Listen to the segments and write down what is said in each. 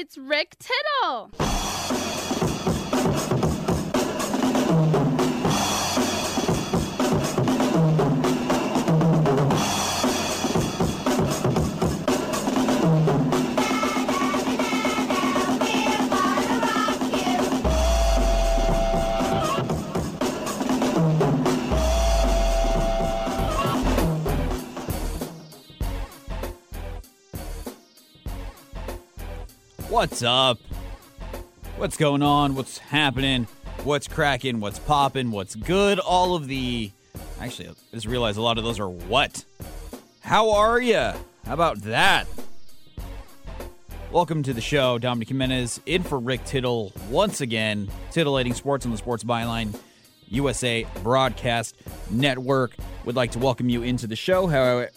It's Rick Tittle. What's up? What's going on? What's happening? What's cracking? What's popping? What's good? All of the. Actually, I just realized a lot of those are what? How are you? How about that? Welcome to the show. Dominic Jimenez in for Rick Tittle once again. Titillating sports on the Sports Byline USA Broadcast Network. Would like to welcome you into the show.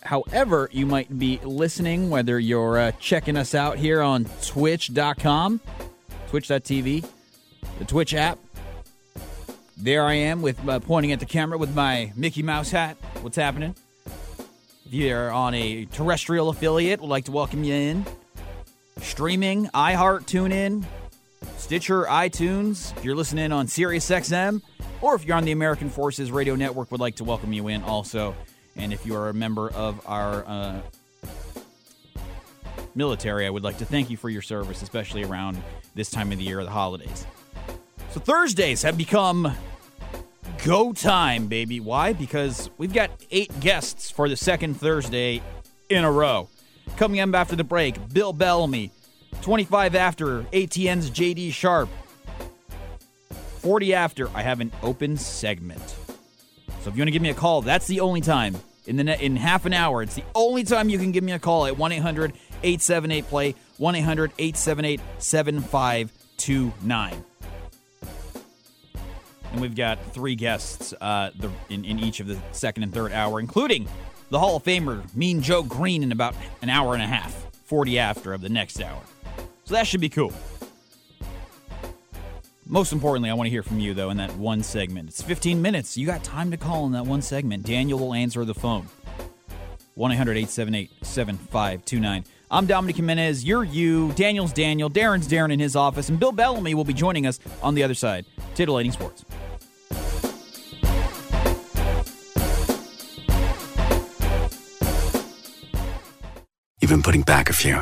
However, you might be listening, whether you're uh, checking us out here on twitch.com, twitch.tv, the Twitch app. There I am with uh, pointing at the camera with my Mickey Mouse hat. What's happening? If you're on a terrestrial affiliate, would like to welcome you in. Streaming, iHeart, TuneIn, Stitcher, iTunes. If you're listening on SiriusXM, or if you're on the American Forces Radio Network, would like to welcome you in also. And if you are a member of our uh, military, I would like to thank you for your service, especially around this time of the year, the holidays. So Thursdays have become go time, baby. Why? Because we've got eight guests for the second Thursday in a row. Coming up after the break, Bill Bellamy. 25 after, ATN's JD Sharp. 40 after, I have an open segment. So if you want to give me a call, that's the only time. In the in half an hour, it's the only time you can give me a call at 1-800-878-PLAY, 1-800-878-7529. And we've got three guests uh, the, in, in each of the second and third hour, including the Hall of Famer, Mean Joe Greene, in about an hour and a half, 40 after of the next hour. So that should be cool. Most importantly, I want to hear from you, though, in that one segment. It's 15 minutes. You got time to call in that one segment. Daniel will answer the phone. 1 800 878 7529. I'm Dominic Jimenez. You're you. Daniel's Daniel. Darren's Darren in his office. And Bill Bellamy will be joining us on the other side. Titillating Sports. You've been putting back a few,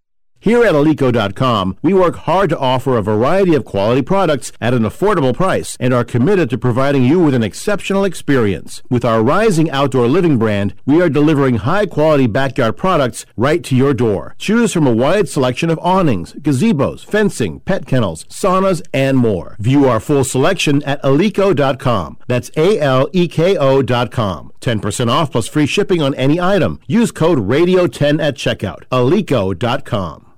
Here at Aleko.com, we work hard to offer a variety of quality products at an affordable price and are committed to providing you with an exceptional experience. With our rising outdoor living brand, we are delivering high quality backyard products right to your door. Choose from a wide selection of awnings, gazebos, fencing, pet kennels, saunas, and more. View our full selection at Aleko.com. That's A L E K O.com. 10% off plus free shipping on any item. Use code RADIO10 at checkout. Aleko.com.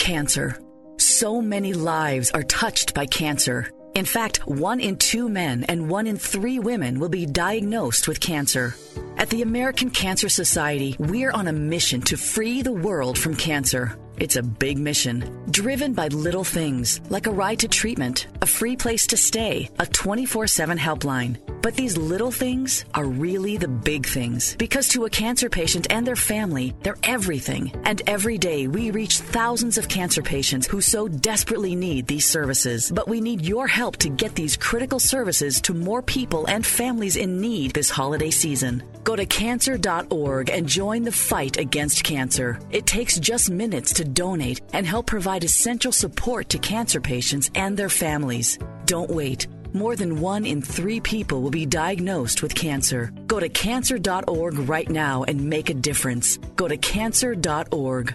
Cancer. So many lives are touched by cancer. In fact, one in two men and one in three women will be diagnosed with cancer. At the American Cancer Society, we're on a mission to free the world from cancer. It's a big mission, driven by little things like a ride to treatment, a free place to stay, a 24 7 helpline. But these little things are really the big things because to a cancer patient and their family, they're everything. And every day we reach thousands of cancer patients who so desperately need these services. But we need your help to get these critical services to more people and families in need this holiday season. Go to cancer.org and join the fight against cancer. It takes just minutes to donate and help provide essential support to cancer patients and their families. Don't wait. More than one in three people will be diagnosed with cancer. Go to cancer.org right now and make a difference. Go to cancer.org.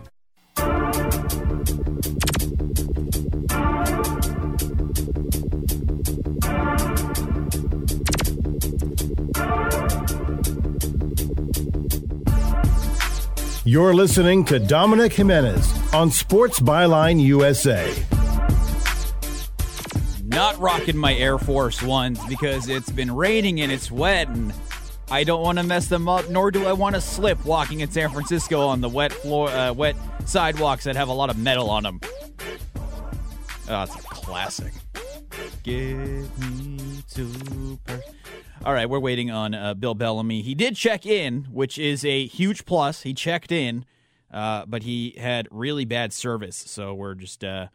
You're listening to Dominic Jimenez on Sports Byline USA. Not rocking my Air Force Ones because it's been raining and it's wet and I don't want to mess them up, nor do I want to slip walking in San Francisco on the wet floor, uh, wet sidewalks that have a lot of metal on them. Oh, it's a classic. Give me two per- All right, we're waiting on uh, Bill Bellamy. He did check in, which is a huge plus. He checked in, uh, but he had really bad service, so we're just uh,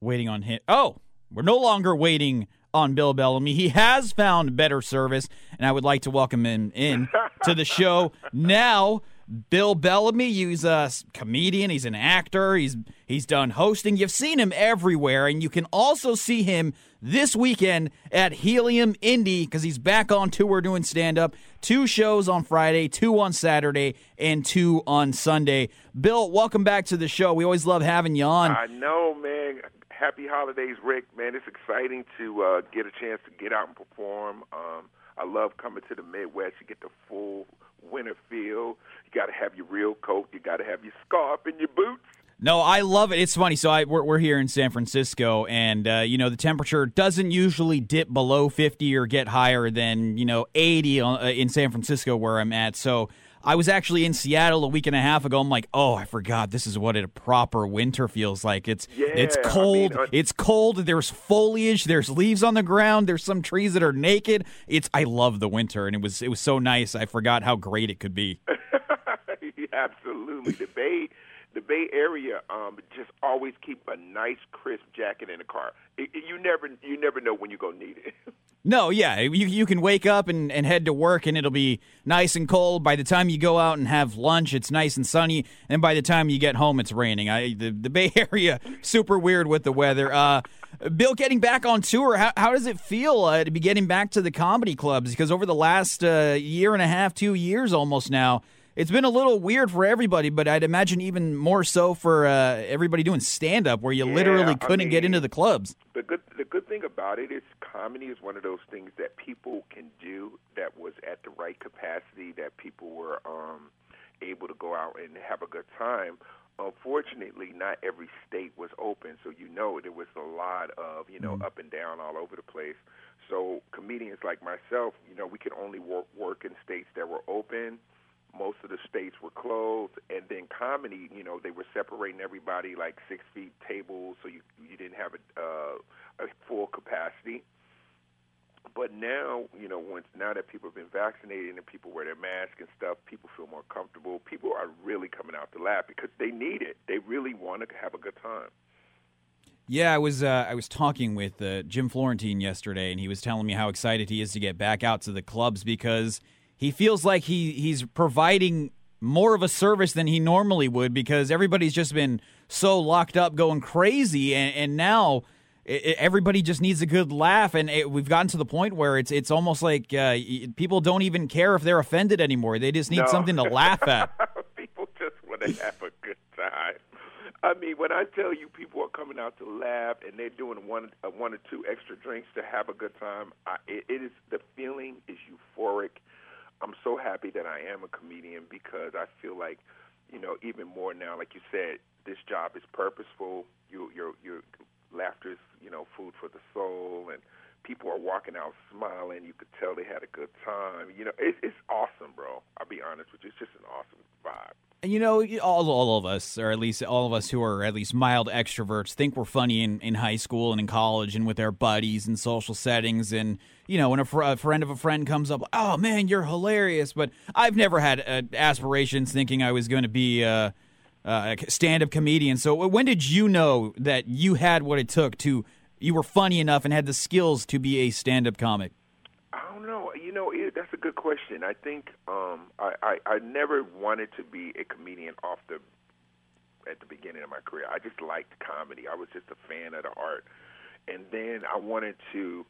waiting on him. Oh, we're no longer waiting on Bill Bellamy. He has found better service, and I would like to welcome him in to the show now. Bill Bellamy, he's a comedian, he's an actor, he's he's done hosting. You've seen him everywhere, and you can also see him this weekend at Helium Indy because he's back on tour doing stand up. Two shows on Friday, two on Saturday, and two on Sunday. Bill, welcome back to the show. We always love having you on. I know, man. Happy holidays, Rick. Man, it's exciting to uh, get a chance to get out and perform. Um, I love coming to the Midwest. You get the full winter feel. You got to have your real coat. You got to have your scarf and your boots. No, I love it. It's funny. So I we're, we're here in San Francisco, and uh, you know the temperature doesn't usually dip below fifty or get higher than you know eighty uh, in San Francisco where I'm at. So I was actually in Seattle a week and a half ago. I'm like, oh, I forgot. This is what a proper winter feels like. It's Yeah, it's I cold. mean, uh, it's cold. There's foliage. There's leaves on the ground. There's some trees that are naked. It's I love the winter, and it was it was so nice. I forgot how great it could be. Absolutely, the Bay, the Bay Area, um, just always keep a nice crisp jacket in the car. It, it- you never, you never know when you're gonna need it. No, yeah, you you can wake up and, and head to work and it'll be nice and cold. By the time you go out and have lunch, it's nice and sunny, and by the time you get home, it's raining. I the, the Bay Area super weird with the weather. Uh, Bill, getting back on tour, how how does it feel uh, to be getting back to the comedy clubs? Because over the last uh, year and a half, two years almost now. It's been a little weird for everybody, but I'd imagine even more so for uh, everybody doing stand up, where you Yeah, literally couldn't get mean- into the clubs. The good the good thing about it is comedy is one of those things that people can do that was at the right capacity that people were um able to go out and have a good time. Unfortunately, not every state was open, so you know there was a lot of, you know, up and down all over the place. So comedians like myself, you know, we could only work work in states that were open. Most of the states were closed, and then comedy, you know, they were separating everybody like six feet tables, so you you didn't have a, uh, a full capacity. But now, you know, once now that people have been vaccinated and people wear their mask and stuff, people feel more comfortable. People are really coming out to laugh because they need it. They really want to have a good time. Yeah, I was uh, I was talking with uh, Jim Florentine yesterday, and he was telling me how excited he is to get back out to the clubs because he feels like he he's providing more of a service than he normally would because everybody's just been so locked up, going crazy, and, and now it, everybody just needs a good laugh, and it, we've gotten to the point where it's it's almost like uh, people don't even care if they're offended anymore. They just need No. something to laugh at. people just want to have a good time. I mean, when I tell you people are coming out to laugh and they're doing one, uh, one or two extra drinks to have a good time, I, it, it is the feeling is euphoric. I'm so happy that I am a comedian because I feel like, you know, even more now, like you said, this job is purposeful. You, your, your laughter is, you know, food for the soul, and people are walking out smiling. You could tell they had a good time. You know, it's it's awesome, bro. I'll be honest with you. It's just an awesome vibe. You know, all all of us, or at least all of us who are at least mild extroverts, think we're funny in, in high school and in college and with our buddies and social settings. And you know, when a, fr- a friend of a friend comes up, oh man, you're hilarious. But I've never had uh, aspirations thinking I was going to be a stand-up comedian. So when did you know that you had what it took to you were funny enough and had the skills to be a stand-up comic? I don't know. That's a good question. I think um, I, I I never wanted to be a comedian off the at the beginning of my career. I just liked comedy. I was just a fan of the art, and then I wanted to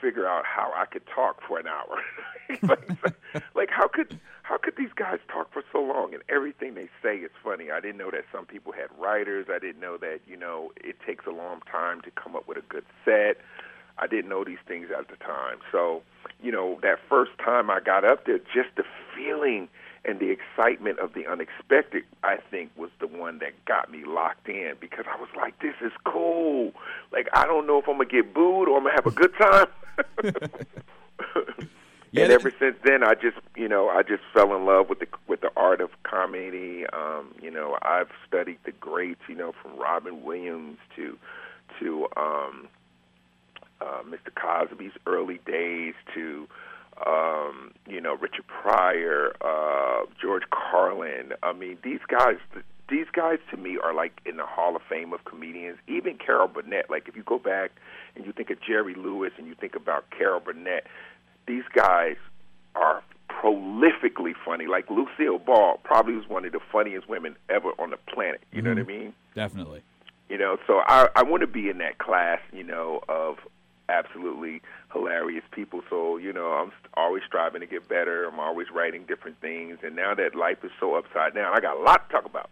figure out how I could talk for an hour. like, like how could how could these guys talk for so long and everything they say is funny? I didn't know that some people had writers. I didn't know that you know it takes a long time to come up with a good set. I didn't know these things at the time. So, you know, that first time I got up there, just the feeling and the excitement of the unexpected, I think, was the one that got me locked in because I was like, this is cool. Like, I don't know if I'm going to get booed or I'm going to have a good time. Yeah, and ever since then, I just, you know, I just fell in love with the with the art of comedy. Um, you know, I've studied the greats, you know, from Robin Williams to to um, uh, Mr. Cosby's early days to um, you know Richard Pryor, uh, George Carlin. I mean, these guys. These guys to me are like in the Hall of Fame of comedians. Even Carol Burnett. Like if you go back and you think of Jerry Lewis and you think about Carol Burnett, these guys are prolifically funny. Like Lucille Ball probably was one of the funniest women ever on the planet. You know what I mean? Definitely. You know, so I I want to be in that class, you know, of absolutely hilarious people. So, you know, I'm always striving to get better. I'm always writing different things. And now that life is so upside down, I got a lot to talk about.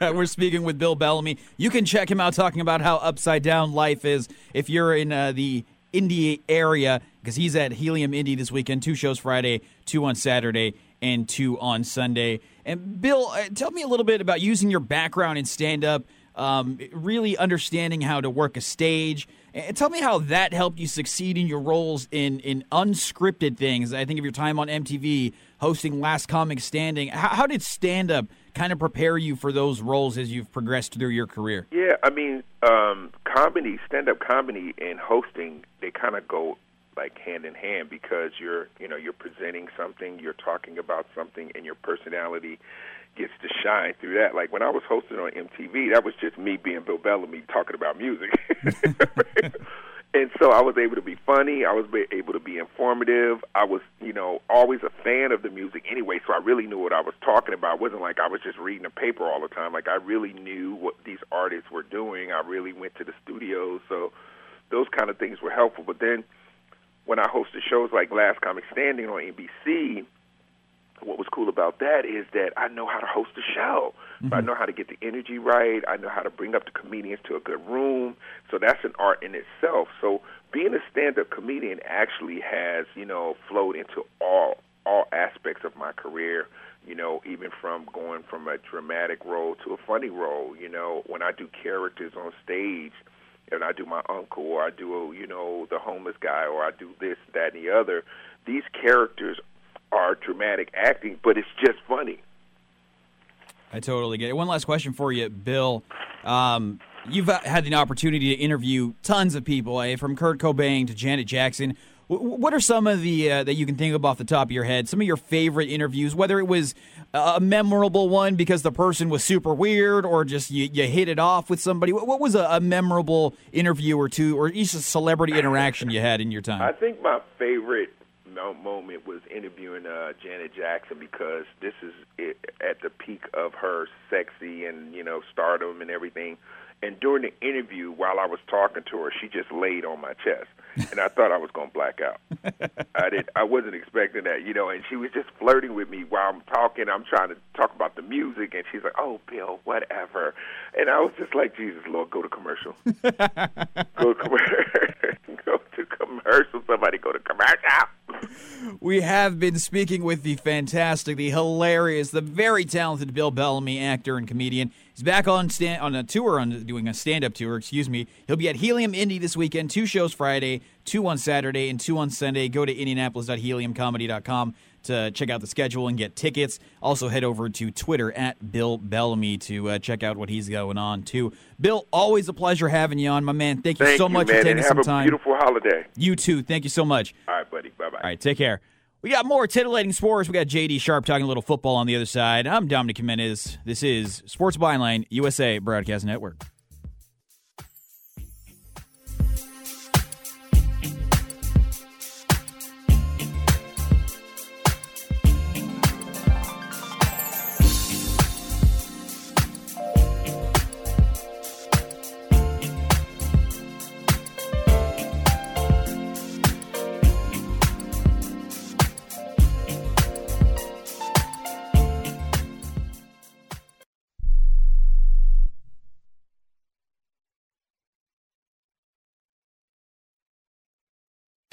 We're speaking with Bill Bellamy. You can check him out talking about how upside down life is if you're in uh, the Indy area because he's at Helium Indy this weekend. Two shows Friday, two on Saturday, and two on Sunday. And Bill, uh, tell me a little bit about using your background in stand up, um, really understanding how to work a stage. And tell me how that helped you succeed in your roles in, in unscripted things. I think of your time on MTV hosting Last Comic Standing. How, how did stand up kind of prepare you for those roles as you've progressed through your career? Yeah, I mean, um, comedy, stand-up comedy, and hosting they kind of go like hand in hand because you're, you know, you're presenting something, you're talking about something, and your personality gets to shine through that. Like when I was hosting on MTV, that was just me being Bill Bellamy talking about music. and so I was able to be funny. I was be- able to be informative. I was, you know, always a fan of the music anyway, so I really knew what I was talking about. It wasn't like I was just reading a paper all the time. Like I really knew what these artists were doing. I really went to the studios, so those kind of things were helpful. But then when I hosted shows like Last Comic Standing on NBC, what was cool about that is that I know how to host a show. So I mm-hmm. know how to get the energy right. I know how to bring up the comedians to a good room. So that's an art in itself. So being a stand-up comedian actually has, you know, flowed into all all aspects of my career. You know, even from going from a dramatic role to a funny role. You know, when I do characters on stage, and I do my uncle, or I do, you know, the homeless guy, or I do this, that, and the other. These characters are dramatic acting, but it's just funny. I totally get it. One last question for you, Bill. Um, you've had the opportunity to interview tons of people, eh, from Kurt Cobain to Janet Jackson. What are some of the uh, that you can think of off the top of your head? Some of your favorite interviews, whether it was a memorable one because the person was super weird, or just you, you hit it off with somebody. What, was a, a, memorable interview or two, or a celebrity interaction you had in your time? I think my favorite moment was interviewing uh, Janet Jackson because this is it, at the peak of her sexy and you know stardom and everything. And during the interview, while I was talking to her, she just laid on my chest, and I thought I was going to black out. I did. I wasn't expecting that, you know. And she was just flirting with me while I'm talking. I'm trying to talk about the music, and she's like, "Oh, Bill, whatever." And I was just like, "Jesus, Lord, go to commercial. go to commercial. commercial. Somebody go to commercial." We have been speaking with the fantastic, the hilarious, the very talented Bill Bellamy, actor and comedian. He's back on stand on a tour, on doing a stand-up tour. Excuse me. He'll be at Helium Indy this weekend. Two shows Friday, two on Saturday, and two on Sunday. Go to indianapolis.heliumcomedy.com to check out the schedule and get tickets. Also, head over to Twitter at Bill Bellamy to uh, check out what he's going on too. Bill, always a pleasure having you on, my man. Thank you Thank so you, much man, for taking some have time. a beautiful holiday. You too. Thank you so much. All right, buddy. Bye bye. All right, take care. We got more titillating sports. We got JD Sharp talking a little football on the other side. I'm Dominic Jimenez. This is Sports Byline USA Broadcast Network.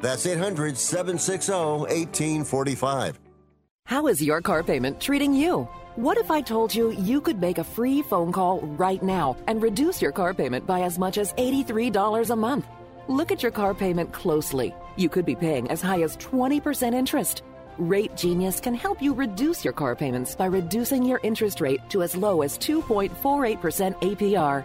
That's 800 760 1845. How is your car payment treating you? What if I told you you could make a free phone call right now and reduce your car payment by as much as $83 a month? Look at your car payment closely. You could be paying as high as 20% interest. Rate Genius can help you reduce your car payments by reducing your interest rate to as low as 2.48% APR.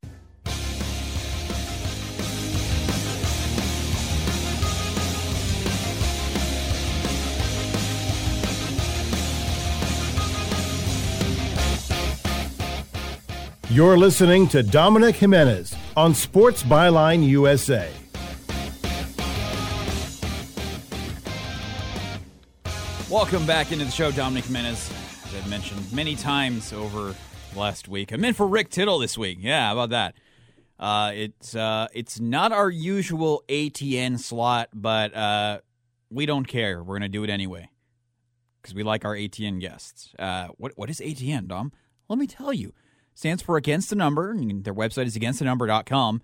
You're listening to Dominic Jimenez on Sports Byline USA. Welcome back into the show, Dominic Jimenez. As I've mentioned many times over last week, I'm in for Rick Tittle this week. Yeah, about that? Uh, it's uh, it's not our usual ATN slot, but uh, we don't care. We're gonna do it anyway because we like our ATN guests. Uh, what what is ATN, Dom? Let me tell you. Stands for Against the Number. Their website is againstthenumber.com.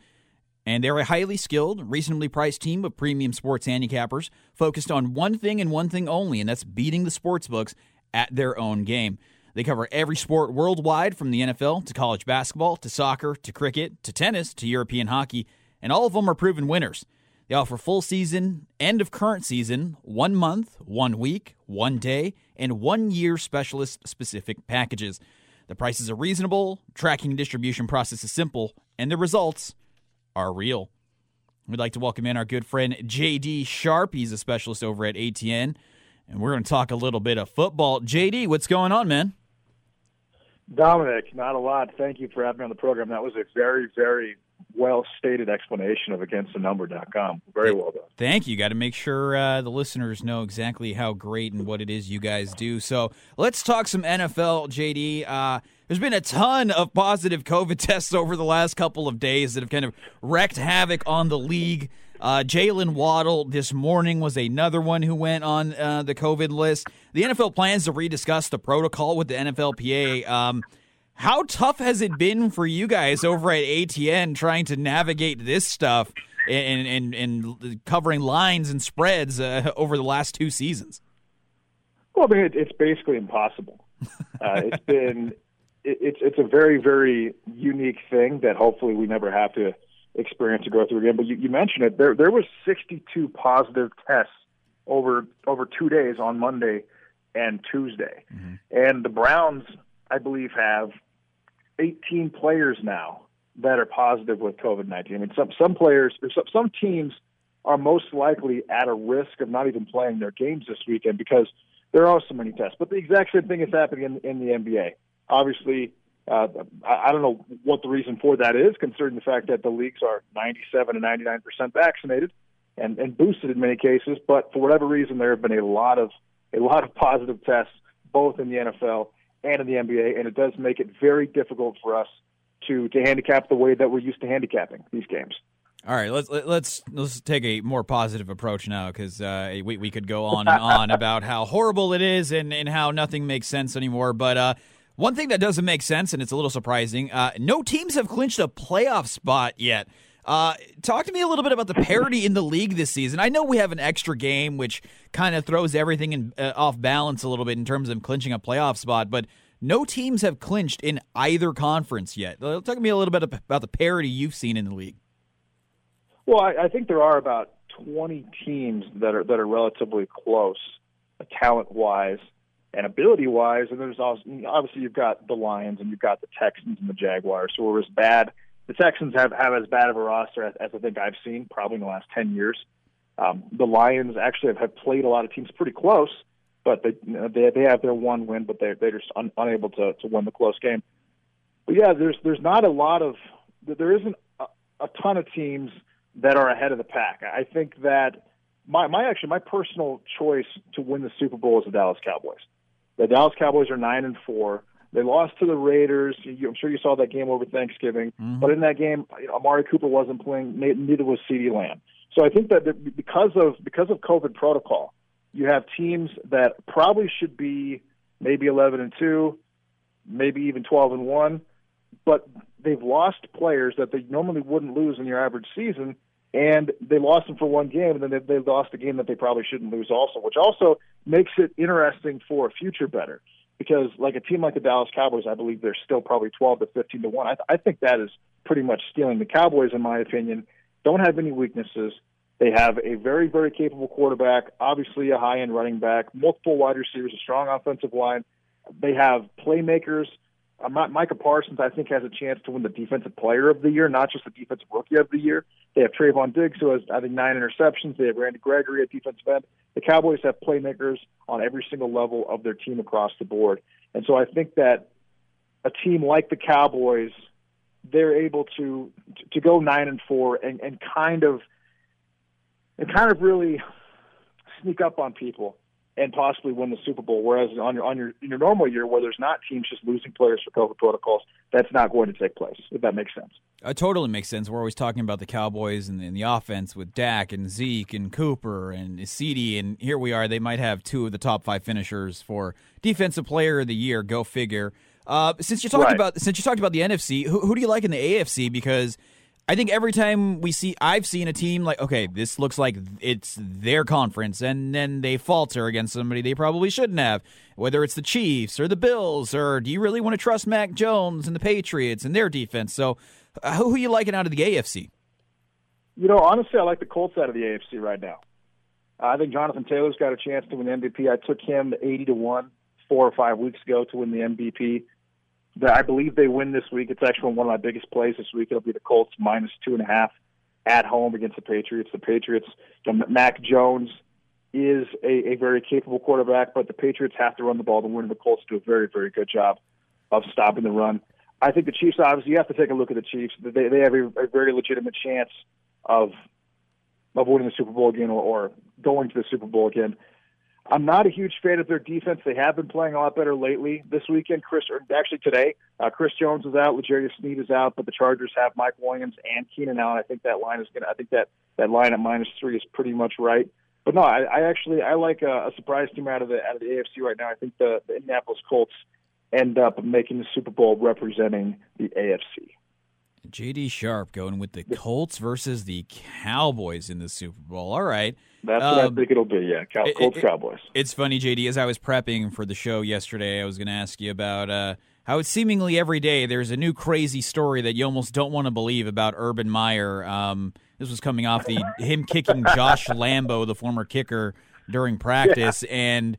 And they're a highly skilled, reasonably priced team of premium sports handicappers focused on one thing and one thing only, and that's beating the sports books at their own game. They cover every sport worldwide from the NFL to college basketball to soccer to cricket to tennis to European hockey, and all of them are proven winners. They offer full season, end of current season, one month, one week, one day, and one year specialist specific packages. The prices are reasonable, tracking and distribution process is simple, and the results are real. We'd like to welcome in our good friend JD Sharp. He's a specialist over at ATN, and we're going to talk a little bit of football. JD, what's going on, man? Dominic, not a lot. Thank you for having me on the program. That was a very, very well stated explanation of againstthenumber.com. Very well done. Thank you. Got to make sure uh, the listeners know exactly how great and what it is you guys do. So let's talk some NFL, JD. Uh, there's been a ton of positive COVID tests over the last couple of days that have kind of wreaked havoc on the league. Uh, Jaylen Waddle this morning was another one who went on uh, the COVID list. The NFL plans to rediscuss the protocol with the NFLPA. Um, how tough has it been for you guys over at ATN trying to navigate this stuff and and, and covering lines and spreads uh, over the last two seasons? Well, I mean, it, it's basically impossible. Uh, it's been it, it's it's a very very unique thing that hopefully we never have to experience to go through again. But you, you mentioned it. There there was 62 positive tests over over two days on Monday and Tuesday, mm-hmm. and the Browns, I believe, have 18 players now that are positive with COVID 19. I mean, some some players, some, some teams are most likely at a risk of not even playing their games this weekend because there are so many tests. But the exact same thing is happening in, in the NBA. Obviously, uh, I, I don't know what the reason for that is, considering the fact that the leagues are 97 and 99 percent vaccinated and, and boosted in many cases. But for whatever reason, there have been a lot of a lot of positive tests both in the NFL and in the NBA, and it does make it very difficult for us to to handicap the way that we're used to handicapping these games. All right, let's let's let's take a more positive approach now because uh, we we could go on and on about how horrible it is and, and how nothing makes sense anymore. But uh, one thing that doesn't make sense, and it's a little surprising, uh, no teams have clinched a playoff spot yet. Uh, talk to me a little bit about the parity in the league this season. I know we have an extra game, which kind of throws everything in, uh, off balance a little bit in terms of clinching a playoff spot, but no teams have clinched in either conference yet. Talk to me a little bit about the parity you've seen in the league. Well, I, I think there are about 20 teams that are that are relatively close, uh, talent wise and ability wise. And there's also obviously you've got the Lions and you've got the Texans and the Jaguars who are as bad the Texans have, have as bad of a roster as, as I think I've seen probably in the last 10 years. Um, the Lions actually have, have played a lot of teams pretty close, but they you know, they, they have their one win, but they're they're just un, unable to to win the close game. But yeah, there's there's not a lot of there isn't a, a ton of teams that are ahead of the pack. I think that my my actually my personal choice to win the Super Bowl is the Dallas Cowboys. The Dallas Cowboys are nine and four. They lost to the Raiders. I'm sure you saw that game over Thanksgiving. Mm-hmm. But in that game, you know, Amari Cooper wasn't playing. Neither was CeeDee Lamb. So I think that because of because of COVID protocol, you have teams that probably should be maybe 11 and two, maybe even 12 and one, but they've lost players that they normally wouldn't lose in your average season, and they lost them for one game, and then they, they lost a game that they probably shouldn't lose also, which also makes it interesting for a future better. Because like a team like the Dallas Cowboys, I believe they're still probably 12 to 15 to one. I, th- I think that is pretty much stealing. The Cowboys, in my opinion, don't have any weaknesses. They have a very, very capable quarterback, obviously a high end running back, multiple wide receivers, a strong offensive line. They have playmakers. Uh, Micah Parsons, I think, has a chance to win the Defensive Player of the Year, not just the Defensive Rookie of the Year. They have Trevon Diggs, who has, I think, nine interceptions. They have Randy Gregory at defensive end. The Cowboys have playmakers on every single level of their team across the board. And so I think that a team like the Cowboys, they're able to to go nine and four and, and kind of and kind of really sneak up on people and possibly win the Super Bowl. Whereas on your on your in your normal year, where there's not teams just losing players for COVID protocols, that's not going to take place. If that makes sense. It totally makes sense. We're always talking about the Cowboys and, and the offense with Dak and Zeke and Cooper and CeeDee, and here we are. They might have two of the top five finishers for Defensive Player of the Year. Go figure. Uh, since you talked Right. about since you talked about the NFC, who, who do you like in the AFC? Because I think every time we see, I've seen a team like, okay, this looks like it's their conference, and then they falter against somebody they probably shouldn't have. Whether it's the Chiefs or the Bills, or do you really want to trust Mac Jones and the Patriots and their defense? So, uh, who are you liking out of the AFC? You know, honestly, I like the Colts out of the AFC right now. I think Jonathan Taylor's got a chance to win MVP. I took him eighty to one four or five weeks ago to win the MVP. I believe they win this week. It's actually one of my biggest plays this week. It'll be the Colts minus two and a half at home against the Patriots. The Patriots, you know, Mac Jones is a, a very capable quarterback, but the Patriots have to run the ball to win. The Colts do a very, very good job of stopping the run. I think the Chiefs, obviously, you have to take a look at the Chiefs. They, they have a, a very legitimate chance of of winning the Super Bowl again or, or going to the Super Bowl again. I'm not a huge fan of their defense. They have been playing a lot better lately. This weekend, Chris, or actually today, uh, Chris Jones is out, L'Jarius Sneed is out, but the Chargers have Mike Williams and Keenan Allen. I think that line is going to. I think that that line at minus three is pretty much right. But no, I, I actually I like a, a surprise team out of the out of the AFC right now. I think the, the Indianapolis Colts end up making the Super Bowl representing the AFC. JD Sharp going with the Colts versus the Cowboys in the Super Bowl. All right. That's what I Um, think it'll be. Yeah, Cow- it- Colts it- Cowboys. It's funny, JD, as I was prepping for the show yesterday, I was going to ask you about uh, how it's seemingly every day there's a new crazy story that you almost don't want to believe about Urban Meyer. Um, this was coming off the him kicking Josh Lambo, the former kicker, during practice, and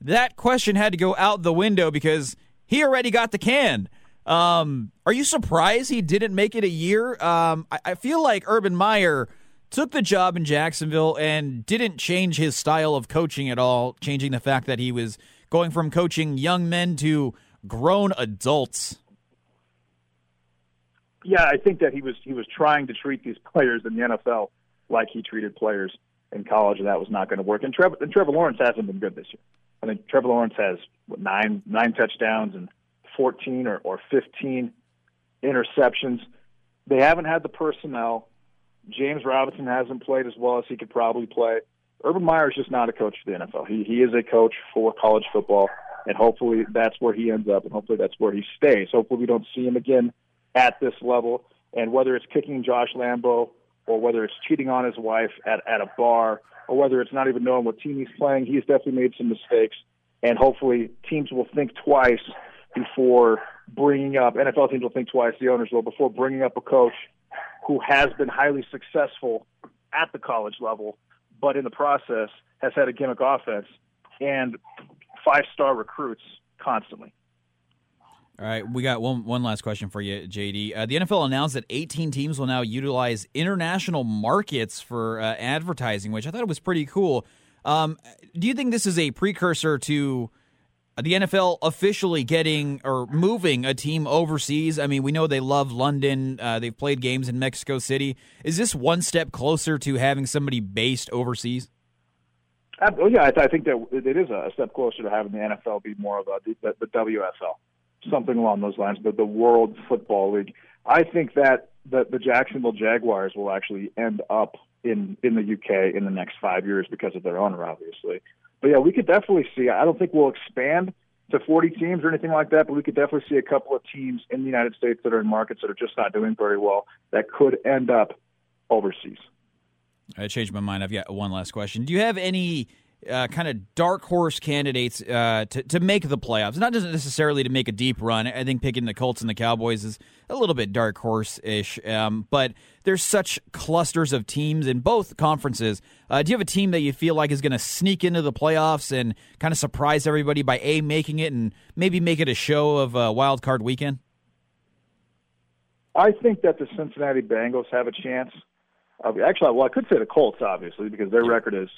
that question had to go out the window because he already got the can. Um, are you surprised he didn't make it a year? Um, I, I feel like Urban Meyer took the job in Jacksonville and didn't change his style of coaching at all, changing the fact that he was going from coaching young men to grown adults. Yeah, I think that he was he was trying to treat these players in the NFL like he treated players in college, and that was not going to work. And Trevor, and Trevor Lawrence hasn't been good this year. I think Trevor Lawrence has what, nine nine touchdowns and fourteen or, or fifteen interceptions. They haven't had the personnel. James Robinson hasn't played as well as he could probably play. Urban Meyer is just not a coach for the NFL. He he is a coach for college football, and hopefully that's where he ends up, and hopefully that's where he stays. Hopefully we don't see him again at this level. And whether it's kicking Josh Lambo or whether it's cheating on his wife at, at a bar or whether it's not even knowing what team he's playing, he's definitely made some mistakes. And hopefully teams will think twice before bringing up, NFL teams will think twice, the owners will, before bringing up a coach who has been highly successful at the college level, but in the process has had a gimmick offense and five star recruits constantly. All right, we got one one last question for you, JD. Uh, the NFL announced that 18 teams will now utilize international markets for uh, advertising, which I thought was pretty cool. Um, do you think this is a precursor to the NFL officially getting or moving a team overseas? I mean, we know they love London. Uh, they've played games in Mexico City. Is this one step closer to having somebody based overseas? Uh, yeah, I, th- I think that it is a step closer to having the NFL be more of a the, the WFL, something along those lines, the, the World Football League. I think that the, the Jacksonville Jaguars will actually end up in in the UK in the next five years because of their owner, obviously. But yeah, we could definitely see. I don't think we'll expand to 40 teams or anything like that, but we could definitely see a couple of teams in the United States that are in markets that are just not doing very well that could end up overseas. I changed my mind. I've got one last question. Do you have any uh, kind of dark horse candidates uh, to to make the playoffs? Not just necessarily to make a deep run. I think picking the Colts and the Cowboys is a little bit dark horse ish. Um, but there's such clusters of teams in both conferences. Uh, do you have a team that you feel like is going to sneak into the playoffs and kind of surprise everybody by a making it and maybe make it a show of a wild card weekend? I think that the Cincinnati Bengals have a chance. Uh, actually, well, I could say the Colts, obviously, because their record is,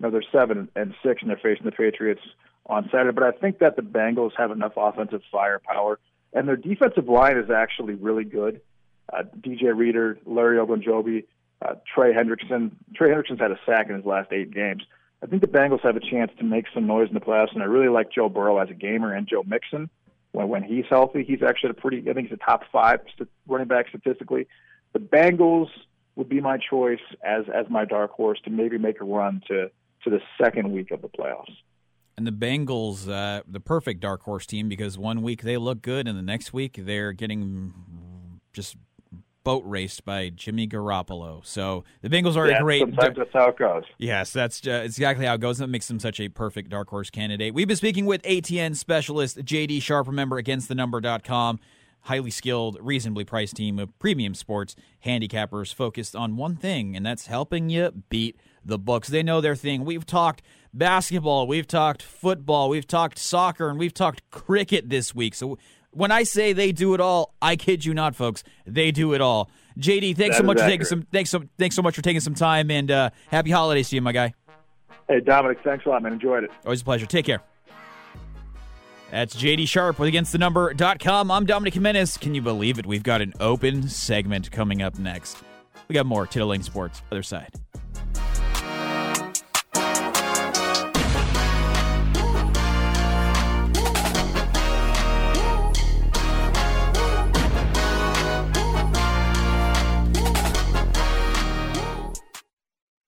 know, they're seven and six, and they're facing the Patriots on Saturday. But I think that the Bengals have enough offensive firepower, and their defensive line is actually really good. Uh, DJ Reader, Larry Ogunjobi, uh, Trey Hendrickson. Trey Hendrickson's had a sack in his last eight games. I think the Bengals have a chance to make some noise in the playoffs, and I really like Joe Burrow as a gamer and Joe Mixon. When when he's healthy, he's actually a pretty. I think he's a top five st- running back statistically. The Bengals would be my choice as as my dark horse to maybe make a run to to the second week of the playoffs. And the Bengals, uh, the perfect dark horse team because one week they look good, and the next week they're getting just boat raced by Jimmy Garoppolo. So the Bengals are yeah, a great. Sometimes that's how it goes. Yes, that's uh, exactly how it goes. That makes them such a perfect dark horse candidate. We've been speaking with ATN specialist JD Sharp. Remember, againstthenumber.com. Highly skilled, reasonably priced team of premium sports handicappers focused on one thing, and that's helping you beat the books. They know their thing. We've talked basketball, we've talked football, we've talked soccer, and we've talked cricket this week. So when I say they do it all, I kid you not, folks. They do it all. JD, thanks That so much for taking some thanks so thanks so much for taking some time and uh, happy holidays to you, my guy. Hey, Dominic, thanks a lot, man. Enjoyed it. Always a pleasure. Take care. That's JD Sharp with AgainstTheNumber.com. I'm Dominic Jimenez. Can you believe it? We've got an open segment coming up next. We got more Tiddling Sports. Other side.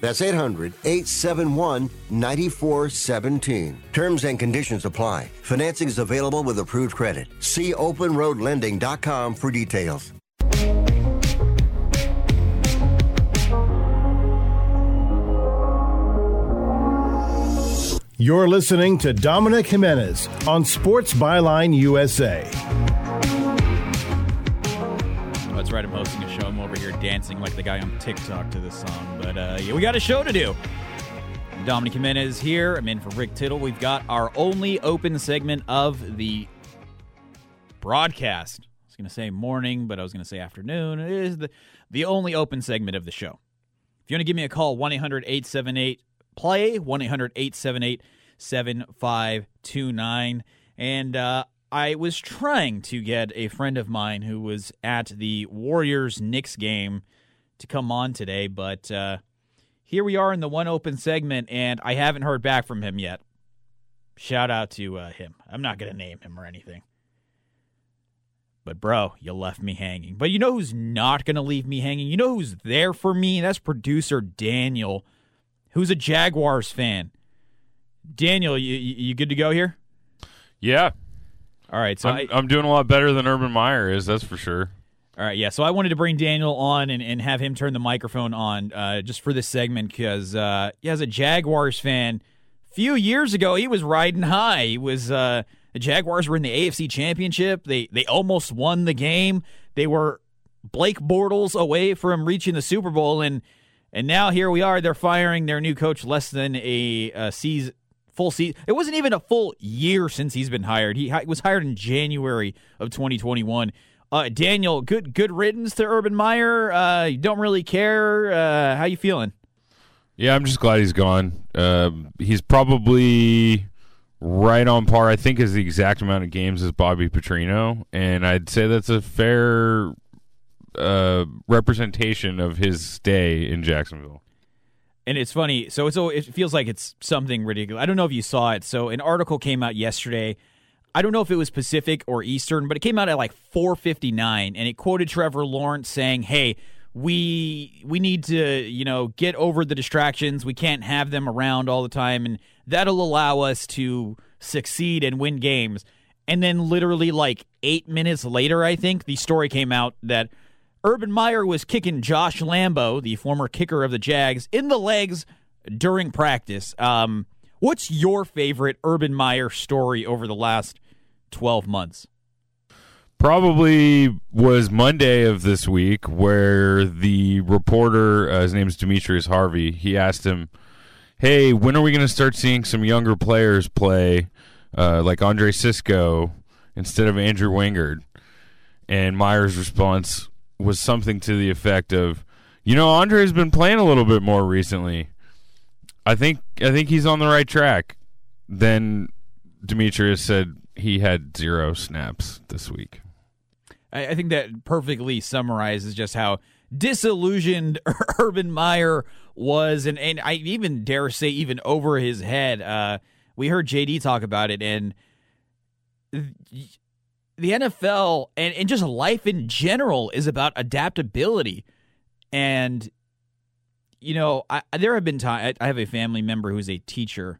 That's 800 871 9417. Terms and conditions apply. Financing is available with approved credit. See openroadlending.com for details. You're listening to Dominic Jimenez on Sports Byline USA. That's right. I'm hosting a show. I'm over here dancing like the guy on TikTok to this song. But uh, yeah, we got a show to do. Dominic Jimenez here. I'm in for Rick Tittle. We've got our only open segment of the broadcast. I was going to say morning, but I was going to say afternoon. It is the, the only open segment of the show. If you want to give me a call, 1 800 878 play, 1 800 878 7529. And uh, I was trying to get a friend of mine who was at the Warriors Knicks game to come on today, but uh, here we are in the one open segment, and I haven't heard back from him yet. Shout out to uh, him. I'm not going to name him or anything. But, bro, you left me hanging. But you know who's not going to leave me hanging? You know who's there for me? That's producer Daniel, who's a Jaguars fan. Daniel, you, you good to go here? Yeah. All right. So I'm, I, I'm doing a lot better than Urban Meyer is. That's for sure. All right, yeah. So I wanted to bring Daniel on and, and have him turn the microphone on uh, just for this segment because, uh, yeah, as a Jaguars fan, a few years ago he was riding high. He was uh, the Jaguars were in the AFC Championship. They they almost won the game. They were Blake Bortles away from reaching the Super Bowl, and and now here we are. They're firing their new coach less than a, a season. Full season. It wasn't even a full year since he's been hired. He was hired in January of 2021. Uh, Daniel, good good riddance to Urban Meyer. Uh, you don't really care. Uh, how you feeling? Yeah, I'm just glad he's gone. Uh, he's probably right on par. I think is the exact amount of games as Bobby Petrino, and I'd say that's a fair uh, representation of his stay in Jacksonville. And it's funny. So it's it feels like it's something ridiculous. I don't know if you saw it. So an article came out yesterday. I don't know if it was Pacific or Eastern, but it came out at like 4:59 and it quoted Trevor Lawrence saying, "Hey, we we need to, you know, get over the distractions. We can't have them around all the time and that'll allow us to succeed and win games." And then literally like 8 minutes later, I think, the story came out that Urban Meyer was kicking Josh Lambo, the former kicker of the Jags, in the legs during practice. Um, what's your favorite Urban Meyer story over the last 12 months? Probably was Monday of this week where the reporter, uh, his name is Demetrius Harvey, he asked him, Hey, when are we going to start seeing some younger players play uh, like Andre Cisco instead of Andrew Wingard? And Meyer's response was something to the effect of, you know, Andre's been playing a little bit more recently. I think I think he's on the right track. Then Demetrius said he had zero snaps this week. I, I think that perfectly summarizes just how disillusioned Urban Meyer was, and, and I even dare say even over his head. Uh, we heard JD talk about it, and the NFL and, and just life in general is about adaptability. And, you know, I, there have been times, I have a family member who's a teacher.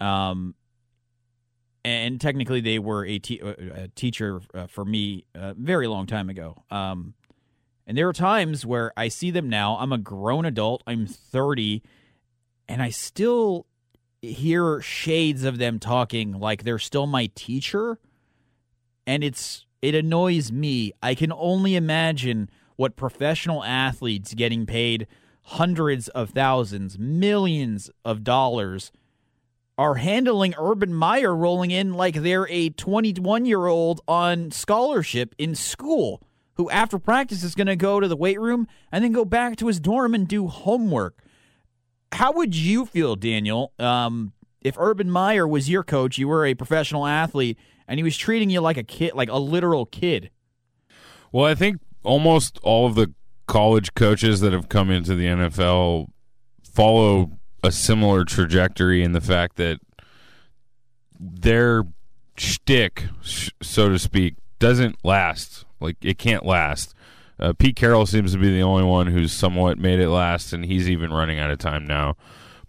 Um, and technically they were a, te- a teacher uh, for me a very long time ago. Um, and there are times where I see them now. I'm a grown adult, I'm 30, and I still hear shades of them talking like they're still my teacher and it's it annoys me. I can only imagine what professional athletes getting paid hundreds of thousands, millions of dollars are handling Urban Meyer rolling in like they're a 21 year old on scholarship in school who, after practice, is going to go to the weight room and then go back to his dorm and do homework. How would you feel, Daniel, um, if Urban Meyer was your coach, you were a professional athlete, and he was treating you like a kid, like a literal kid. Well, I think almost all of the college coaches that have come into the NFL follow a similar trajectory in the fact that they're shtick, so to speak, doesn't last. Like it can't last. Uh, Pete Carroll seems to be the only one who's somewhat made it last, and he's even running out of time now.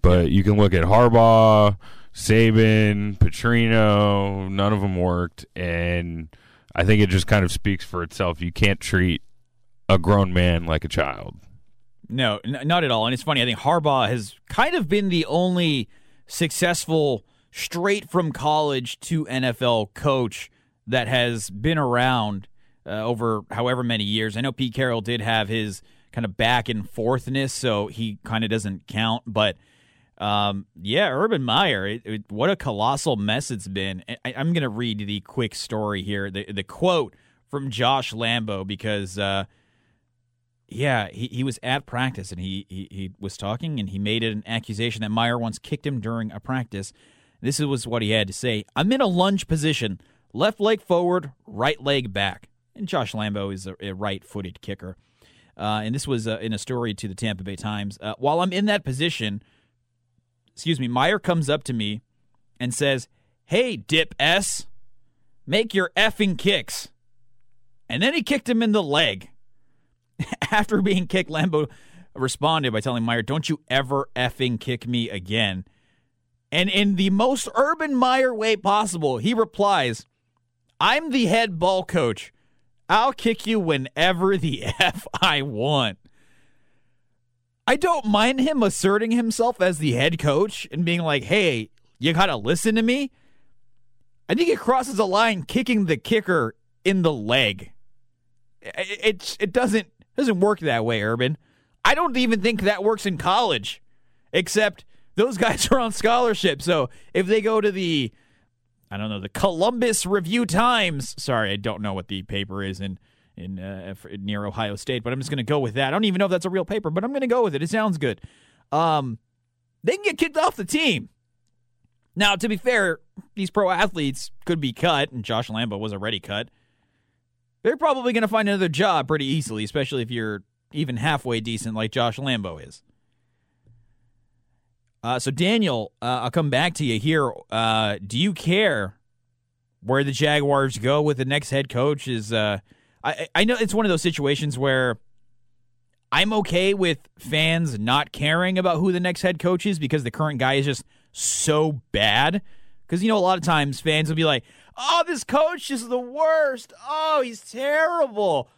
But you can look at Harbaugh, Saban, Petrino. None of them worked, and I think it just kind of speaks for itself. You can't treat a grown man like a child. No, n- not at all. And it's funny. I think Harbaugh has kind of been the only successful straight from college to NFL coach that has been around uh, over however many years. I know Pete Carroll did have his kind of back and forthness, so he kind of doesn't count. But um, yeah, Urban Meyer, it, it, what a colossal mess it's been. I, am going to read the quick story here, the the quote from Josh Lambo because. Uh, yeah, he, he was at practice and he, he, he was talking and he made an accusation that Meyer once kicked him during a practice. This was what he had to say. I'm in a lunge position, left leg forward, right leg back. And Josh Lambo is a, a right footed kicker. Uh, and this was uh, in a story to the Tampa Bay Times. Uh, while I'm in that position, excuse me, Meyer comes up to me and says, Hey, Dip S, make your effing kicks. And then he kicked him in the leg. After being kicked, Lambo responded by telling Meyer, Don't you ever effing kick me again. And in the most Urban Meyer way possible, he replies, I'm the head ball coach. I'll kick you whenever the F I want. I don't mind him asserting himself as the head coach and being like, hey, you gotta listen to me. I think it crosses a line kicking the kicker in the leg. It, it, it doesn't doesn't work that way, Urban. I don't even think that works in college, except those guys are on scholarship. So if they go to the, I don't know, the Columbus Review Times. Sorry, I don't know what the paper is in in uh, near Ohio State, but I'm just going to go with that. I don't even know if that's a real paper, but I'm going to go with it. It sounds good. Um, they can get kicked off the team. Now, to be fair, these pro athletes could be cut, and Josh Lambo was already cut. They're probably going to find another job pretty easily, especially if you're even halfway decent like Josh Lambo is. Uh, so, Daniel, uh, I'll come back to you here. Uh, do you care where the Jaguars go with the next head coach? Is uh, I, I know it's one of those situations where I'm okay with fans not caring about who the next head coach is because the current guy is just so bad. Because, you know, a lot of times fans will be like, oh, this coach is the worst. Oh, he's terrible.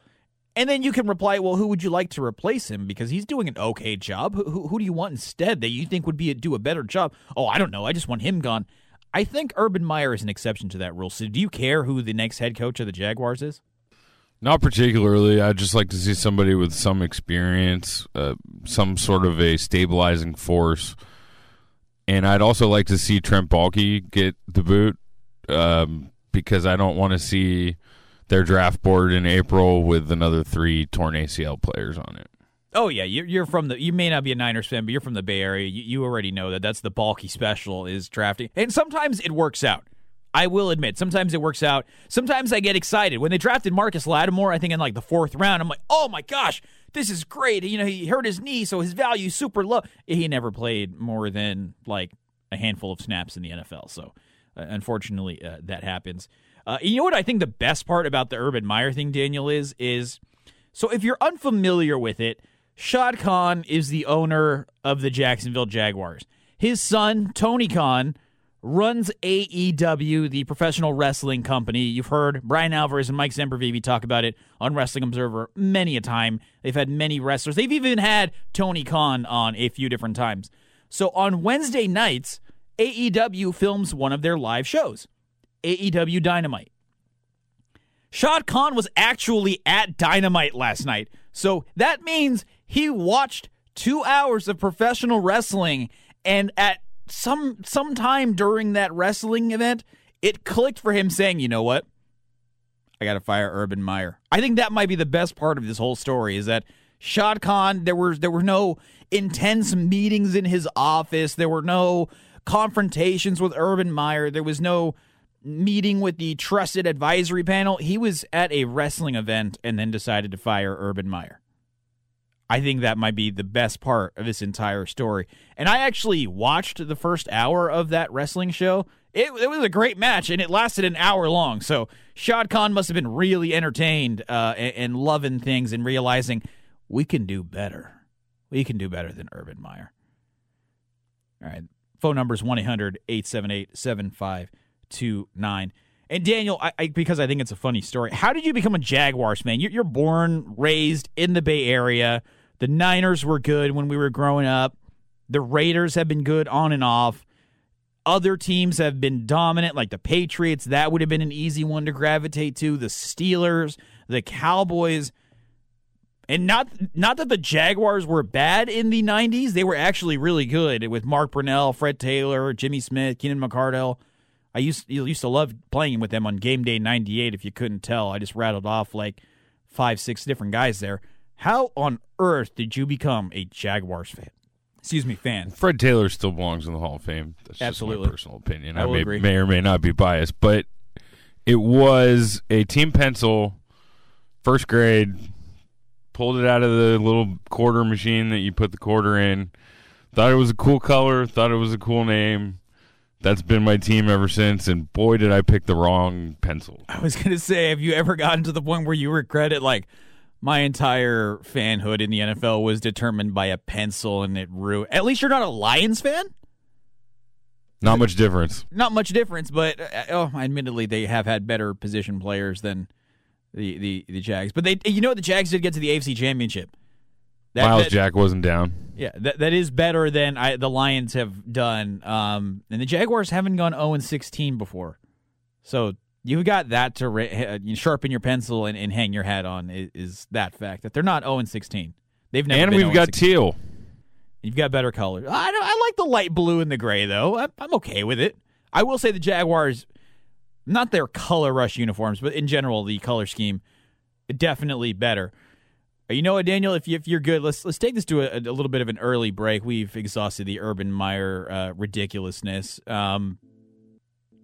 And then you can reply, well, who would you like to replace him? Because he's doing an okay job. Who, who, who do you want instead that you think would be a, do a better job? Oh, I don't know. I just want him gone. I think Urban Meyer is an exception to that rule. So do you care who the next head coach of the Jaguars is? Not particularly. I'd just like to see somebody with some experience, uh, some sort of a stabilizing force. And I'd also like to see Trent Baalke get the boot um, because I don't want to see their draft board in April with another three torn ACL players on it. Oh yeah, you're, from the. You may not be a Niners fan, but you're from the Bay Area. You, already know that that's the Baalke special is drafting, and sometimes it works out. I will admit, sometimes it works out. Sometimes I get excited when they drafted Marcus Lattimore. I think in like the fourth round, I'm like, oh my gosh, this is great. You know, he hurt his knee, so his value is super low. He never played more than like a handful of snaps in the NFL, so uh, unfortunately, uh, that happens. Uh, you know what I think the best part about the Urban Meyer thing, Daniel, is is so if you're unfamiliar with it, Shad Khan is the owner of the Jacksonville Jaguars. His son Tony Khan runs AEW, the professional wrestling company. You've heard Bryan Alvarez and Mike Sempervive talk about it on Wrestling Observer many a time. They've had many wrestlers. They've even had Tony Khan on a few different times. So on Wednesday nights, AEW films one of their live shows, AEW Dynamite. Shad Khan was actually at Dynamite last night. So that means he watched two hours of professional wrestling and at some sometime during that wrestling event, it clicked for him saying, you know what? I gotta fire Urban Meyer. I think that might be the best part of this whole story is that Shad Khan, there were there were no intense meetings in his office. There were no confrontations with Urban Meyer. There was no meeting with the trusted advisory panel. He was at a wrestling event and then decided to fire Urban Meyer. I think that might be the best part of this entire story. And I actually watched the first hour of that wrestling show. it, it was a great match, and it lasted an hour long. So Shad Khan must have been really entertained uh, and, and loving things and realizing we can do better. We can do better than Urban Meyer. All right. Phone number is 1 800 878 7529. And Daniel, I, I, because I think it's a funny story, how did you become a Jaguars fan? You're, you're born, raised in the Bay Area. The Niners were good when we were growing up. The Raiders have been good on and off. Other teams have been dominant, like the Patriots. That would have been an easy one to gravitate to. The Steelers, the Cowboys. And not not that the Jaguars were bad in the 90s. They were actually really good with Mark Brunell, Fred Taylor, Jimmy Smith, Keenan McCardell. I used used to love playing with them on game day 98 if you couldn't tell. I just rattled off like five, six different guys there. How on earth did you become a Jaguars fan? Excuse me, fan. Fred Taylor still belongs in the Hall of Fame. That's Absolutely. just my personal opinion. I I, may, may or may not be biased, but it was a team pencil, first grade. Pulled it out of the little quarter machine that you put the quarter in. Thought it was a cool color. Thought it was a cool name. That's been my team ever since. And boy, did I pick the wrong pencil. I was gonna say, have you ever gotten to the point where you regret it? Like, my entire fanhood in the NFL was determined by a pencil, and it ruined. At least you're not a Lions fan. Not much difference. Not much difference, but uh, oh, admittedly, they have had better position players than the the the Jags. But they, you know, the Jags did get to the AFC Championship. That- Miles that- Jack wasn't down. Yeah, that that is better than I, the Lions have done. Um, and the Jaguars haven't gone 0 and 16 before, so you've got that to ra- uh, sharpen your pencil and, and hang your hat on. Is, is that fact that they're not 0 and 16? They've never. And we've 0 got 16. teal. You've got better colors. I I like the light blue and the gray though. I, I'm okay with it. I will say the Jaguars, not their color rush uniforms, but in general the color scheme, definitely better. Uh, You know what, Daniel? If, you, if you're good, let's let's take this to a, a little bit of an early break. We've exhausted the Urban Meyer uh, ridiculousness. Um,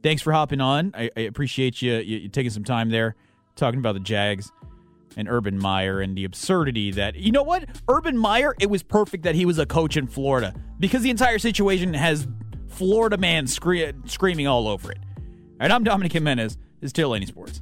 thanks for hopping on. I, I appreciate you, you you taking some time there talking about the Jags and Urban Meyer and the absurdity that you know what Urban Meyer. It was perfect that he was a coach in Florida because the entire situation has Florida man scree- screaming all over it. And I'm Dominic Jimenez. This is Laney Sports.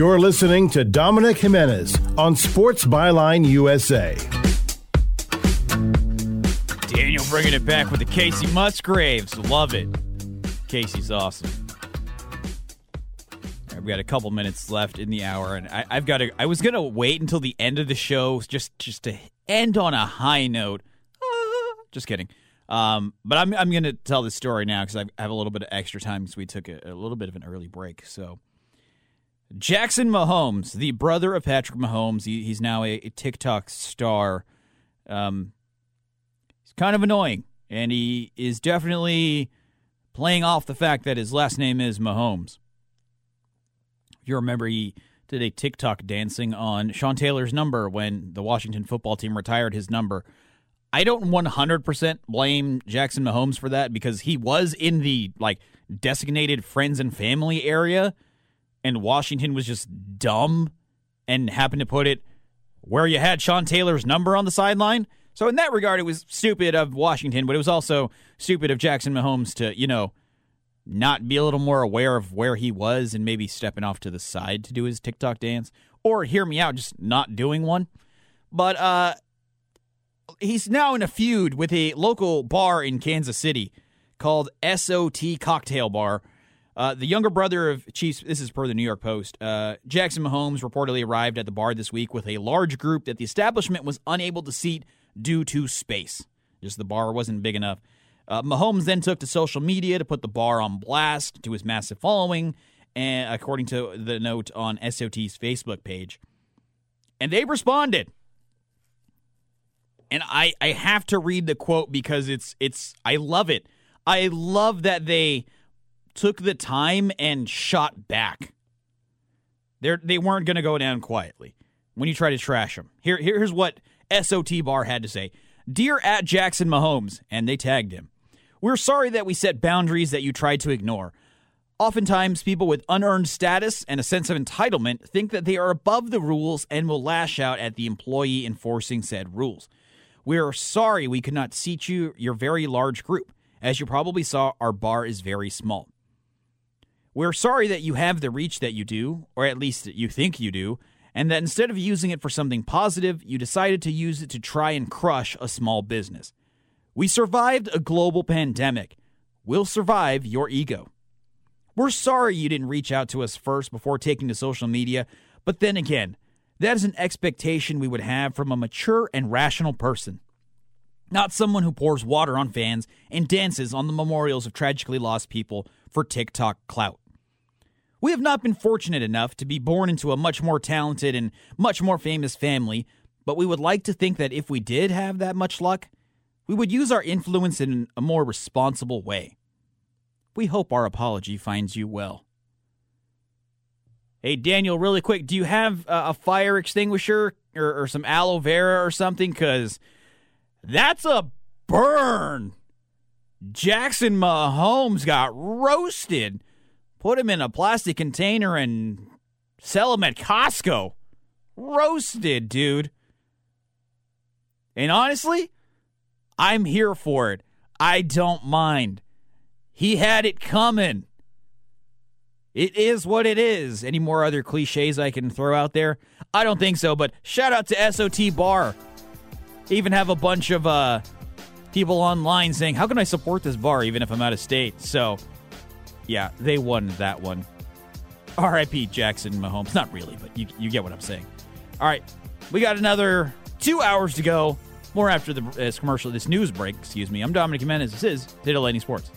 You're listening to Dominic Jimenez on Sports Byline USA. Daniel bringing it back with the Kacey Musgraves. Love it. Kacey's awesome. I've got a couple minutes left in the hour, and I, have got to. I was gonna wait until the end of the show just just to end on a high note. just kidding. Um, but I'm I'm gonna tell this story now because I have a little bit of extra time because we took a, a little bit of an early break. So. Jackson Mahomes, the brother of Patrick Mahomes, he, he's now a, a, TikTok star. Um, he's kind of annoying, and he is definitely playing off the fact that his last name is Mahomes. If you remember, he did a TikTok dancing on Sean Taylor's number when the Washington football team retired his number. I don't 100% blame Jackson Mahomes for that because he was in the like designated friends and family area and Washington was just dumb and happened to put it where you had Sean Taylor's number on the sideline. So in that regard, it was stupid of Washington, but it was also stupid of Jackson Mahomes to, you know, not be a little more aware of where he was and maybe stepping off to the side to do his TikTok dance. Or hear me out, just not doing one. But uh he's now in a feud with a local bar in Kansas City called SOT Cocktail Bar uh, the younger brother of Chiefs, this is per the New York Post, uh, Jackson Mahomes reportedly arrived at the bar this week with a large group that the establishment was unable to seat due to space. Just the bar wasn't big enough. Uh, Mahomes then took to social media to put the bar on blast to his massive following, and according to the note on SOT's Facebook page. And they responded. And I, I have to read the quote because it's it's I love it. I love that they took the time and shot back. They're, they weren't going to go down quietly when you try to trash them. Here, here's what SOT Bar had to say Dear at Jackson Mahomes, and they tagged him. We're sorry that we set boundaries that you tried to ignore. Oftentimes, people with unearned status and a sense of entitlement think that they are above the rules and will lash out at the employee enforcing said rules. We are sorry we could not seat you, your very large group. As you probably saw, our bar is very small. We're sorry that you have the reach that you do, or at least you think you do, and that instead of using it for something positive, you decided to use it to try and crush a small business. We survived a global pandemic. We'll survive your ego. We're sorry you didn't reach out to us first before taking to social media, but then again, that is an expectation we would have from a mature and rational person. Not someone who pours water on fans and dances on the memorials of tragically lost people for TikTok clout. We have not been fortunate enough to be born into a much more talented and much more famous family, but we would like to think that if we did have that much luck, we would use our influence in a more responsible way. We hope our apology finds you well. Hey, Daniel, really quick, do you have uh, a fire extinguisher or, or some aloe vera or something? Because that's a burn. Jackson Mahomes got roasted put them in a plastic container and sell them at Costco. Roasted, dude. And honestly, I'm here for it. I don't mind. He had it coming. It is what it is. Any more other cliches I can throw out there? I don't think so, but shout out to SOT Bar. even have a bunch of uh, people online saying, How can I support this bar even if I'm out of state? So yeah, they won that one. R.I.P. Jackson Mahomes. Not really, but you, you get what I'm saying. All right, we got another two hours to go. More after the this commercial, this news break. Excuse me. I'm Dominic Jimenez. This is Data Titillating Sports.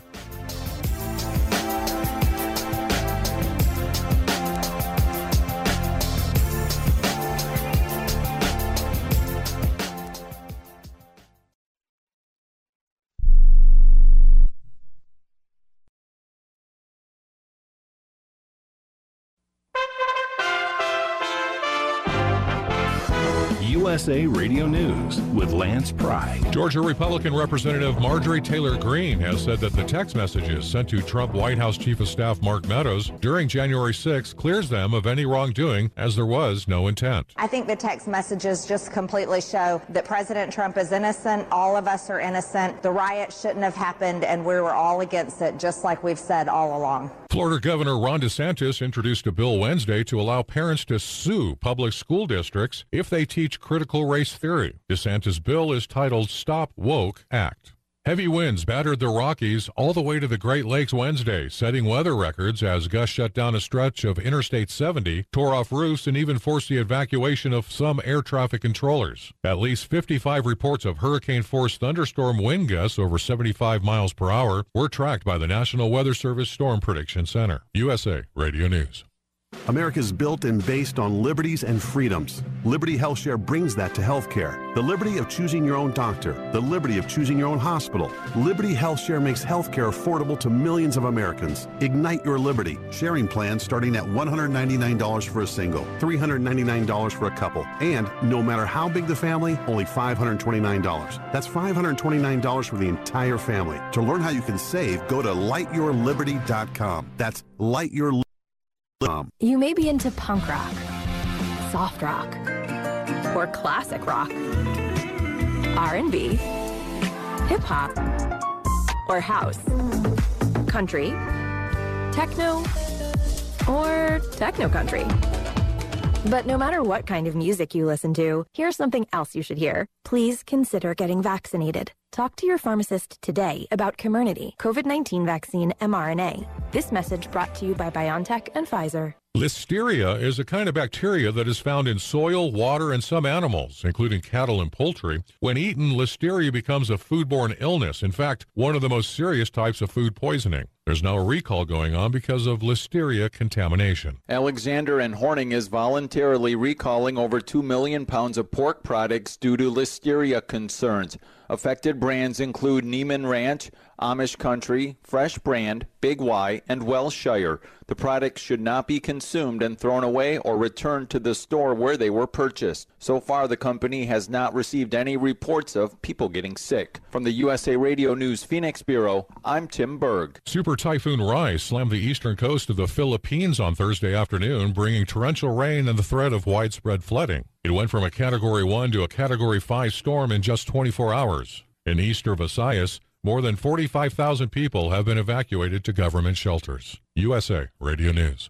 USA Radio News with Lance Pry. Georgia Republican Representative Marjorie Taylor Greene has said that the text messages sent to Trump White House Chief of Staff Mark Meadows during January 6 clears them of any wrongdoing as there was no intent. I think the text messages just completely show that President Trump is innocent. All of us are innocent. The riot shouldn't have happened, and we were all against it, just like we've said all along. Florida Governor Ron DeSantis introduced a bill Wednesday to allow parents to sue public school districts if they teach critical race theory. DeSantis' bill is titled Stop Woke Act. Heavy winds battered the Rockies all the way to the Great Lakes Wednesday, setting weather records as gusts shut down a stretch of Interstate 70, tore off roofs, and even forced the evacuation of some air traffic controllers. At least 55 reports of hurricane force thunderstorm wind gusts over 75 miles per hour were tracked by the National Weather Service Storm Prediction Center. USA Radio News. America's built and based on liberties and freedoms. Liberty HealthShare brings that to healthcare. The liberty of choosing your own doctor, the liberty of choosing your own hospital. Liberty HealthShare makes healthcare affordable to millions of Americans. Ignite your liberty. Sharing plans starting at $199 for a single, $399 for a couple, and no matter how big the family, only $529. That's $529 for the entire family. To learn how you can save, go to lightyourliberty.com. That's lightyourliberty.com. Um, you may be into punk rock, soft rock, or classic rock, R&B, hip hop, or house, country, techno, or techno country. But no matter what kind of music you listen to, here's something else you should hear. Please consider getting vaccinated. Talk to your pharmacist today about Comirnaty, COVID-19 vaccine mRNA. This message brought to you by BioNTech and Pfizer. Listeria is a kind of bacteria that is found in soil, water, and some animals, including cattle and poultry. When eaten, listeria becomes a foodborne illness. In fact, one of the most serious types of food poisoning. There's now a recall going on because of listeria contamination. Alexander and Hornung is voluntarily recalling over 2 million pounds of pork products due to listeria concerns. Affected brands include Niman Ranch, Amish Country, Fresh Brand, Big Y, and Wellshire. The products should not be consumed and thrown away or returned to the store where they were purchased. So far, the company has not received any reports of people getting sick. From the USA Radio News Phoenix Bureau, I'm Tim Berg. Super Typhoon Rai slammed the eastern coast of the Philippines on Thursday afternoon, bringing torrential rain and the threat of widespread flooding. It went from a Category 1 to a Category 5 storm in just 24 hours. In eastern Visayas, more than 45,000 people have been evacuated to government shelters. USA Radio News.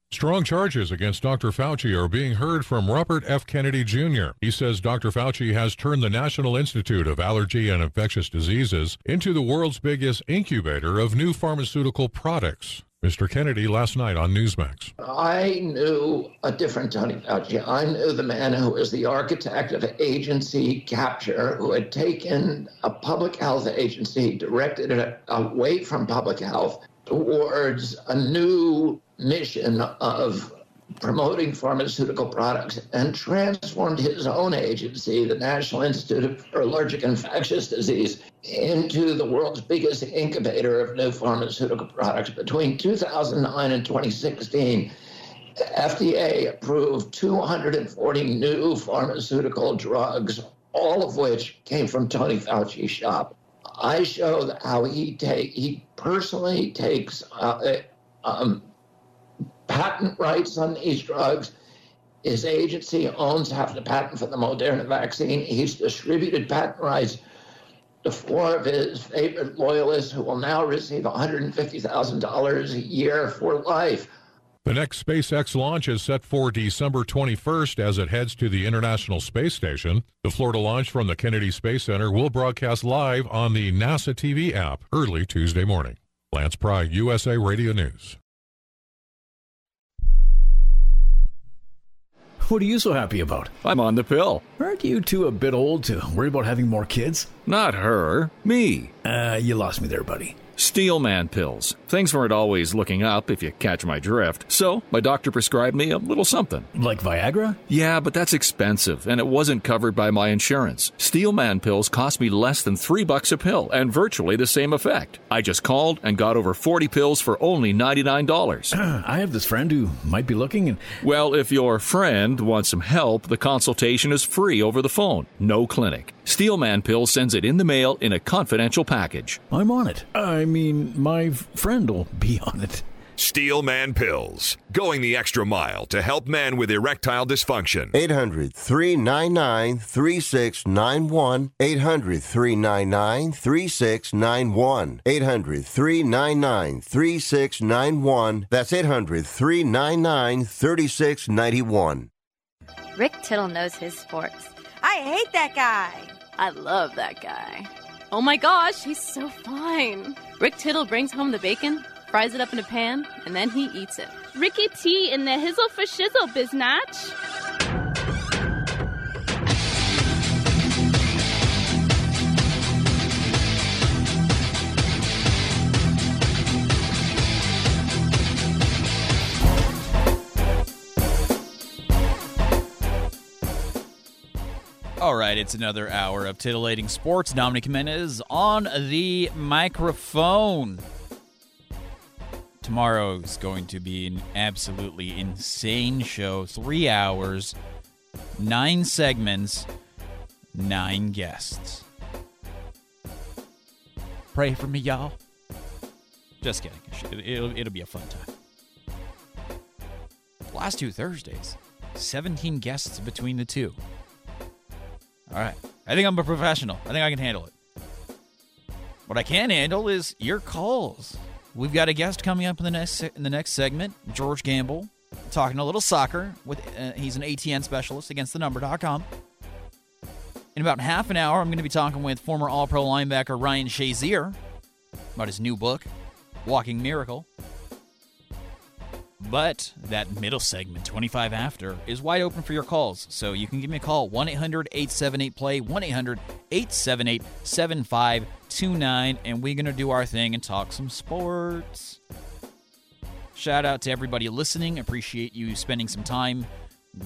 Strong charges against Dr. Fauci are being heard from Robert F. Kennedy Jr. He says Dr. Fauci has turned the National Institute of Allergy and Infectious Diseases into the world's biggest incubator of new pharmaceutical products. Mr. Kennedy last night on Newsmax. I knew a different Tony Fauci. I knew the man who was the architect of agency capture, who had taken a public health agency, directed it away from public health towards a new mission of promoting pharmaceutical products and transformed his own agency, the National Institute for Allergic and Infectious Disease, into the world's biggest incubator of new pharmaceutical products. Between 2009 and 2016, FDA approved 240 new pharmaceutical drugs, all of which came from Tony Fauci's shop. I show how he take he personally takes uh, um, patent rights on these drugs. His agency owns half the patent for the Moderna vaccine. He's distributed patent rights to four of his favorite loyalists who will now receive $150,000 a year for life. The next SpaceX launch is set for December 21st as it heads to the International Space Station. The Florida launch from the Kennedy Space Center will broadcast live on the NASA TV app early Tuesday morning. Lance Pry, USA Radio News. What are you so happy about? I'm on the pill. Aren't you two a bit old to worry about having more kids? Not her, me. Uh, you lost me there, buddy. Steelman pills. Things weren't always looking up, if you catch my drift. So, my doctor prescribed me a little something. Like Viagra? Yeah, but that's expensive, and it wasn't covered by my insurance. Steelman pills cost me less than three bucks a pill, and virtually the same effect. I just called and got over 40 pills for only $99. I have this friend who might be looking and. Well, if your friend wants some help, the consultation is free over the phone. No clinic. Steelman Pill sends it in the mail in a confidential package. I'm on it. I mean, my friend will be on it. Steel Man Pills, going the extra mile to help men with erectile dysfunction. 800 399 3691. 800 399 3691. 800 399 3691. That's 800 399 3691. Rick Tittle knows his sports. I hate that guy. I love that guy. Oh my gosh, he's so fine. Rick Tittle brings home the bacon, fries it up in a pan, and then he eats it. Ricky T in the hizzle for shizzle, biznatch. All right, it's another hour of titillating sports. Dominic Jimenez on the microphone. Tomorrow is going to be an absolutely insane show. Three hours, nine segments, nine guests. Pray for me, y'all. Just kidding. It'll, it'll be a fun time. Last two Thursdays, 17 guests between the two. All right. I think I'm a professional. I think I can handle it. What I can handle is your calls. We've got a guest coming up in the next in the next segment, George Gamble, talking a little soccer with uh, he's an ATN specialist against the number.com. In about half an hour, I'm going to be talking with former All-Pro linebacker Ryan Shazier about his new book, Walking Miracle. But that middle segment, 25 after, is wide open for your calls. So you can give me a call, 1 800 878 play, 1 800 878 7529, and we're going to do our thing and talk some sports. Shout out to everybody listening. Appreciate you spending some time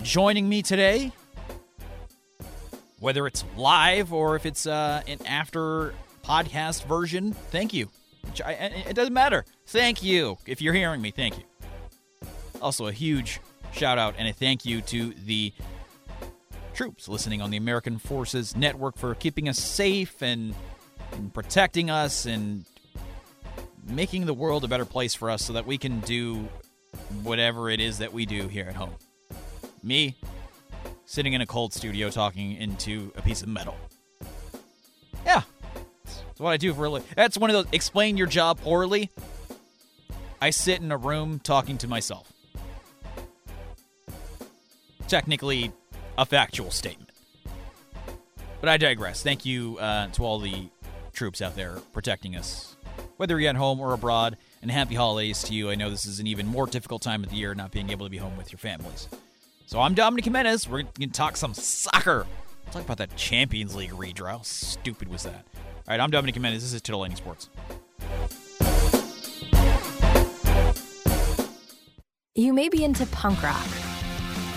joining me today. Whether it's live or if it's uh, an after podcast version, thank you. It doesn't matter. Thank you. If you're hearing me, thank you. Also, a huge shout out and a thank you to the troops listening on the American Forces Network for keeping us safe and, and, protecting us and making the world a better place for us so that we can do whatever it is that we do here at home. Me, sitting in a cold studio talking into a piece of metal. Yeah. That's what I do for a living. That's one of those explain your job poorly. I sit in a room talking to myself technically a factual statement. But I digress. Thank you uh, to all the troops out there protecting us, whether you're at home or abroad. And happy holidays to you. I know this is an even more difficult time of the year, not being able to be home with your families. So I'm Dominic Jimenez. We're going to talk some soccer. Talk about that Champions League redraw. How stupid was that? All right, I'm Dominic Jimenez. This is Titillating Sports. You may be into punk rock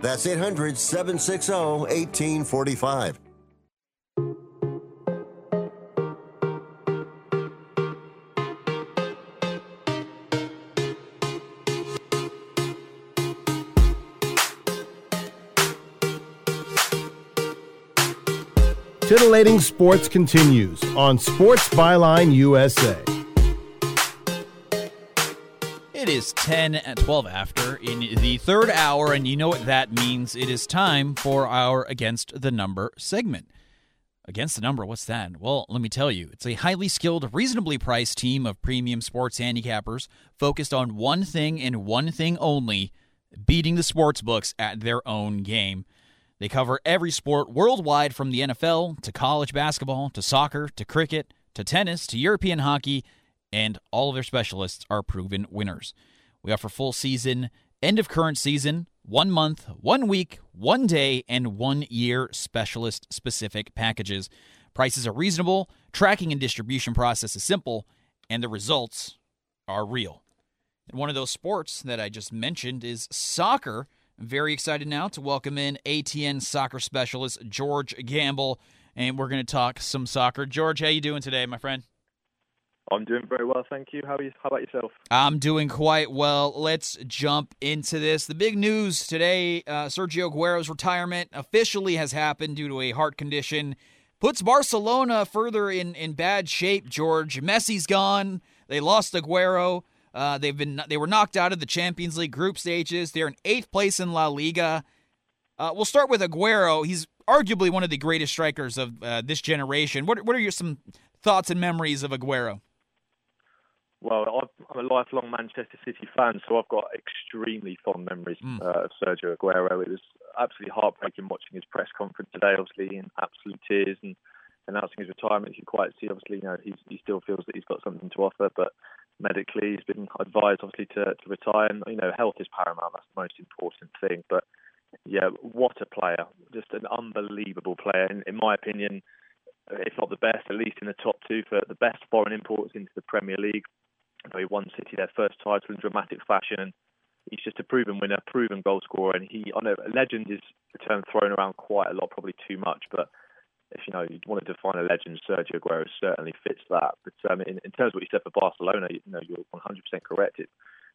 That's 800 760 1845. Titillating Sports continues on Sports Byline USA. It is 10 at 12 after in the third hour, and you know what that means. It is time for our Against the Number segment. Against the Number, what's that? Well, let me tell you. It's a highly skilled, reasonably priced team of premium sports handicappers focused on one thing and one thing only beating the sports books at their own game. They cover every sport worldwide from the NFL to college basketball to soccer to cricket to tennis to European hockey, and all of their specialists are proven winners. We offer full season, end of current season, one month, one week, one day, and one year specialist specific packages. Prices are reasonable, tracking and distribution process is simple, and the results are real. And one of those sports that I just mentioned is soccer. I'm very excited now to welcome in ATN soccer specialist George Gamble, and we're going to talk some soccer. George, how you doing today, my friend? I'm doing very well, thank you. How are you? How about yourself? I'm doing quite well. Let's jump into this. The big news today: uh, Sergio Aguero's retirement officially has happened due to a heart condition. Puts Barcelona further in in bad shape. George Messi's gone. They lost Aguero. Uh, they've been they were knocked out of the Champions League group stages. They're in eighth place in La Liga. Uh, we'll start with Aguero. He's arguably one of the greatest strikers of uh, this generation. What what are your some thoughts and memories of Aguero? Well, I'm a lifelong Manchester City fan, so I've got extremely fond memories Mm. uh, of Sergio Aguero. It was absolutely heartbreaking watching his press conference today, obviously in absolute tears and announcing his retirement. You can quite see, obviously, you know, he's, he still feels that he's got something to offer, but medically he's been advised, obviously, to, to retire. And, you know, health is paramount. That's the most important thing. But, yeah, what a player. Just an unbelievable player. In, in my opinion, if not the best, at least in the top two for the best foreign imports into the Premier League. You know, he won City their first title in dramatic fashion. And he's just a proven winner, proven goal scorer, and he I know legend is a term thrown around quite a lot, probably too much, but if you know you wanted to define a legend, Sergio Aguero certainly fits that. But um, in, in, terms of what you said for Barcelona, you know you're 100% correct. It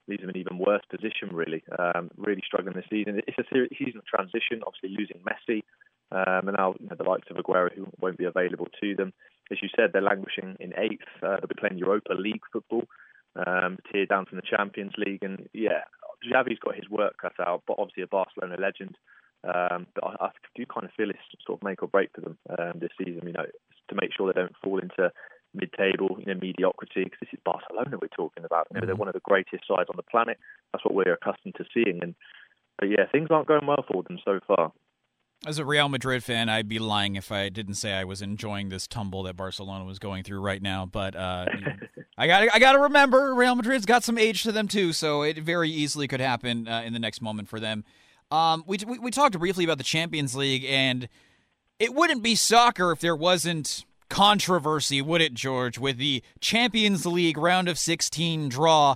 leaves them in an even worse position, really. Um, really struggling this season. It's a season of transition. Obviously losing Messi, um, and now you know, the likes of Aguero who won't be available to them. As you said, they're languishing in eighth. Uh, they'll be playing Europa League football, um, tier down from the Champions League, and yeah, Xavi's got his work cut out, but obviously a Barcelona legend. Um, but I, I, do kind of feel it's sort of make or break for them um, this season. You know, to make sure they don't fall into mid-table, you know, mediocrity. Because this is Barcelona we're talking about. You know, mm-hmm. they're one of the greatest sides on the planet. That's what we're accustomed to seeing. And but yeah, things aren't going well for them so far. As a Real Madrid fan, I'd be lying if I didn't say I was enjoying this tumble that Barcelona was going through right now. But uh, I got I got to remember Real Madrid's got some age to them too, so it very easily could happen uh, in the next moment for them. Um, we, we, we talked briefly about the Champions League, and it wouldn't be soccer if there wasn't controversy, would it, George, with the Champions League round of 16 draw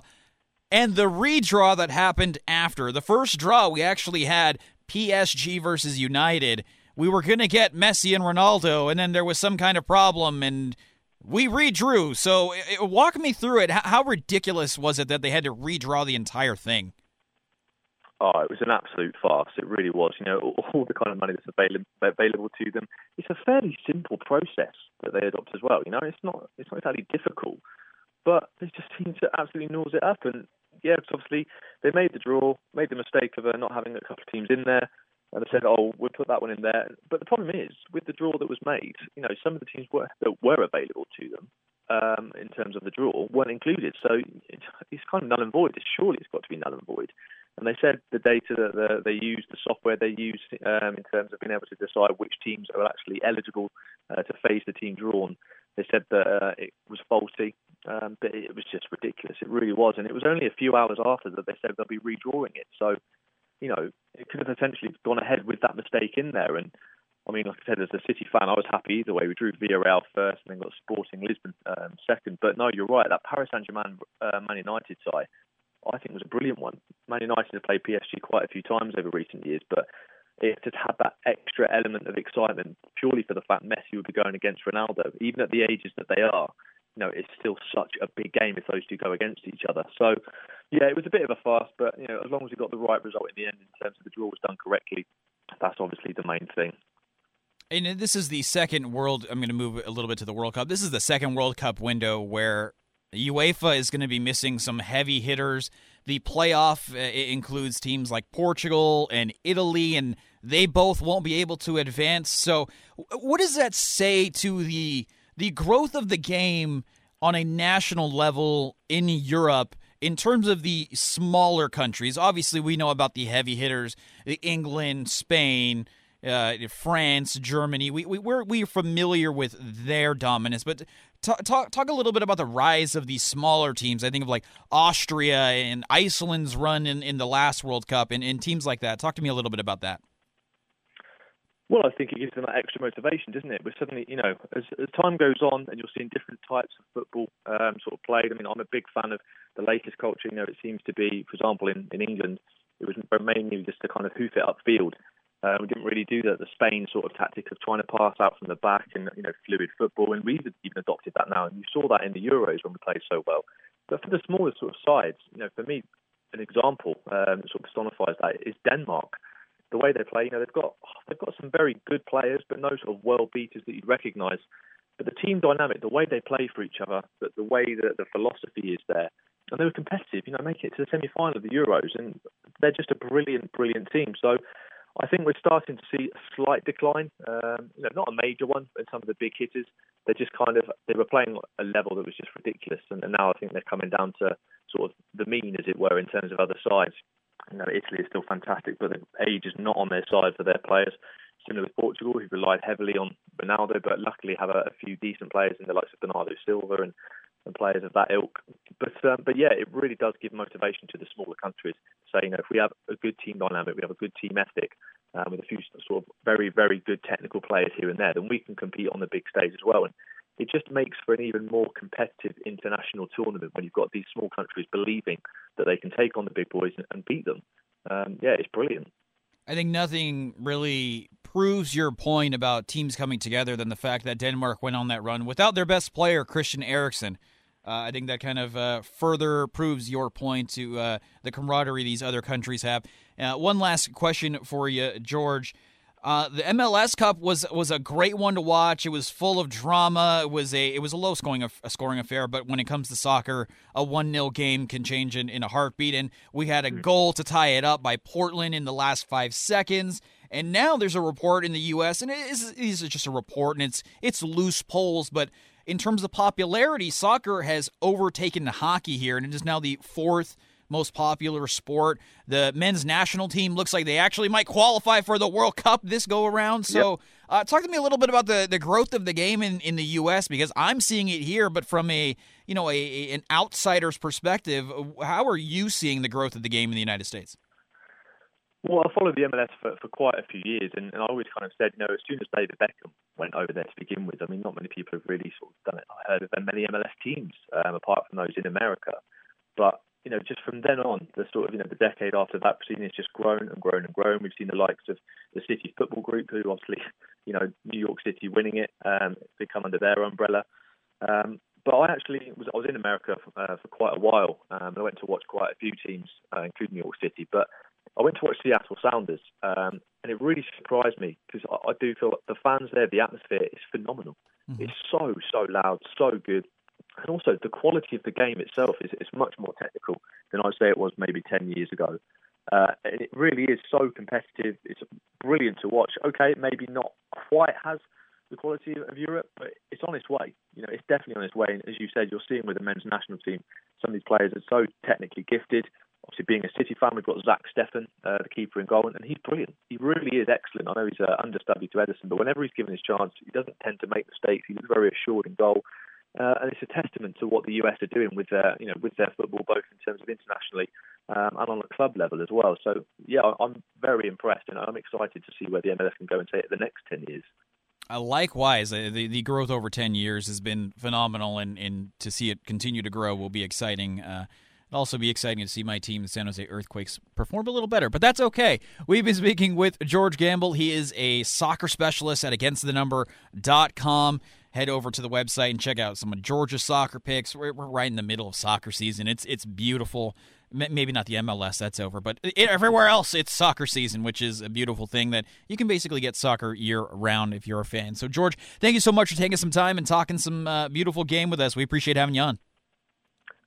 and the redraw that happened after. The first draw, we actually had PSG versus United. We were going to get Messi and Ronaldo, and then there was some kind of problem, and we redrew. So, it, walk me through it. How ridiculous was it that they had to redraw the entire thing? oh, it was an absolute farce. It really was. You know, all the kind of money that's available available to them. It's a fairly simple process that they adopt as well. You know, it's not it's not exactly difficult, but they just seem to absolutely nose it up. And yeah, obviously they made the draw, made the mistake of uh, not having a couple of teams in there. And they said, "Oh, we'll put that one in there." But the problem is, with the draw that was made, you know, some of the teams were that were available to them um, in terms of the draw weren't included. So it's kind of null and void. Surely it's got to be null and void. And they said the data that they used, the software they used um, in terms of being able to decide which teams are actually eligible uh, to face the team drawn, they said that uh, it was faulty, um, but it was just ridiculous. It really was. And it was only a few hours after that they said they'll be redrawing it. So, you know, it could have potentially gone ahead with that mistake in there. And I mean, like I said, as a City fan, I was happy either way. We drew Villarreal first and then got Sporting Lisbon um, second. But no, you're right. That Paris Saint Germain uh, Man United side I think was a brilliant one. Man United have played PSG quite a few times over recent years, but it just had that extra element of excitement purely for the fact Messi would be going against Ronaldo, even at the ages that they are. You know, it's still such a big game if those two go against each other. So, yeah, it was a bit of a farce, but you know, as long as we got the right result in the end in terms of the draw was done correctly, that's obviously the main thing. And this is the second World. I'm going to move a little bit to the World Cup. This is the second World Cup window where UEFA is going to be missing some heavy hitters. The playoff uh, includes teams like Portugal and Italy, and they both won't be able to advance. So, what does that say to the the growth of the game on a national level in Europe? In terms of the smaller countries, obviously we know about the heavy hitters, England, Spain, uh, France, Germany. We, we we're we're familiar with their dominance, but talk, talk talk a little bit about the rise of these smaller teams. I think of like Austria and Iceland's run in, in the last World Cup and, and teams like that. Talk to me a little bit about that. Well, I think it gives them that extra motivation, doesn't it? But suddenly, you know, as, as time goes on and you're seeing different types of football um, sort of played. I mean, I'm a big fan of the latest culture. You know, it seems to be, for example, in, in England, it was mainly just to kind of hoof it upfield. Uh, we didn't really do that. The Spain sort of tactic of trying to pass out from the back and you know fluid football, and we've even adopted that now. And you saw that in the Euros when we played so well. But for the smaller sort of sides, you know, for me, an example um, that sort of personifies that is Denmark. The way they play, you know, they've got they've got some very good players, but no sort of world beaters that you'd recognise. But the team dynamic, the way they play for each other, that the way that the philosophy is there, and they were competitive. You know, making it to the semi-final of the Euros, and they're just a brilliant, brilliant team. So I think we're starting to see a slight decline. Um, you know, not a major one, but some of the big hitters, they're just kind of they were playing a level that was just ridiculous, and, and now I think they're coming down to sort of the mean, as it were, in terms of other sides. You know, Italy is still fantastic, but the age is not on their side for their players. Similar with Portugal, who relied heavily on Ronaldo, but luckily have a, a few decent players in the likes of Bernardo Silva and and players of that ilk. But um, but yeah, it really does give motivation to the smaller countries. So you know, if we have a good team dynamic, we have a good team ethic, um, with a few sort of very very good technical players here and there, then we can compete on the big stage as well. And it just makes for an even more competitive international tournament when you've got these small countries believing that they can take on the big boys and, beat them. Um, yeah, it's brilliant. I think nothing really proves your point about teams coming together than the fact that Denmark went on that run without their best player, Christian Eriksen. Uh, I think that kind of uh, further proves your point to uh, the camaraderie these other countries have. Uh, one last question for you, George. Uh, the MLS Cup was was a great one to watch. It was full of drama. It was a it was a low scoring a scoring affair, but when it comes to soccer, a one 0 game can change in, in a heartbeat. And we had a mm. goal to tie it up by Portland in the last five seconds. And now there's a report in the U.S. and it is, it is just a report, and it's it's loose polls, but in terms of popularity, soccer has overtaken hockey here, and it is now the fourth most popular sport. The men's national team looks like they actually might qualify for the World Cup this go around. So, yep. uh, talk to me a little bit about the, the growth of the game in, in the U.S. because I'm seeing it here, but from a you know a, a an outsider's perspective, how are you seeing the growth of the game in the United States? Well, I followed the MLS for, for quite a few years, and, and I always kind of said, you know, as soon as David Beckham went over there to begin with, I mean, not many people have really sort of done it. I heard of many MLS teams, um, apart from those in America. But you know, just from then on, the sort of you know the decade after that proceeding has just grown and grown and grown. We've seen the likes of the City Football Group, who obviously, you know, New York City winning it, um, they come under their umbrella. Um, but I actually was I was in America for, uh, for quite a while. Um, and I went to watch quite a few teams, uh, including New York City. But I went to watch Seattle Sounders, um, and it really surprised me because I, I, do feel the fans there, the atmosphere is phenomenal. Mm-hmm. It's so so loud, so good and also the quality of the game itself is, is much more technical than I'd say it was maybe 10 years ago. Uh, and it really is so competitive. It's brilliant to watch. Okay, maybe not quite has the quality of Europe, but it's on its way. You know, it's definitely on its way. And as you said, you're seeing with the men's national team, some of these players are so technically gifted. Obviously, being a City fan, we've got Zach Steffen, uh, the keeper in goal, and he's brilliant. He really is excellent. I know he's uh, understudy to Ederson, but whenever he's given his chance, he doesn't tend to make mistakes. He's very assured in goal. Uh, and it's a testament to what the US are doing with their, you know, with their football, both in terms of internationally um, and on a club level as well. So, yeah, I'm very impressed, and I'm excited to see where the MLS can go and take it the next ten years. Uh, likewise, uh, the the growth over ten years has been phenomenal, and, and to see it continue to grow will be exciting. Uh, It'll also be exciting to see my team, the San Jose Earthquakes, perform a little better, but that's okay. We've been speaking with George Gamble. He is a soccer specialist at againstthenumber.com head over to the website and check out some of Georgia's soccer picks. We're, we're right in the middle of soccer season. It's it's beautiful. Maybe not the MLS, that's over, but everywhere else it's soccer season, which is a beautiful thing that you can basically get soccer year round if you're a fan. So, George, thank you so much for taking some time and talking some uh, beautiful game with us. We appreciate having you on.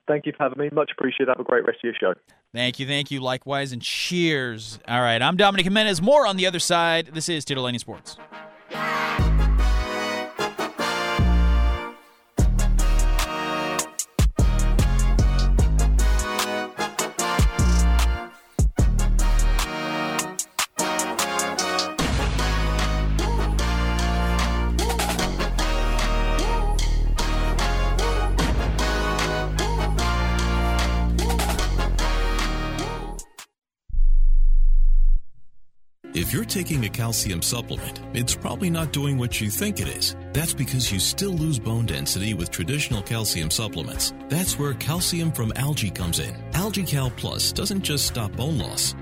Thank you for having me. Much appreciated. Have a great rest of your show. Thank you, thank you. Likewise, and cheers. All right, I'm Dominic Jimenez. More on the other side. This is Titillating Sports. If you're taking a calcium supplement, it's probably not doing what you think it is. That's because you still lose bone density with traditional calcium supplements. That's where calcium from algae comes in. AlgaeCal Plus doesn't just stop bone loss.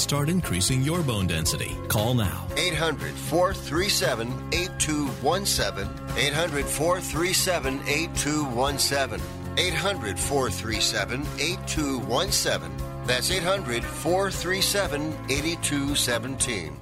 start increasing your bone density. Call now. 800 437 8217. 800 437 8217. 800 437 8217. That's 800 437 8217.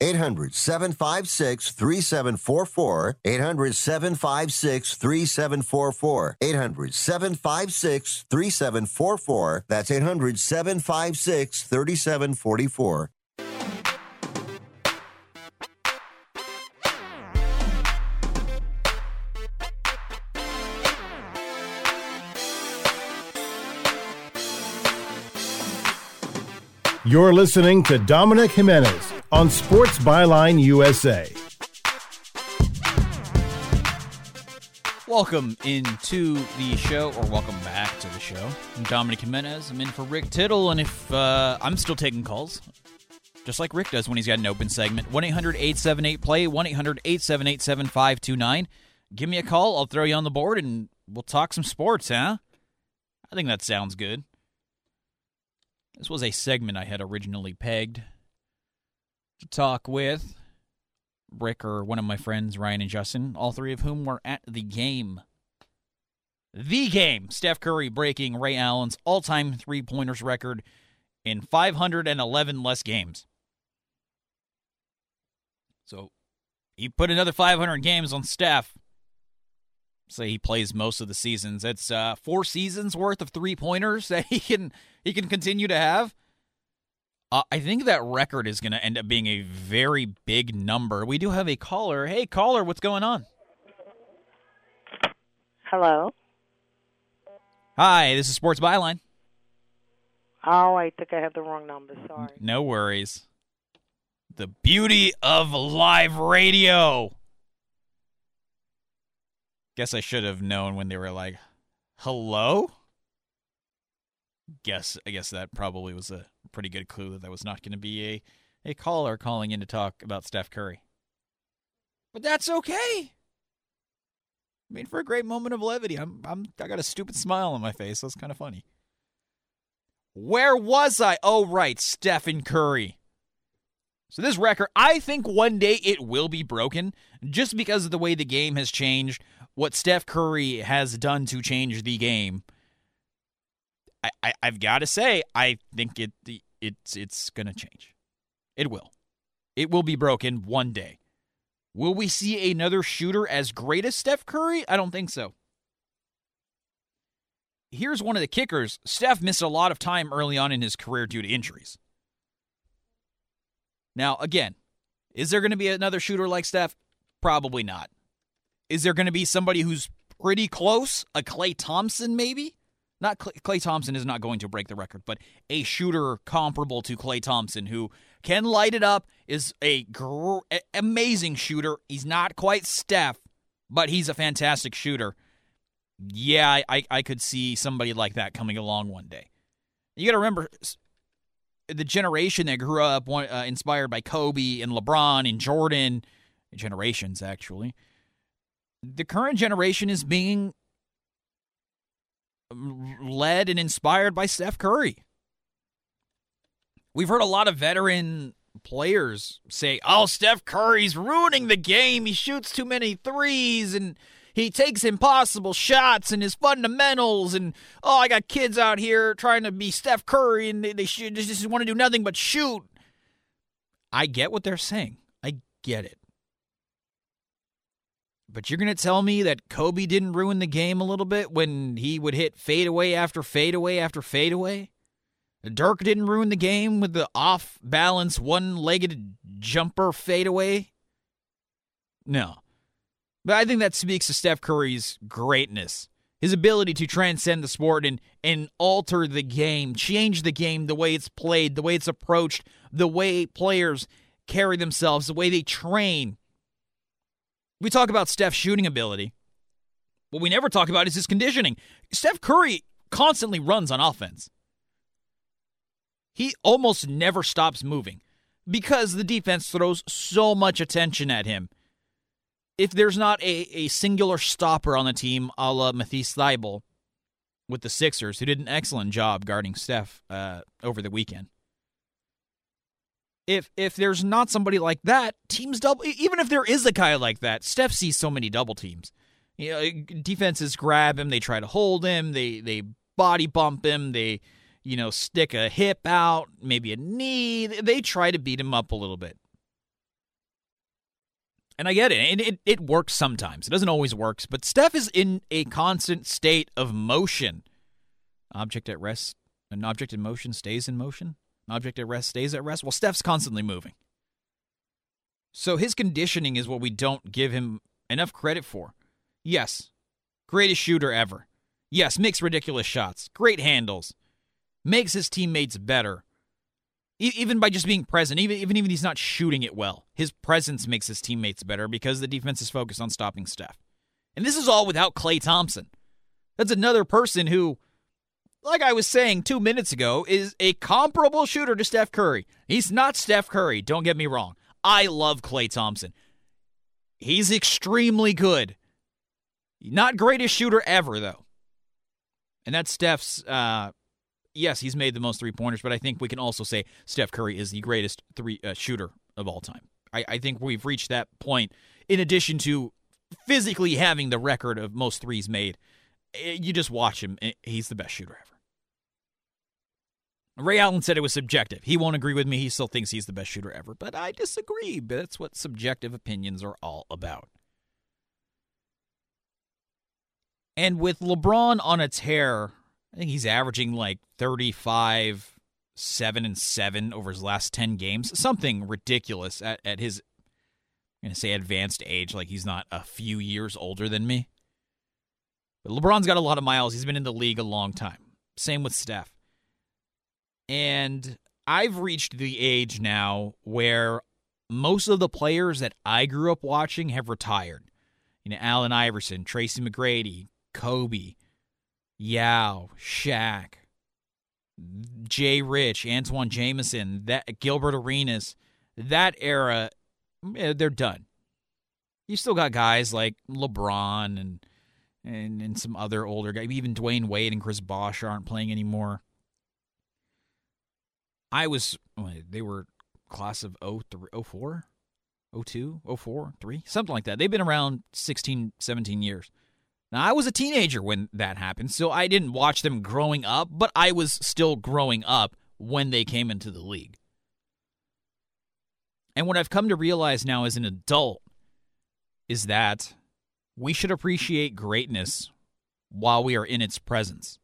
800 756 3744. 800 756 3744. 800 756 3744. That's 800 756 3744. You're listening to Dominic Jimenez on Sports Byline USA. Welcome into the show, or welcome back to the show. I'm Dominic Jimenez. I'm in for Rick Tittle, and if uh, I'm still taking calls, just like Rick does when he's got an open segment, 1 800 878 play, 1 800 878 7529. Give me a call. I'll throw you on the board, and we'll talk some sports, huh? I think that sounds good. This was a segment I had originally pegged to talk with Rick or one of my friends, Ryan and Justin, all three of whom were at the game. The game. Steph Curry breaking Ray Allen's all time three pointers record in 511 less games. So he put another 500 games on Steph. Say he plays most of the seasons. It's uh, four seasons worth of three pointers that he can he can continue to have. Uh, I think that record is going to end up being a very big number. We do have a caller. Hey, caller, what's going on? Hello. Hi, this is Sports Byline. Oh, I think I had the wrong number. Sorry. No worries. The beauty of live radio. Guess I should have known when they were like, "Hello." Guess I guess that probably was a pretty good clue that that was not going to be a a caller calling in to talk about Steph Curry. But that's okay. I mean, for a great moment of levity, I'm I'm I got a stupid smile on my face. That's kind of funny. Where was I? Oh, right, Stephen Curry. So this record, I think one day it will be broken just because of the way the game has changed, what Steph Curry has done to change the game. I, I I've got to say, I think it it's it's gonna change. It will. It will be broken one day. Will we see another shooter as great as Steph Curry? I don't think so. Here's one of the kickers. Steph missed a lot of time early on in his career due to injuries. Now, again, is there going to be another shooter like Steph? Probably not. Is there going to be somebody who's pretty close? A Klay Thompson, maybe? Not Clay, Klay Thompson is not going to break the record, but a shooter comparable to Klay Thompson who can light it up, is a gr- amazing shooter. He's not quite Steph, but he's a fantastic shooter. Yeah, I, I could see somebody like that coming along one day. You got to remember, the generation that grew up uh, inspired by Kobe and LeBron and Jordan, generations actually, the current generation is being led and inspired by Steph Curry. We've heard a lot of veteran players say, "Oh, Steph Curry's ruining the game. He shoots too many threes and he takes impossible shots and his fundamentals and oh, I got kids out here trying to be Steph Curry and they, they should, just want to do nothing but shoot." I get what they're saying. I get it. But you're going to tell me that Kobe didn't ruin the game a little bit when he would hit fadeaway after fadeaway after fadeaway? Dirk didn't ruin the game with the off balance, one legged jumper fadeaway? No. But I think that speaks to Steph Curry's greatness. His ability to transcend the sport and, and alter the game, change the game, the way it's played, the way it's approached, the way players carry themselves, the way they train. We talk about Steph's shooting ability. What we never talk about is his conditioning. Steph Curry constantly runs on offense he almost never stops moving because the defense throws so much attention at him. If there's not a, a singular stopper on the team, a la Matisse Thybulle with the Sixers, who did an excellent job guarding Steph uh, over the weekend. If if there's not somebody like that, teams double. Even if there is a guy like that, Steph sees so many double teams. You know, defenses grab him, they try to hold him, they they body bump him, they you know, stick a hip out, maybe a knee. They try to beat him up a little bit. And I get it. And it, it works sometimes. It doesn't always work. But Steph is in a constant state of motion. Object at rest, an object in motion stays in motion. An object at rest stays at rest. Well, Steph's constantly moving. So his conditioning is what we don't give him enough credit for. Yes, greatest shooter ever. Yes, makes ridiculous shots, great handles, makes his teammates better. Even by just being present, even even even he's not shooting it well, his presence makes his teammates better because the defense is focused on stopping Steph. And this is all without Klay Thompson. That's another person who, like I was saying two minutes ago, is a comparable shooter to Steph Curry. He's not Steph Curry, don't get me wrong. I love Klay Thompson. He's extremely good. Not greatest shooter ever, though. And that's Steph's uh, yes, he's made the most three pointers, but I think we can also say Steph Curry is the greatest three uh, shooter of all time. I, I think we've reached that point. In addition to physically having the record of most threes made, eh, you just watch him; eh, he's the best shooter ever. Ray Allen said it was subjective. He won't agree with me. He still thinks he's the best shooter ever, but I disagree. But that's what subjective opinions are all about. And with LeBron on a tear I think he's averaging like 35, 7 and 7 over his last 10 games. Something ridiculous at, at his, I'm going to say advanced age, like he's not a few years older than me. But LeBron's got a lot of miles. He's been in the league a long time. Same with Steph. And I've reached the age now where most of the players that I grew up watching have retired. You know, Allen Iverson, Tracy McGrady, Kobe, Yao, Shaq, Jay Rich, Antawn Jamison, that Gilbert Arenas, that era, eh, they're done. You still got guys like LeBron and and and some other older guys, even Dwyane Wade and Chris Bosh aren't playing anymore. I was they were class of 03, 04, 02, 04, 3, something like that. They've been around 16, 17 years. Now, I was a teenager when that happened, so I didn't watch them growing up, but I was still growing up when they came into the league. And what I've come to realize now as an adult is that we should appreciate greatness while we are in its presence.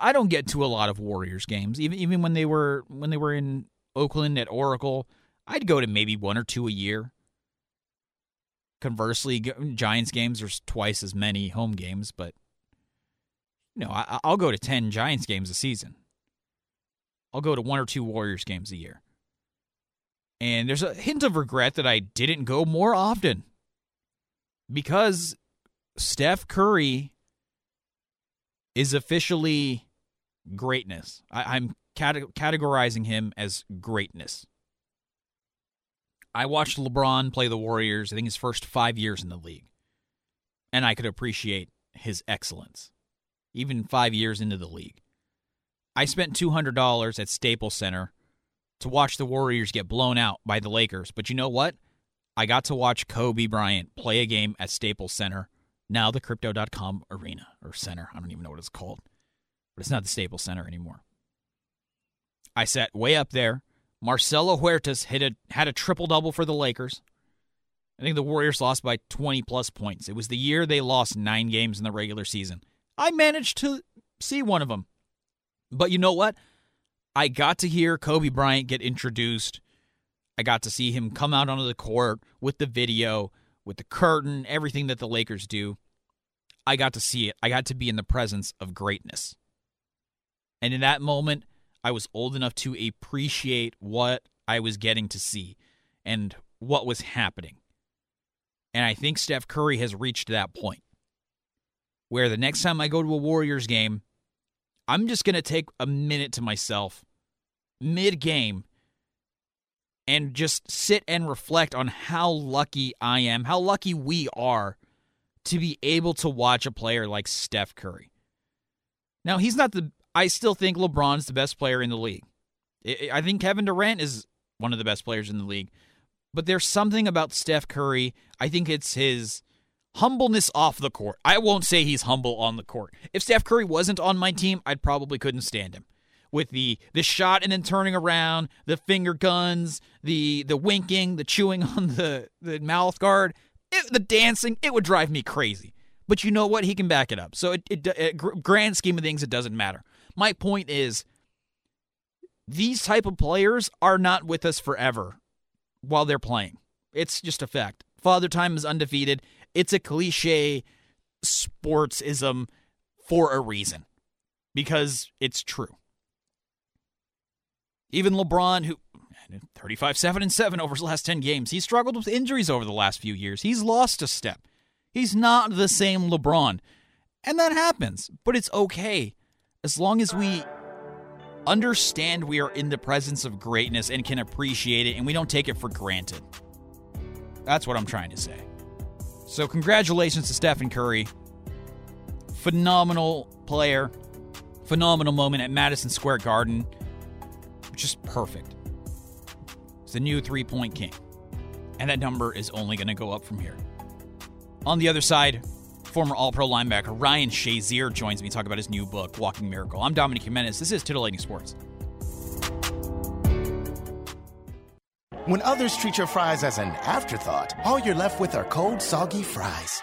I don't get to a lot of Warriors games, even even when they were when they were in Oakland at Oracle. I'd go to maybe one or two a year. Conversely, Giants games there's twice as many home games, but you know I, I'll go to ten Giants games a season. I'll go to one or two Warriors games a year. And there's a hint of regret that I didn't go more often because Steph Curry is officially greatness. I, am cate- categorizing him as greatness. I watched LeBron play the Warriors, I think his first five years in the league, and I could appreciate his excellence, even five years into the league. I spent $200 at Staples Center to watch the Warriors get blown out by the Lakers, but you know what? I got to watch Kobe Bryant play a game at Staples Center, now the Crypto.com Arena or Center. I don't even know what it's called, but it's not the Staples Center anymore. I sat way up there. Marcelo Huertas hit a, had a triple double for the Lakers. I think the Warriors lost by 20 plus points. It was the year they lost nine games in the regular season. I managed to see one of them. But you know what? I got to hear Kobe Bryant get introduced. I got to see him come out onto the court with the video, with the curtain, everything that the Lakers do. I got to see it. I got to be in the presence of greatness. And in that moment, I was old enough to appreciate what I was getting to see and what was happening. And I think Steph Curry has reached that point where the next time I go to a Warriors game, I'm just going to take a minute to myself mid game and just sit and reflect on how lucky I am, how lucky we are to be able to watch a player like Steph Curry. Now, he's not the I still think LeBron's the best player in the league. I think Kevin Durant is one of the best players in the league. But there's something about Steph Curry. I think it's his humbleness off the court. I won't say he's humble on the court. If Steph Curry wasn't on my team, I'd probably couldn't stand him. With the the shot and then turning around, the finger guns, the the winking, the chewing on the the mouth guard, it, the dancing, it would drive me crazy. But you know what? He can back it up. So it, it, it grand scheme of things, it doesn't matter. My point is these type of players are not with us forever while they're playing. It's just a fact. Father Time is undefeated. It's a cliche sportsism for a reason because it's true. Even LeBron, who 35 7 and 7 over his last 10 games, he struggled with injuries over the last few years. He's lost a step. He's not the same LeBron. And that happens, but it's okay as long as we understand we are in the presence of greatness and can appreciate it and we don't take it for granted. That's what I'm trying to say. So, congratulations to Stephen Curry. Phenomenal player. Phenomenal moment at Madison Square Garden. Just perfect. It's the new three point king. And that number is only going to go up from here. On the other side, Former All Pro linebacker Ryan Shazier joins me to talk about his new book, Walking Miracle. I'm Dominic Jimenez. This is Titillating Sports. When others treat your fries as an afterthought, all you're left with are cold, soggy fries.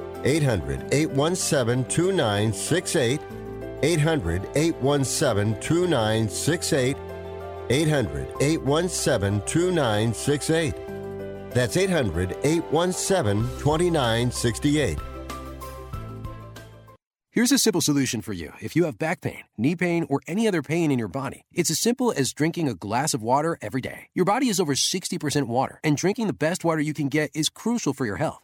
800 817 2968. 800 817 2968. 800 817 2968. That's 800 817 2968. Here's a simple solution for you if you have back pain, knee pain, or any other pain in your body. It's as simple as drinking a glass of water every day. Your body is over 60% water, and drinking the best water you can get is crucial for your health.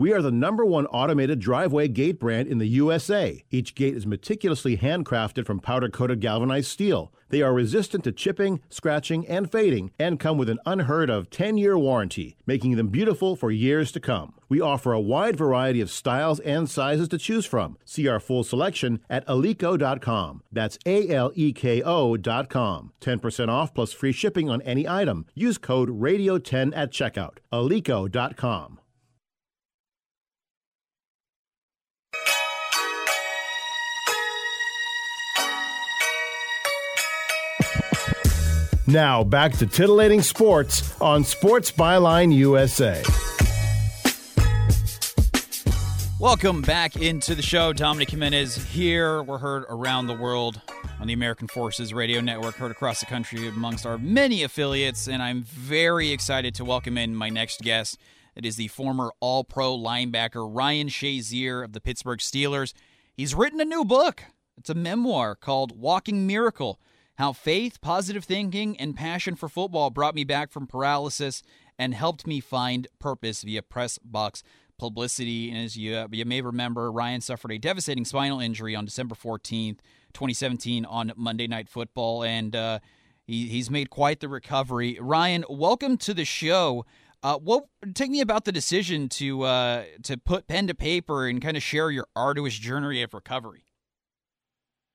we are the number one automated driveway gate brand in the USA. Each gate is meticulously handcrafted from powder coated galvanized steel. They are resistant to chipping, scratching, and fading, and come with an unheard of 10 year warranty, making them beautiful for years to come. We offer a wide variety of styles and sizes to choose from. See our full selection at Aleko.com. That's A L E K O.com. 10% off plus free shipping on any item. Use code RADIO10 at checkout. Aleko.com. Now back to titillating sports on Sports Byline USA. Welcome back into the show. Dominic Jimenez here. We're heard around the world on the American Forces Radio Network, heard across the country amongst our many affiliates, and I'm very excited to welcome in my next guest. It is the former All Pro linebacker Ryan Shazier of the Pittsburgh Steelers. He's written a new book. It's a memoir called Walking Miracle How Faith, Positive Thinking, and Passion for Football brought me back from paralysis and helped me find purpose via press box publicity. And as you, you may remember, Ryan suffered a devastating spinal injury on December 14th, 2017, on Monday Night Football. And uh, he, he's made quite the recovery. Ryan, welcome to the show. Uh, what take me about the decision to uh, to put pen to paper and kind of share your arduous journey of recovery?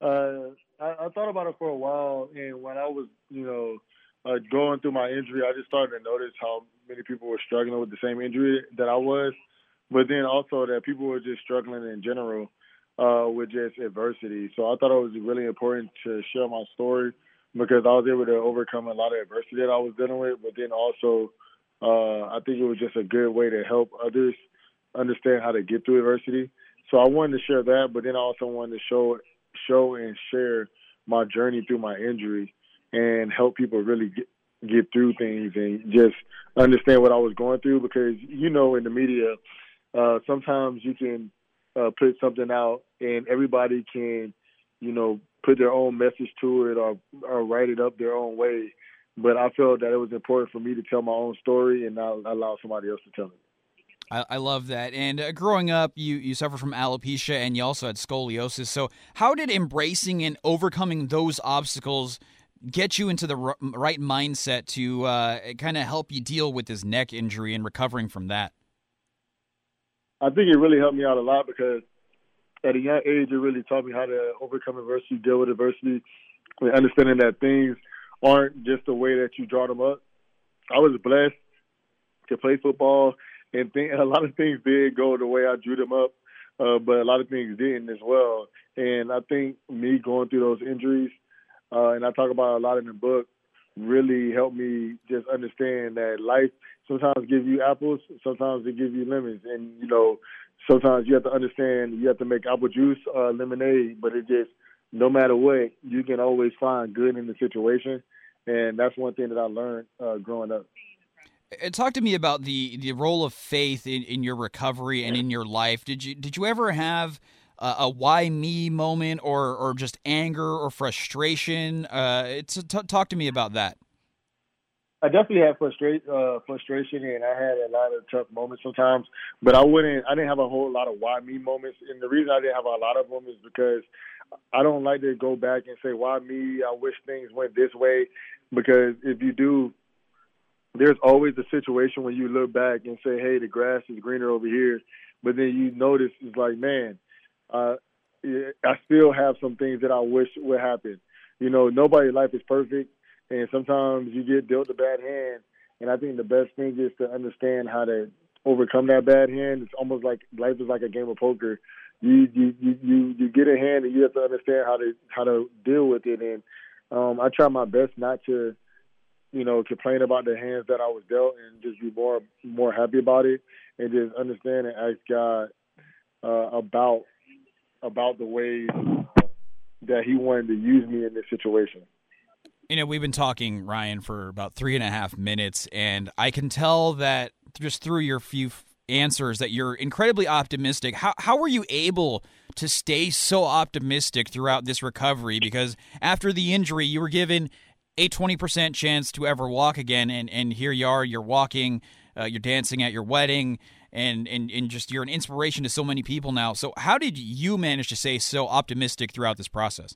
Uh, I, I thought about it for a while, and when I was, you know, uh, going through my injury, I just started to notice how many people were struggling with the same injury that I was, but then also that people were just struggling in general uh, with just adversity. So I thought it was really important to share my story because I was able to overcome a lot of adversity that I was dealing with, but then also uh, I think it was just a good way to help others understand how to get through adversity. So I wanted to share that, but then I also wanted to show show and share my journey through my injury and help people really get get through things and just understand what I was going through because you know in the media uh, sometimes you can uh, put something out and everybody can you know put their own message to it or or write it up their own way but I felt that it was important for me to tell my own story and not allow somebody else to tell it. I, I love that. And uh, growing up, you you suffered from alopecia and you also had scoliosis. So, how did embracing and overcoming those obstacles get you into the r- right mindset to uh, kind of help you deal with this neck injury and recovering from that? I think it really helped me out a lot because at a young age, it really taught me how to overcome adversity, deal with adversity, and understanding that things aren't just the way that you draw them up. I was blessed to play football, and th- a lot of things did go the way I drew them up, uh, but a lot of things didn't as well. And I think me going through those injuries, uh, and I talk about a lot in the book, really helped me just understand that life sometimes gives you apples, sometimes it gives you lemons, and you know, sometimes you have to understand you have to make apple juice, uh, lemonade, but it just no matter what, you can always find good in the situation, and that's one thing that I learned uh, growing up. Uh, talk to me about the the role of faith in, in your recovery and in your life. Did you did you ever have a, a why me moment or or just anger or frustration? Uh, t- talk to me about that. I definitely had frustra- uh, frustration and I had a lot of tough moments sometimes, but I wouldn't. I didn't have a whole lot of why me moments, and the reason I didn't have a lot of them is because I don't like to go back and say why me. I wish things went this way, because if you do, there's always a situation when you look back and say, "Hey, the grass is greener over here," but then you notice it's like, man, uh, I still have some things that I wish would happen. You know, nobody's life is perfect, and sometimes you get dealt a bad hand. And I think the best thing is to understand how to overcome that bad hand. It's almost like life is like a game of poker. You you you you, you get a hand and you have to understand how to how to deal with it. And um, I try my best not to, you know, complain about the hands that I was dealt and just be more more happy about it and just understand and ask God uh, about about the ways that He wanted to use me in this situation. You know, we've been talking, Ryan, for about three and a half minutes, and I can tell that just through your few answers that you're incredibly optimistic. How how were you able to stay so optimistic throughout this recovery? Because after the injury, you were given a 20% chance to ever walk again, and, and here you are, you're walking, uh, you're dancing at your wedding, and, and, and just you're an inspiration to so many people now. So, how did you manage to stay so optimistic throughout this process?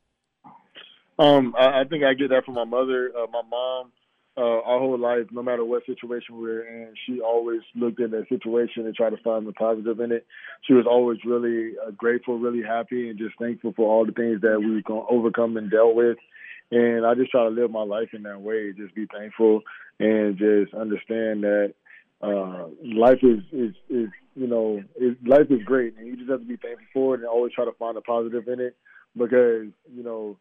Um, I, I think I get that from my mother. Uh, my mom, uh, our whole life, no matter what situation we were in, she always looked at the situation and tried to find the positive in it. She was always really uh, grateful, really happy, and just thankful for all the things that we've overcome and dealt with. And I just try to live my life in that way, just be thankful and just understand that uh, life is, is, is you know, is, life is great, and you just have to be thankful for it and always try to find a positive in it because, you know,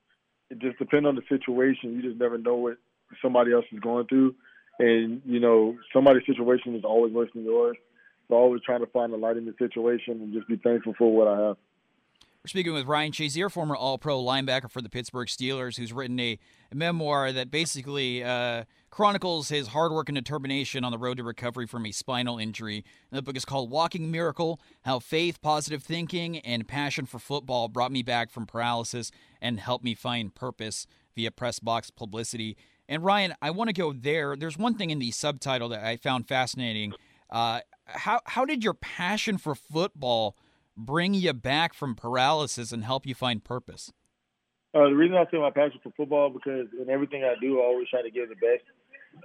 it just depends on the situation. You just never know what somebody else is going through, and you know somebody's situation is always worse than yours. So always trying to find the light in the situation and just be thankful for what I have. We're speaking with Ryan Shazier, former All-Pro linebacker for the Pittsburgh Steelers, who's written a, a memoir that basically uh, chronicles his hard work and determination on the road to recovery from a spinal injury. And the book is called Walking Miracle: How Faith, Positive Thinking, and Passion for Football Brought Me Back from Paralysis and Helped Me Find Purpose via press box publicity. And Ryan, I want to go there. There's one thing in the subtitle that I found fascinating. Uh, how how did your passion for football bring you back from paralysis and help you find purpose? Uh, the reason I say my passion for football because in everything I do, I always try to give the best.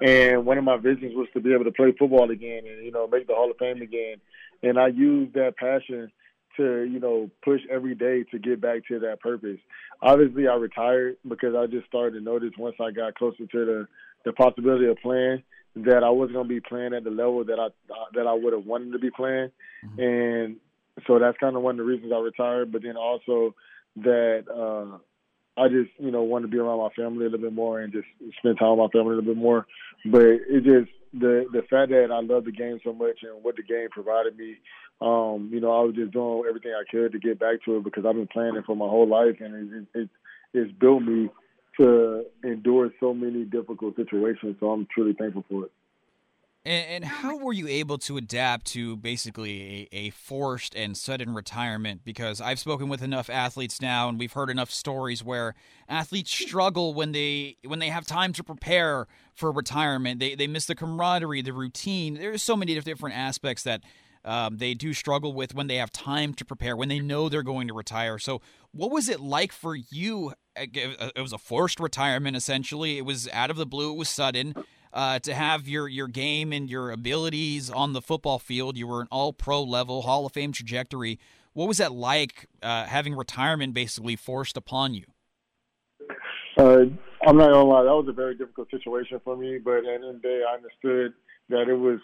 And one of my visions was to be able to play football again and you know make the Hall of Fame again. And I used that passion to you know push every day to get back to that purpose. Obviously, I retired because I just started to notice once I got closer to the the possibility of playing that I wasn't going to be playing at the level that I that I would have wanted to be playing, mm-hmm. and so that's kind of one of the reasons I retired. But then also that uh, I just you know wanted to be around my family a little bit more and just spend time with my family a little bit more. But it just the the fact that I love the game so much and what the game provided me um, you know, I was just doing everything I could to get back to it because I've been playing it for my whole life, and it, it, it's built me to endure so many difficult situations. So I'm truly thankful for it. And, and how were you able to adapt to basically a, a, forced and sudden retirement? Because I've spoken with enough athletes now, and we've heard enough stories where athletes struggle when they when they have time to prepare for retirement. They they miss the camaraderie, the routine. There's so many different aspects that um, they do struggle with when they have time to prepare, when they know they're going to retire. So, what was it like for you? It was a forced retirement, essentially. It was out of the blue. It was sudden. Uh, to have your your game and your abilities on the football field, you were an All Pro level, Hall of Fame trajectory. What was that like uh, having retirement basically forced upon you? Uh, I'm not gonna lie, that was a very difficult situation for me. But at the end of the day, I understood that it was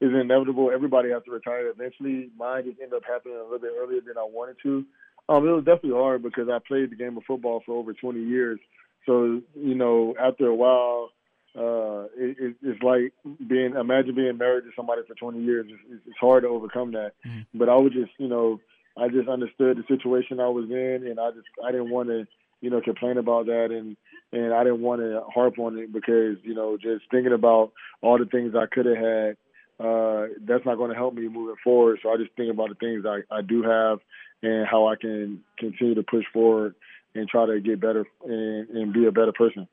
is inevitable. Everybody has to retire eventually. Mine just ended up happening a little bit earlier than I wanted to. Um, it was definitely hard because I played the game of football for over 20 years. So you know, after a while, uh, it, it, it's like being imagine being married to somebody for 20 years. It's, it's hard to overcome that. Mm-hmm. But I was just, you know, I just understood the situation I was in, and I just I didn't want to, you know, complain about that, and and I didn't want to harp on it because you know, just thinking about all the things I could have had uh, that's not going to help me moving forward. So I just think about the things I, I do have and how I can continue to push forward and try to get better and, and be a better person.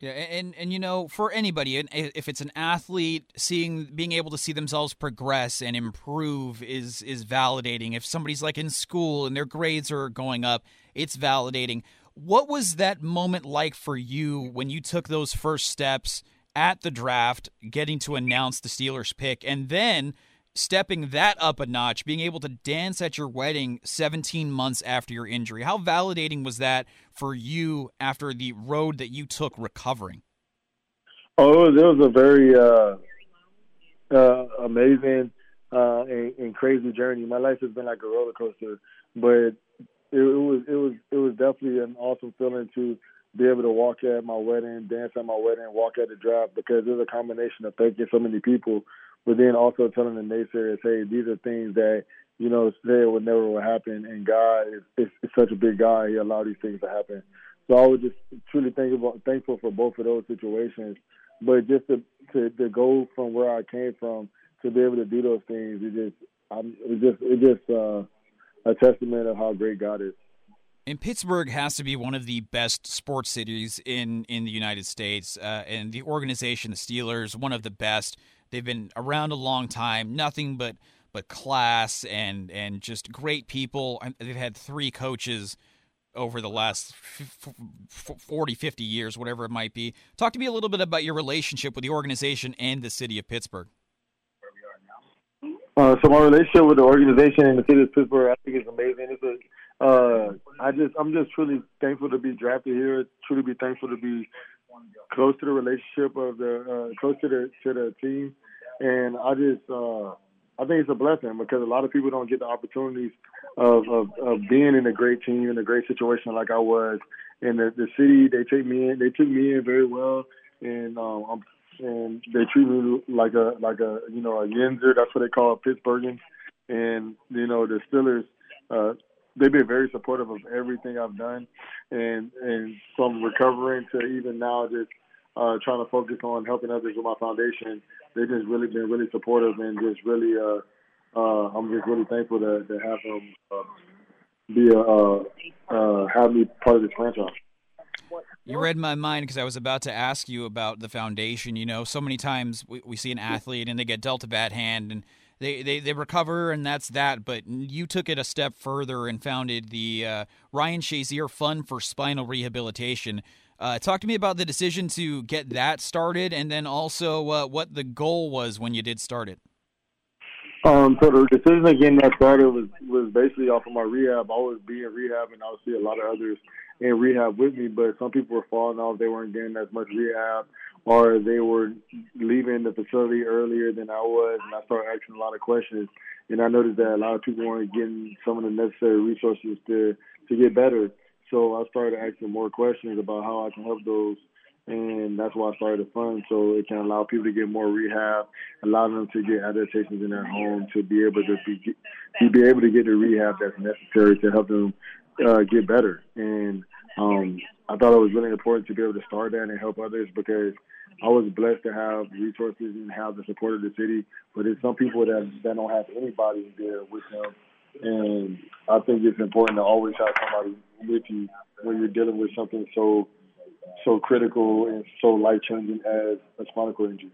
Yeah, and and you know, for anybody, if it's an athlete, seeing being able to see themselves progress and improve is is validating. If somebody's like in school and their grades are going up, it's validating. What was that moment like for you when you took those first steps? at the draft, getting to announce the Steelers pick, and then stepping that up a notch, being able to dance at your wedding 17 months after your injury. How validating was that for you after the road that you took recovering? Oh, it was, it was a very uh, uh, amazing uh, and, and crazy journey. My life has been like a roller coaster, but it, it was it was it was definitely an awesome feeling to be able to walk at my wedding, dance at my wedding, walk at the draft because it was a combination of thanking so many people, but then also telling the naysayers, hey, these are things that you know say it would never would happen, and God is, is, is such a big guy, He allowed these things to happen. So I was just truly thankful thankful for both of those situations, but just to to, to go from where I came from to be able to do those things, it just I'm, it just it just uh, a testament of how great God is. And Pittsburgh has to be one of the best sports cities in, in the United States. Uh, and the organization, the Steelers, one of the best. They've been around a long time, nothing but but class and and just great people. They've had three coaches over the last 40, 50 years, whatever it might be. Talk to me a little bit about your relationship with the organization and the city of Pittsburgh. Uh, so my relationship with the organization and the city of Pittsburgh, I think is amazing. It's a uh, I just I'm just truly thankful to be drafted here. Truly be thankful to be close to the relationship of the uh, close to the to the team, and I just uh, I think it's a blessing because a lot of people don't get the opportunities of, of of being in a great team in a great situation like I was. In the, the city, they take me in. They took me in very well, and um, I'm and they treat me like a like a you know a Yinzer. That's what they call a Pittsburghan. And you know the Steelers uh, they've been very supportive of everything I've done, and and from recovering to even now just uh, trying to focus on helping others with my foundation. They've just really been really supportive and just really uh, uh, I'm just really thankful to, to have them uh, be a uh, uh, have me part of this franchise. You read my mind because I was about to ask you about the foundation. You know, so many times we, we see an athlete and they get dealt a bad hand and they, they, they recover and that's that. But you took it a step further and founded the uh, Ryan Shazier Fund for Spinal Rehabilitation. Uh, talk to me about the decision to get that started, and then also uh, what the goal was when you did start it. Um, so the decision to get that started was was basically off of my rehab. I was being rehab, and see a lot of others in rehab with me, but some people were falling off. They weren't getting as much rehab or they were leaving the facility earlier than I was, and I started asking a lot of questions. And I noticed that a lot of people weren't getting some of the necessary resources to to get better. So I started asking more questions about how I can help those, and that's why I started the fund so it can allow people to get more rehab, allow them to get adaptations in their home, to be able to be be able to get the rehab that's necessary to help them uh, get better. And um, I thought it was really important to be able to start that and help others because I was blessed to have resources and have the support of the city. But there's some people that that don't have anybody there with them, and I think it's important to always have somebody with you when you're dealing with something so so critical and so life changing as a spinal cord injury.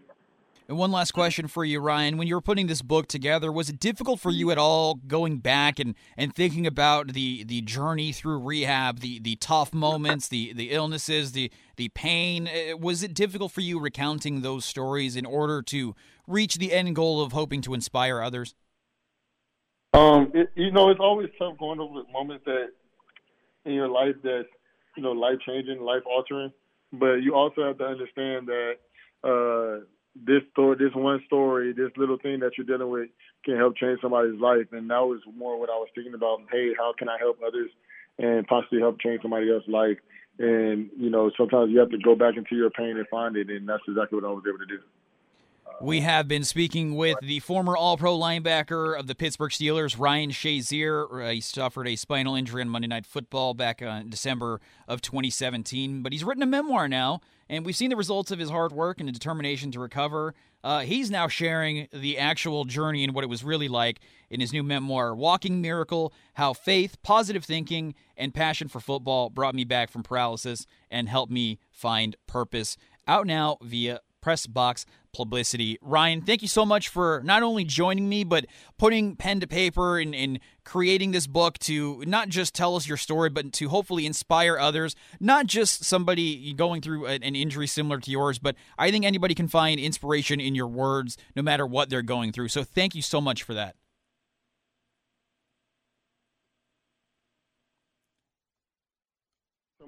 And one last question for you, Ryan. When you were putting this book together, was it difficult for you at all going back and, and thinking about the, the journey through rehab, the, the tough moments, the, the illnesses, the, the pain? Uh, was it difficult for you recounting those stories in order to reach the end goal of hoping to inspire others? Um, it, you know, it's always tough going over moments that in your life that you know life changing, life altering. But you also have to understand that uh, this story, this one story, this little thing that you're dealing with can help change somebody's life. And that was more what I was thinking about. Hey, how can I help others and possibly help change somebody else's life? And you know, sometimes you have to go back into your pain and find it, and that's exactly what I was able to do. We have been speaking with the former All Pro linebacker of the Pittsburgh Steelers, Ryan Shazier. Uh, he suffered a spinal injury on Monday Night Football back in December of 2017, but he's written a memoir now, and we've seen the results of his hard work and determination to recover. Uh, he's now sharing the actual journey and what it was really like in his new memoir, Walking Miracle How Faith, Positive Thinking, and Passion for Football Brought Me Back from Paralysis and Helped Me Find Purpose. Out now via press box publicity. Ryan, thank you so much for not only joining me, but putting pen to paper and, and, creating this book to not just tell us your story, but to hopefully inspire others, not just somebody going through an injury similar to yours, but I think anybody can find inspiration in your words no matter what they're going through. So thank you so much for that.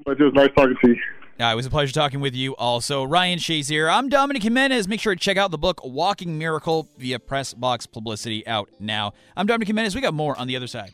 It was nice talking to you. Uh, it was a pleasure talking with you also. Ryan Shazier. I'm Dominic Jimenez. Make sure to check out the book Walking Miracle via Press Box Publicity out now. I'm Dominic Jimenez. We got more on the other side.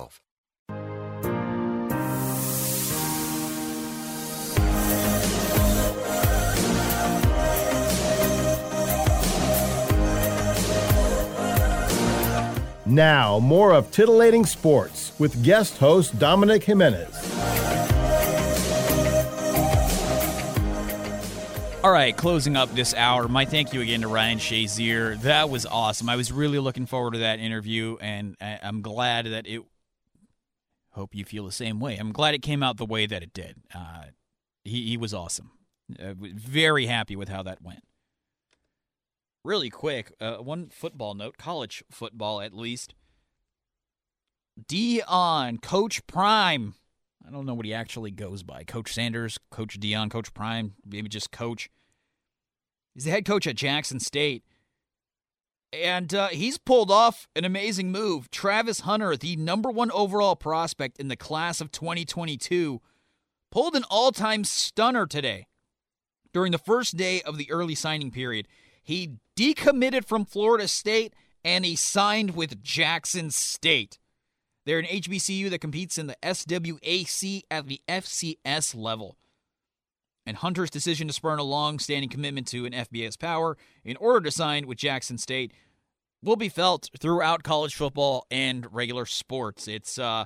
Now, more of Titillating Sports with guest host Dominic Jimenez. All right, closing up this hour, my thank you again to Ryan Shazier. That was awesome. I was really looking forward to that interview, and I'm glad that it. Hope you feel the same way. I'm glad it came out the way that it did. Uh, he he was awesome. Uh, very happy with how that went. Really quick, uh, one football note, college football at least. Deion, Coach Prime. I don't know what he actually goes by. Coach Sanders, Coach Deion, Coach Prime, maybe just Coach. He's the head coach at Jackson State. And uh, he's pulled off an amazing move. Travis Hunter, the number one overall prospect in the class of 2022, pulled an all time stunner today. During the first day of the early signing period, he decommitted from Florida State and he signed with Jackson State. They're an HBCU that competes in the SWAC at the FCS level. And Hunter's decision to spurn a long standing commitment to an FBS power in order to sign with Jackson State will be felt throughout college football and regular sports. It's uh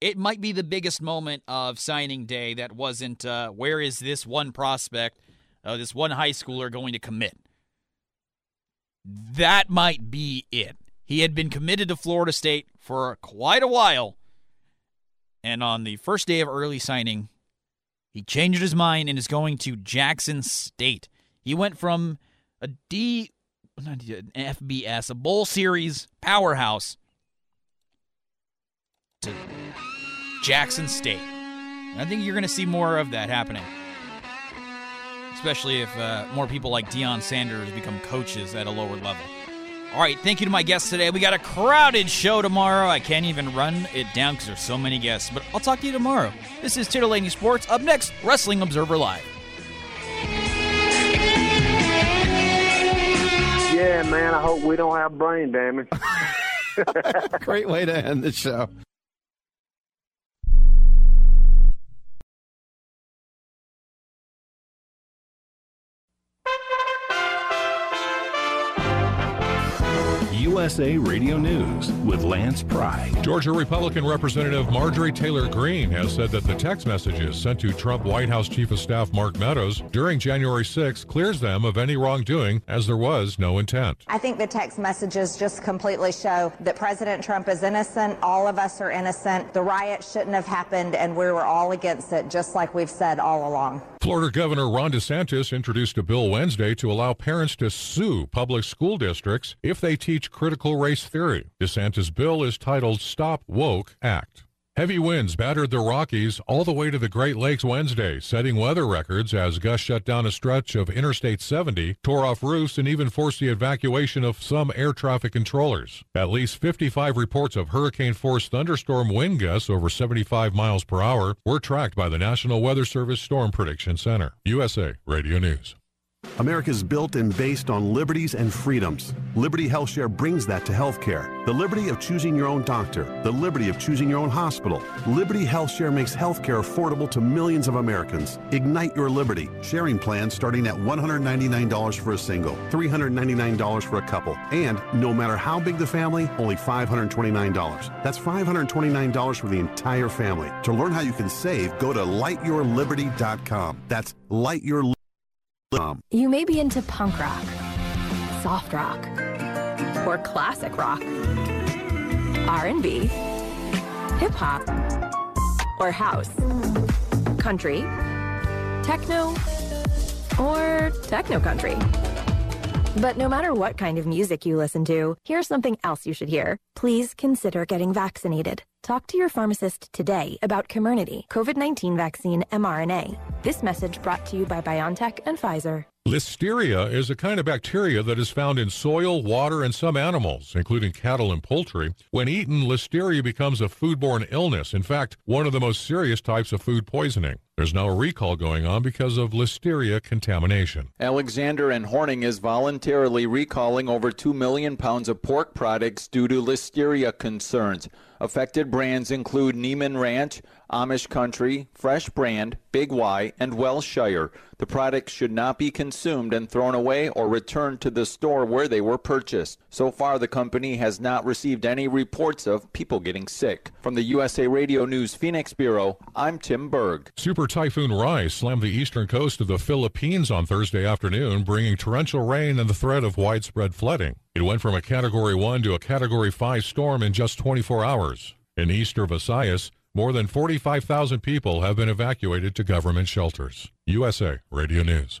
it might be the biggest moment of signing day that wasn't uh, where is this one prospect, uh, this one high schooler going to commit. That might be it. He had been committed to Florida State for quite a while. And on the first day of early signing, he changed his mind and is going to Jackson State. He went from a D, not an FBS, a bowl series powerhouse to Jackson State. I think you're going to see more of that happening, especially if uh, more people like Deion Sanders become coaches at a lower level. All right, thank you to my guests today. We got a crowded show tomorrow. I can't even run it down because there's so many guests, but I'll talk to you tomorrow. This is Titillating Sports. Up next, Wrestling Observer Live. Yeah, man, I hope we don't have brain damage. Great way to end the show. USA Radio News with Lance Pry. Georgia Republican Representative Marjorie Taylor Greene has said that the text messages sent to Trump White House Chief of Staff Mark Meadows during January 6 clears them of any wrongdoing as there was no intent. I think the text messages just completely show that President Trump is innocent. All of us are innocent. The riot shouldn't have happened, and we were all against it, just like we've said all along. Florida Governor Ron DeSantis introduced a bill Wednesday to allow parents to sue public school districts if they teach critical race theory. DeSantis' bill is titled Stop Woke Act. Heavy winds battered the Rockies all the way to the Great Lakes Wednesday, setting weather records as gusts shut down a stretch of Interstate 70, tore off roofs, and even forced the evacuation of some air traffic controllers. At least 55 reports of hurricane force thunderstorm wind gusts over 75 miles per hour were tracked by the National Weather Service Storm Prediction Center. USA Radio News. America's built and based on liberties and freedoms. Liberty HealthShare brings that to healthcare. The liberty of choosing your own doctor, the liberty of choosing your own hospital. Liberty HealthShare makes healthcare affordable to millions of Americans. Ignite your liberty. Sharing plans starting at $199 for a single, $399 for a couple, and no matter how big the family, only $529. That's $529 for the entire family. To learn how you can save, go to lightyourliberty.com. That's lightyourliberty.com. Um, you may be into punk rock, soft rock, or classic rock, R&B, hip hop, or house, country, techno, or techno country. But no matter what kind of music you listen to, here's something else you should hear. Please consider getting vaccinated. Talk to your pharmacist today about Comirnaty, COVID-19 vaccine mRNA. This message brought to you by BioNTech and Pfizer. Listeria is a kind of bacteria that is found in soil, water, and some animals, including cattle and poultry. When eaten, listeria becomes a foodborne illness. In fact, one of the most serious types of food poisoning. There's now a recall going on because of listeria contamination. Alexander and Hornung is voluntarily recalling over 2 million pounds of pork products due to listeria concerns. Affected brands include Niman Ranch, Amish Country, Fresh Brand, Big Y, and Wellshire. The products should not be consumed and thrown away or returned to the store where they were purchased. So far, the company has not received any reports of people getting sick. From the USA Radio News Phoenix Bureau, I'm Tim Berg. Super Typhoon Rai slammed the eastern coast of the Philippines on Thursday afternoon, bringing torrential rain and the threat of widespread flooding. It went from a Category 1 to a Category 5 storm in just 24 hours. In eastern Visayas, more than 45,000 people have been evacuated to government shelters. USA Radio News.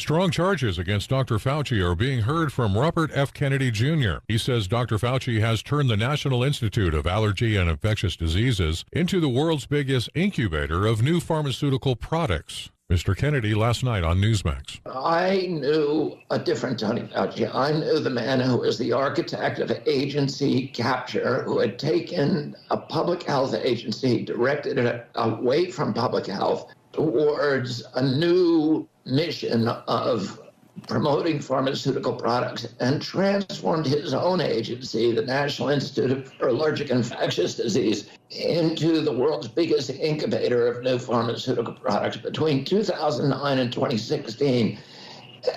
Strong charges against Dr. Fauci are being heard from Robert F. Kennedy Jr. He says Dr. Fauci has turned the National Institute of Allergy and Infectious Diseases into the world's biggest incubator of new pharmaceutical products. Mr. Kennedy last night on Newsmax. I knew a different Tony Fauci. I knew the man who was the architect of agency capture, who had taken a public health agency, directed it away from public health towards a new mission of promoting pharmaceutical products and transformed his own agency, the National Institute for Allergic and Infectious Disease, into the world's biggest incubator of new pharmaceutical products. Between 2009 and 2016,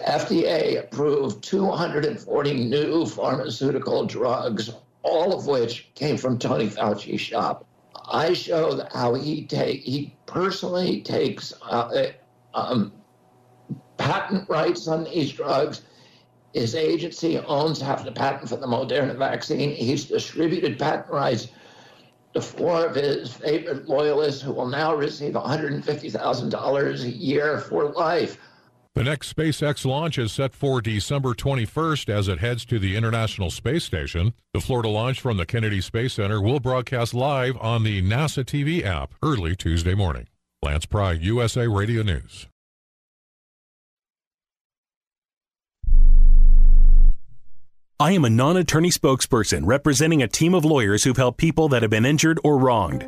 FDA approved 240 new pharmaceutical drugs, all of which came from Tony Fauci's shop. I showed how he take he personally takes uh, um, patent rights on these drugs. His agency owns half the patent for the Moderna vaccine. He's distributed patent rights to four of his favorite loyalists who will now receive $150,000 a year for life. The next SpaceX launch is set for December 21st as it heads to the International Space Station. The Florida launch from the Kennedy Space Center will broadcast live on the NASA TV app early Tuesday morning. Lance Pry, USA Radio News. I am a non attorney spokesperson representing a team of lawyers who've helped people that have been injured or wronged.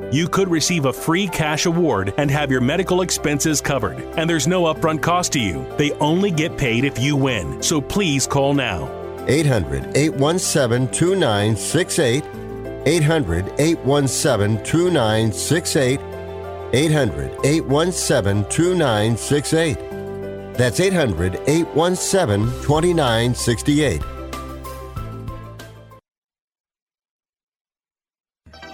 You could receive a free cash award and have your medical expenses covered. And there's no upfront cost to you. They only get paid if you win. So please call now. 800 817 2968. 800 817 2968. 800 817 2968. That's 800 817 2968.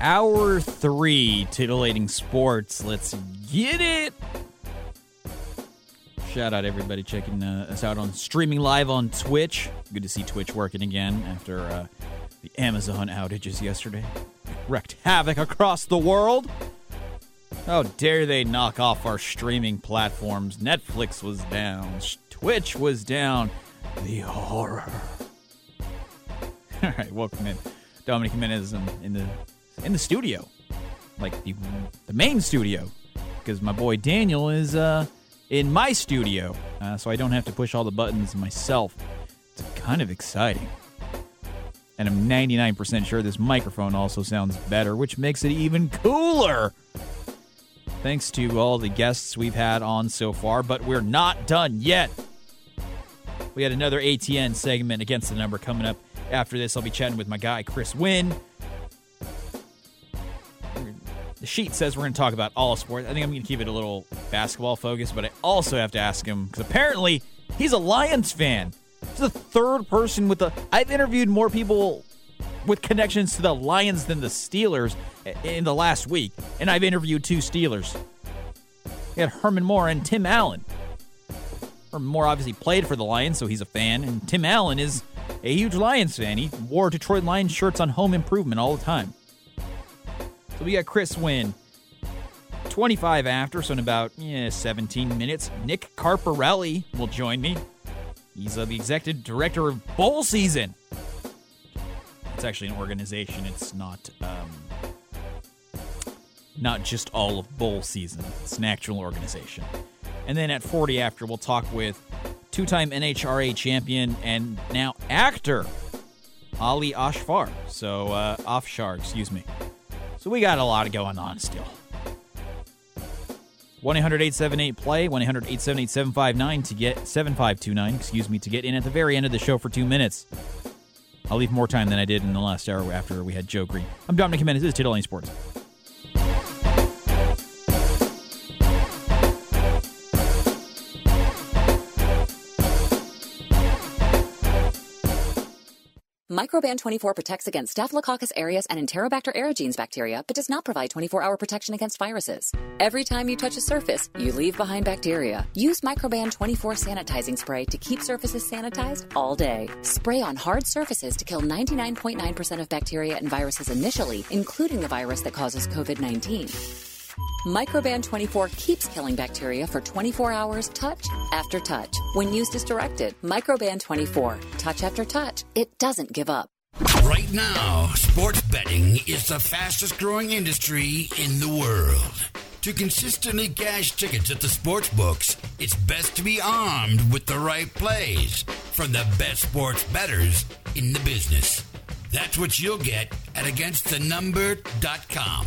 Hour three, titillating sports. Let's get it. Shout out everybody checking uh, us out on streaming live on Twitch. Good to see Twitch working again after uh, the Amazon outages yesterday. Wrecked havoc across the world. How dare they knock off our streaming platforms? Netflix was down, Twitch was down. The horror. All right, welcome in. Dominic Jimenez in, in the in the studio, like the the main studio, because my boy Daniel is uh, in my studio, uh, so I don't have to push all the buttons myself. It's kind of exciting, and I'm 99% sure this microphone also sounds better, which makes it even cooler. Thanks to all the guests we've had on so far, but we're not done yet. We had another ATN segment against the number coming up. After this, I'll be chatting with my guy Chris Wynn the sheet says we're going to talk about all sports. I think I'm going to keep it a little basketball focused, but I also have to ask him because apparently he's a Lions fan. He's the third person with the. I've interviewed more people with connections to the Lions than the Steelers in the last week, and I've interviewed two Steelers. We had Herman Moore and Tim Allen. Herman Moore obviously played for the Lions, so he's a fan, and Tim Allen is a huge Lions fan. He wore Detroit Lions shirts on Home Improvement all the time. So we got Chris Wynn. 25 after, so in about yeah, 17 minutes, Nick Carparelli will join me. He's uh, the executive director of Bowl Season. It's actually an organization. It's not um, not just all of Bowl Season. It's an actual organization. And then at 40 after, we'll talk with two time NHRA champion, and now actor Ali Ashfar. So, uh, Afshar, excuse me. So, we got a lot going on still. 1 800 878 play, 1 800 878 759 to get 7529, excuse me, to get in at the very end of the show for two minutes. I'll leave more time than I did in the last hour after we had Joe Greene. I'm Dominic Jimenez. This is Titillating Sports. Microban 24 protects against Staphylococcus aureus and Enterobacter aerogenes bacteria, but does not provide 24 hour protection against viruses. Every time you touch a surface, you leave behind bacteria. Use Microban 24 sanitizing spray to keep surfaces sanitized all day. Spray on hard surfaces to kill 99.9% of bacteria and viruses initially, including the virus that causes COVID 19. Microban 24 keeps killing bacteria for 24 hours, touch after touch. When used as directed, Microban 24, touch after touch, it doesn't give up. Right now, sports betting is the fastest growing industry in the world. To consistently cash tickets at the sports books, it's best to be armed with the right plays from the best sports bettors in the business. That's what you'll get at againstthenumber.com.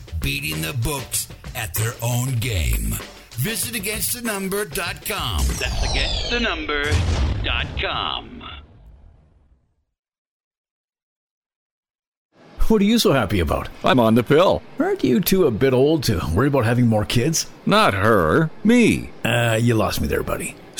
beating the books at their own game. Visit againstthenumber.com. That's againstthenumber.com. What are you so happy about? I'm on the pill. Aren't you two a bit old to worry about having more kids? Not her, me. Uh, you lost me there, buddy.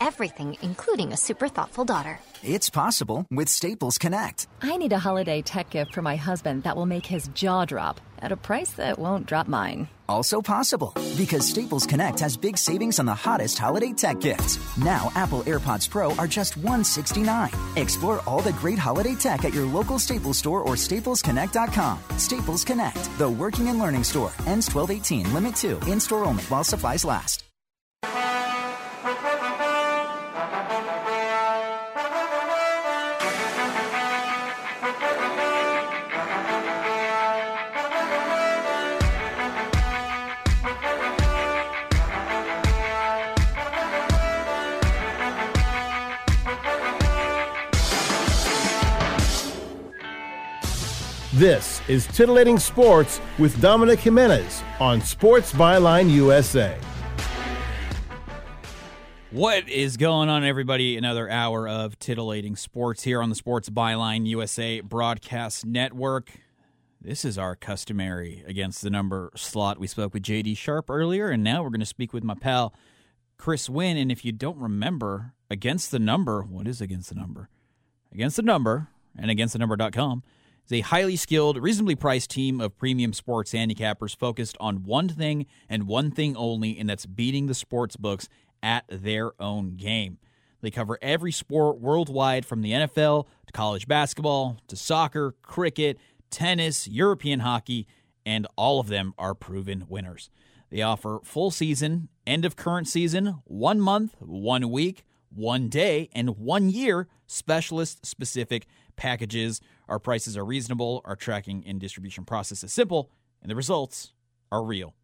Everything, including a super thoughtful daughter. It's possible with Staples Connect. I need a holiday tech gift for my husband that will make his jaw drop at a price that won't drop mine. Also possible because Staples Connect has big savings on the hottest holiday tech gifts. Now, Apple AirPods Pro are just 169. Explore all the great holiday tech at your local Staples store or staplesconnect.com. Staples Connect, the working and learning store. Ends 1218, limit 2, in store only while supplies last. This is Titillating Sports with Dominic Jimenez on Sports Byline USA. What is going on, everybody? Another hour of titillating sports here on the Sports Byline USA Broadcast Network. This is our customary against the number slot. We spoke with JD Sharp earlier, and now we're going to speak with my pal Chris Wynn. And if you don't remember, against the number, what is against the number? Against the number and against the number.com is a highly skilled, reasonably priced team of premium sports handicappers focused on one thing and one thing only, and that's beating the sports books at their own game. They cover every sport worldwide from the NFL to college basketball to soccer, cricket, tennis, European hockey, and all of them are proven winners. They offer full season, end of current season, one month, one week, one day, and one year specialist specific packages. Our prices are reasonable, our tracking and distribution process is simple, and the results are real.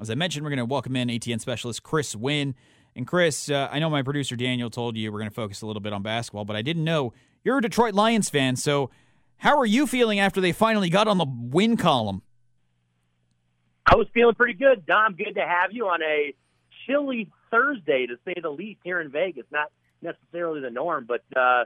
As I mentioned, we're going to welcome in ATN specialist Chris Wynn. And Chris, uh, I know my producer Daniel told you we're going to focus a little bit on basketball, but I didn't know you're a Detroit Lions fan. So, how are you feeling after they finally got on the win column? I was feeling pretty good, Dom. Good to have you on a chilly Thursday, to say the least, here in Vegas. Not necessarily the norm, but uh,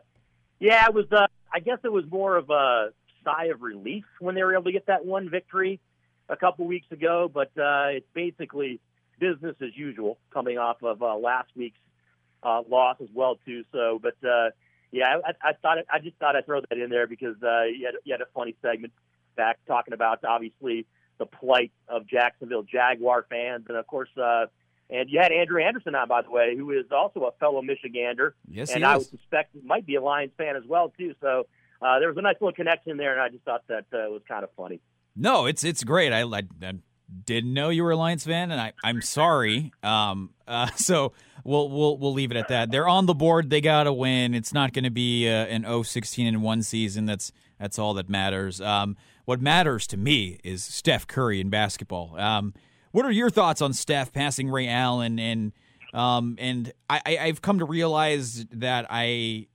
yeah, it was. Uh, I guess it was more of a sigh of relief when they were able to get that one victory a couple weeks ago. But uh, it's basically business as usual, coming off of uh, last week's uh, loss as well too. So, but uh, yeah, I, I thought it, I just thought I'd throw that in there because uh, you, had, you had a funny segment back talking about obviously the plight of Jacksonville Jaguar fans, and of course, uh, and you had Andrew Anderson on, by the way, who is also a fellow Michigander, yes, and I would suspect might be a Lions fan as well too. So uh, there was a nice little connection there, and I just thought that uh, was kind of funny. No, it's it's great. I, I, I didn't know you were a Lions fan, and I I'm sorry. Um, uh, so we'll we'll we'll leave it at that. They're on the board. They got to win. It's not going to be uh, an 0-16 in one season. That's that's all that matters. Um, what matters to me is Steph Curry in basketball. Um, what are your thoughts on Steph passing Ray Allen? And um, and I, I've come to realize that I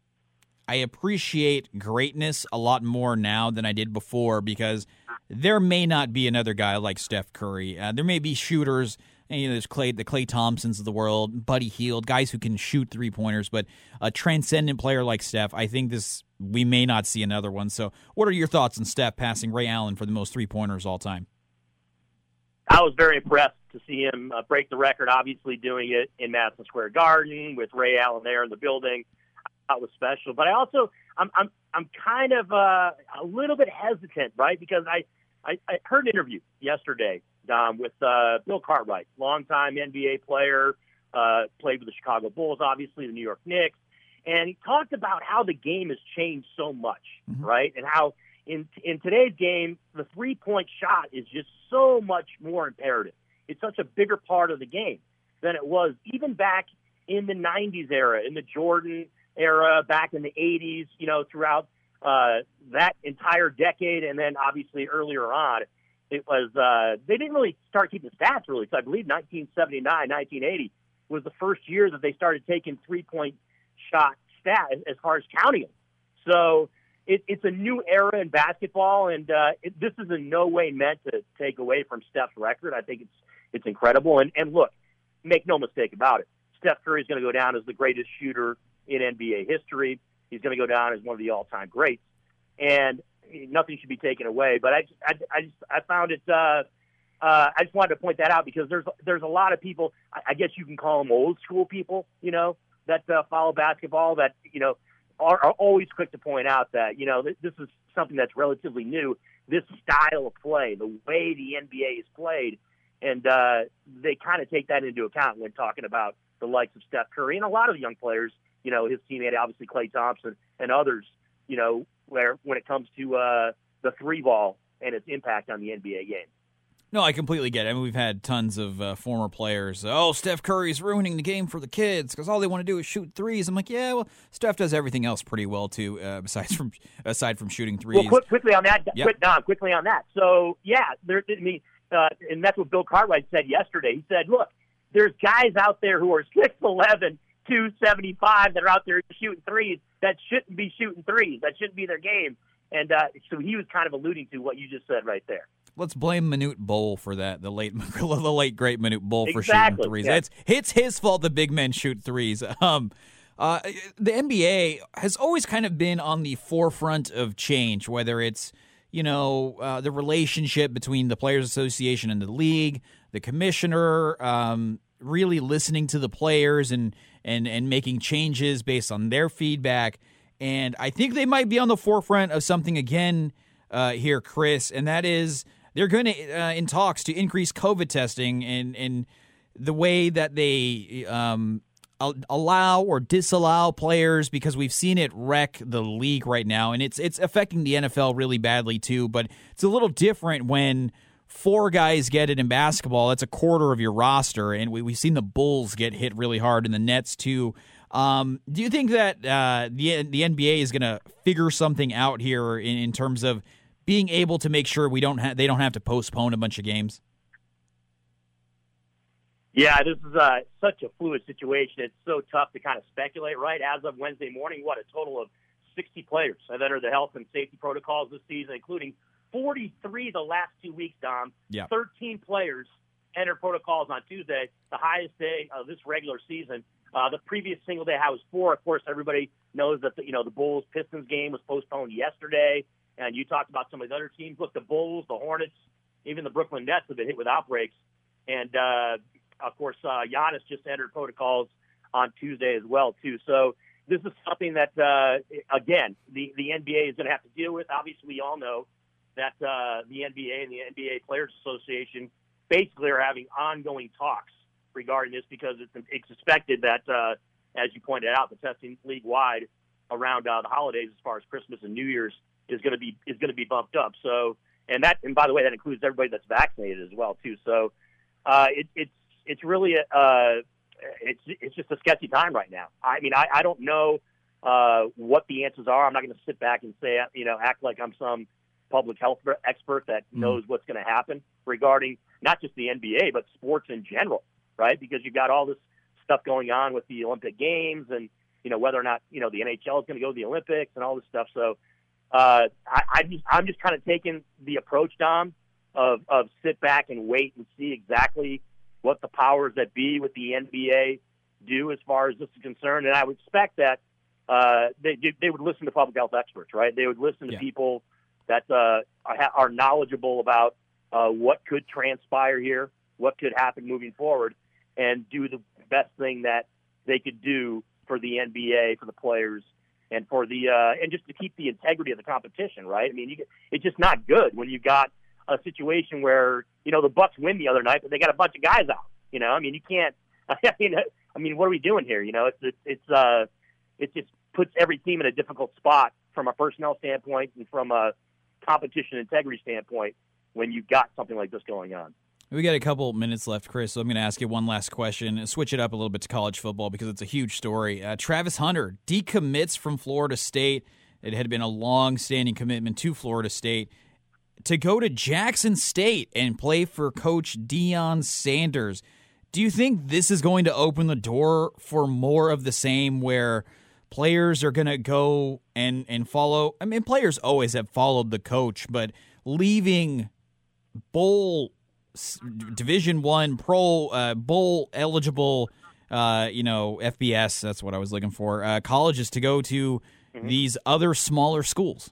I appreciate greatness a lot more now than I did before because there may not be another guy like Steph Curry. Uh, there may be shooters. You know, there's Klay, the Klay Thompsons of the world, Buddy Hield, guys who can shoot three pointers, but a transcendent player like Steph, I think this we may not see another one. So, what are your thoughts on Steph passing Ray Allen for the most three pointers all time? I was very impressed to see him uh, break the record. Obviously, doing it in Madison Square Garden with Ray Allen there in the building, that was special. But I also, I'm, I'm, I'm kind of uh, a little bit hesitant, right? Because I, I, I heard an interview yesterday, Dom, with uh, Bill Cartwright, longtime NBA player, uh, played with the Chicago Bulls, obviously the New York Knicks, and he talked about how the game has changed so much, mm-hmm. right? And how in in today's game, the three point shot is just so much more imperative. It's such a bigger part of the game than it was even back in the '90s era, in the Jordan era, back in the '80s. You know, throughout uh, that entire decade, and then obviously earlier on, it was uh, they didn't really start keeping stats really. So I believe 1979, 1980 was the first year that they started taking three point shot stat as far as counting them. So it, it's a new era in basketball, and uh, it, this is in no way meant to take away from Steph's record. I think it's it's incredible. And and look, make no mistake about it, Steph Curry is going to go down as the greatest shooter in NBA history. He's going to go down as one of the all-time greats, and nothing should be taken away. But I just, I, I just I found it. Uh, uh, I just wanted to point that out because there's there's a lot of people. I, I guess you can call them old school people, you know, that uh, follow basketball that you know are, are always quick to point out that you know th- this is something that's relatively new. This style of play, the way the NBA is played, and uh, they kind of take that into account when talking about the likes of Steph Curry and a lot of young players. You know, his teammate, obviously Klay Thompson and others. You know, where when it comes to uh, the three ball and its impact on the NBA game. No, I completely get it. I mean, we've had tons of uh, former players. Oh, Steph Curry's ruining the game for the kids because all they want to do is shoot threes. I'm like, yeah, well, Steph does everything else pretty well too, uh, besides from aside from shooting threes. Well, quick, quickly on that, yep. quick, Dom, quickly on that. So yeah, there. I mean, uh, and that's what Bill Cartwright said yesterday. He said, look, there's guys out there who are six eleven, two seventy five that are out there shooting threes that shouldn't be shooting threes. That shouldn't be their game. And uh, so he was kind of alluding to what you just said right there let's blame Manute Bol for that. The late, the late great Manute Bol for exactly. shooting threes. Yeah. It's it's his fault the big men shoot threes. Um, uh, the NBA has always kind of been on the forefront of change, whether it's you know uh, the relationship between the Players Association and the league, the commissioner, um, really listening to the players and and and making changes based on their feedback. And I think they might be on the forefront of something again uh, here, Chris, and that is they're going to uh, in talks to increase COVID testing and and the way that they um, allow or disallow players because we've seen it wreck the league right now, and it's it's affecting the NFL really badly too. But it's a little different when four guys get it in basketball. That's a quarter of your roster, and we, we've seen the Bulls get hit really hard, and the Nets too. Um, do you think that uh, the the NBA is going to figure something out here in, in terms of being able to make sure we don't ha- they don't have to postpone a bunch of games? Yeah, this is uh, such a fluid situation. It's so tough to kind of speculate, right? As of Wednesday morning, what a total of 60 players have entered the health and safety protocols this season, including 43 the last two weeks, Dom. Yeah. 13 players entered protocols on Tuesday, the highest day of this regular season. Uh, the previous single day high was four. Of course, everybody knows that the, you know the Bulls Pistons game was postponed yesterday, and you talked about some of the other teams. Look, the Bulls, the Hornets, even the Brooklyn Nets have been hit with outbreaks, and uh, of course, uh, Giannis just entered protocols on Tuesday as well too. So this is something that uh, again the the NBA is going to have to deal with. Obviously, we all know that uh, the NBA and the NBA Players Association basically are having ongoing talks regarding this because it's, it's suspected that, uh, as you pointed out, the testing league wide around uh, the holidays, as far as Christmas and New Year's, is going to be is going to be bumped up. So, and that, and by the way, that includes everybody that's vaccinated as well too. So, uh, it, it's it's really a, uh, it's it's just a sketchy time right now. I mean, I, I don't know uh, what the answers are. I'm not going to sit back and say, you know, act like I'm some public health expert that knows what's going to happen regarding not just the NBA but sports in general, right? Because you've got all this stuff going on with the Olympic Games and you know whether or not you know the NHL is going to go to the Olympics and all this stuff. So uh, I, I just, I'm just kind of taking the approach, Dom, of of sit back and wait and see exactly what the powers that be with the NBA do as far as this is concerned. And I would expect that uh, they they would listen to public health experts, right? They would listen to Yeah. people that uh, are, are knowledgeable about uh, what could transpire here, what could happen moving forward, and do the best thing that they could do for the NBA, for the players, and for the uh, and just to keep the integrity of the competition, right? I mean, you, it's just not good when you got a situation where you know the Bucks win the other night, but they got a bunch of guys out. You know, I mean, you can't. I mean, I mean, what are we doing here? You know, it's it's it's uh, it just puts every team in a difficult spot from a personnel standpoint and from a competition integrity standpoint when you've got something like this going on. We got a couple minutes left, Chris, so I'm going to ask you one last question and switch it up a little bit to college football because it's a huge story. Uh, Travis Hunter decommits from Florida State. It had been a long standing commitment to Florida State to go to Jackson State and play for Coach Deion Sanders. Do you think this is going to open the door for more of the same where players are going to go and, and follow? I mean, players always have followed the coach, but leaving bowl division one pro uh, bowl eligible uh, you know fbs that's what i was looking for uh, colleges to go to these other smaller schools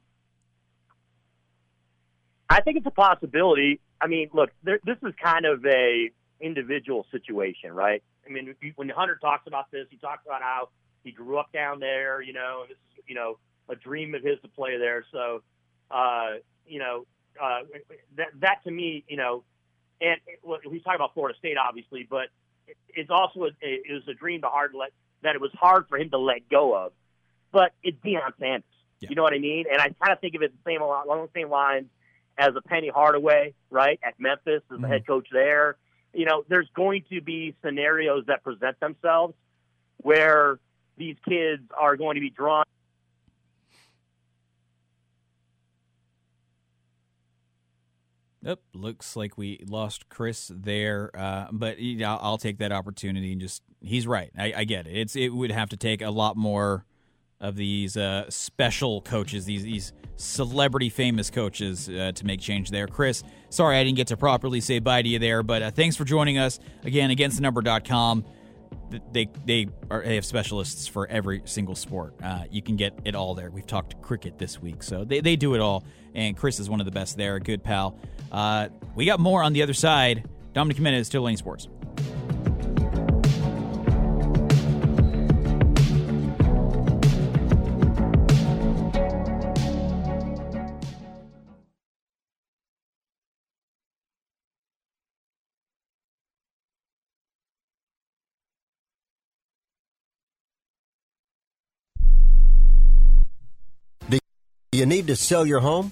I think it's a possibility. I mean, look, there, this is kind of a individual situation, right? I mean, when Hunter talks about this, he talks about how he grew up down there, you know, and this is, you know, a dream of his to play there. So, uh, you know, uh, that that to me, you know, and well, he's talking about Florida State, obviously, but it's also a, it was a dream to hard let that it was hard for him to let go of. But it's Deion Sanders. You know what I mean? And I kind of think of it the same along the same lines as a Penny Hardaway, right, at Memphis as the head mm-hmm. coach there. You know, there's going to be scenarios that present themselves where these kids are going to be drawn. Yep, looks like we lost Chris there, uh, but you know, I'll take that opportunity and just—he's right. I, I get it. It's it would have to take a lot more of these uh, special coaches, these these celebrity famous coaches, uh, to make change there. Chris, sorry I didn't get to properly say bye to you there, but uh, thanks for joining us again. AgainstTheNumber.com. Th- They they are they have specialists for every single sport. Uh, you can get it all there. We've talked cricket this week, so they, they do it all. And Chris is one of the best there. A good pal. Uh, we got more on the other side. Dominic Jimenez, Titillating Sports. Do you need to sell your home?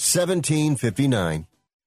1759.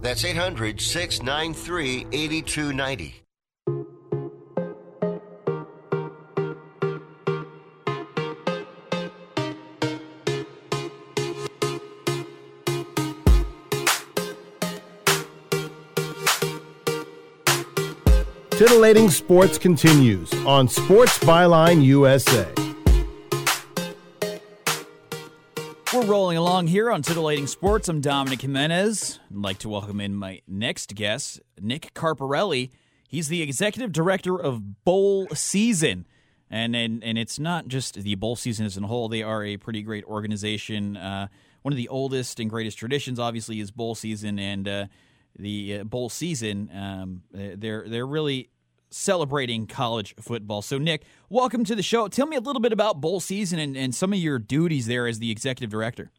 That's 800 693 8290. Titillating Sports continues on Sports Byline USA. We're rolling along here on Titillating Sports. I'm Dominic Jimenez. I'd like to welcome in my next guest, Nick Carparelli. He's the executive director of Bowl Season. And, and and it's not just the bowl season as a whole. They are a pretty great organization. Uh, one of the oldest and greatest traditions, obviously, is bowl season. And uh, the uh, bowl season, um, they're they're really celebrating college football. So, Nick, welcome to the show. Tell me a little bit about bowl season and, and some of your duties there as the executive director.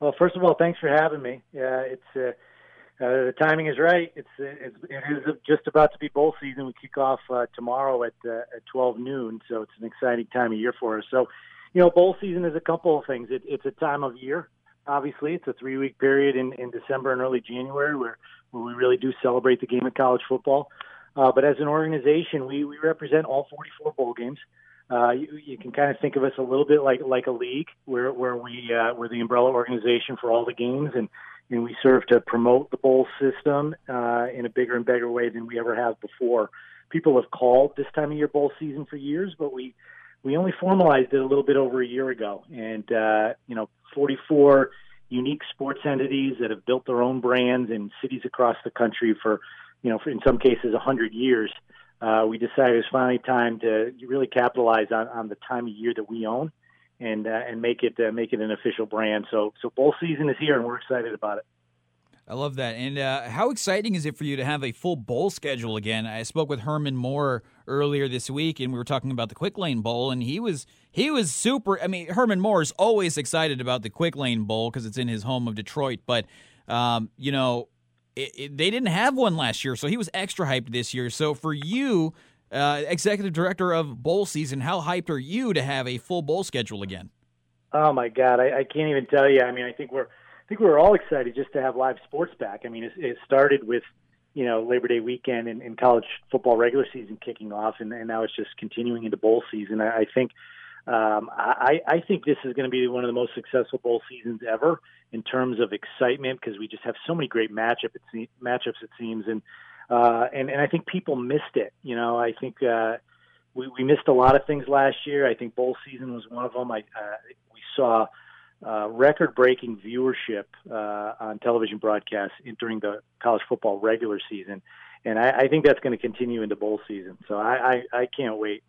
Well, first of all, thanks for having me. It's uh, uh, the timing is right. It's, it's it is just about to be bowl season. We kick off uh, tomorrow at uh, at 12 noon, so it's an exciting time of year for us. So, you know, bowl season is a couple of things. It, it's a time of year. Obviously, it's a three week period in, in December and early January where, where we really do celebrate the game of college football. Uh, but as an organization, we, we represent all 44 bowl games. Uh, you, you can kind of think of us a little bit like like a league, where where we uh, we're the umbrella organization for all the games, and and we serve to promote the bowl system uh, in a bigger and bigger way than we ever have before. People have called this time of year bowl season for years, but we we only formalized it a little bit over a year ago, and uh, you know, 44 unique sports entities that have built their own brands in cities across the country for you know, for in some cases, a 100 years, uh, we decided it was finally time to really capitalize on, on the time of year that we own and uh, and make it uh, make it an official brand. So so bowl season is here, and we're excited about it. I love that. And uh, how exciting is it for you to have a full bowl schedule again? I spoke with Herman Moore earlier this week, and we were talking about the Quick Lane Bowl, and he was he was super. I mean, Herman Moore is always excited about the Quick Lane Bowl because it's in his home of Detroit. But um, you know, it, it, they didn't have one last year, so he was extra hyped this year. So for you, uh, executive director of bowl season, how hyped are you to have a full bowl schedule again? Oh my God, I, I can't even tell you. I mean, I think we're I think we were all excited just to have live sports back. I mean, it, it started with you know Labor Day weekend and, and college football regular season kicking off, and, and now it's just continuing into bowl season. I, I think um, I, I think this is going to be one of the most successful bowl seasons ever in terms of excitement because we just have so many great matchup it se- matchups it seems, and uh, and and I think people missed it. You know, I think. Uh, we, we missed a lot of things last year. I think bowl season was one of them. I uh, we saw uh, record-breaking viewership uh, on television broadcasts during the college football regular season, and I, I think that's going to continue into bowl season. So I, I, I can't wait.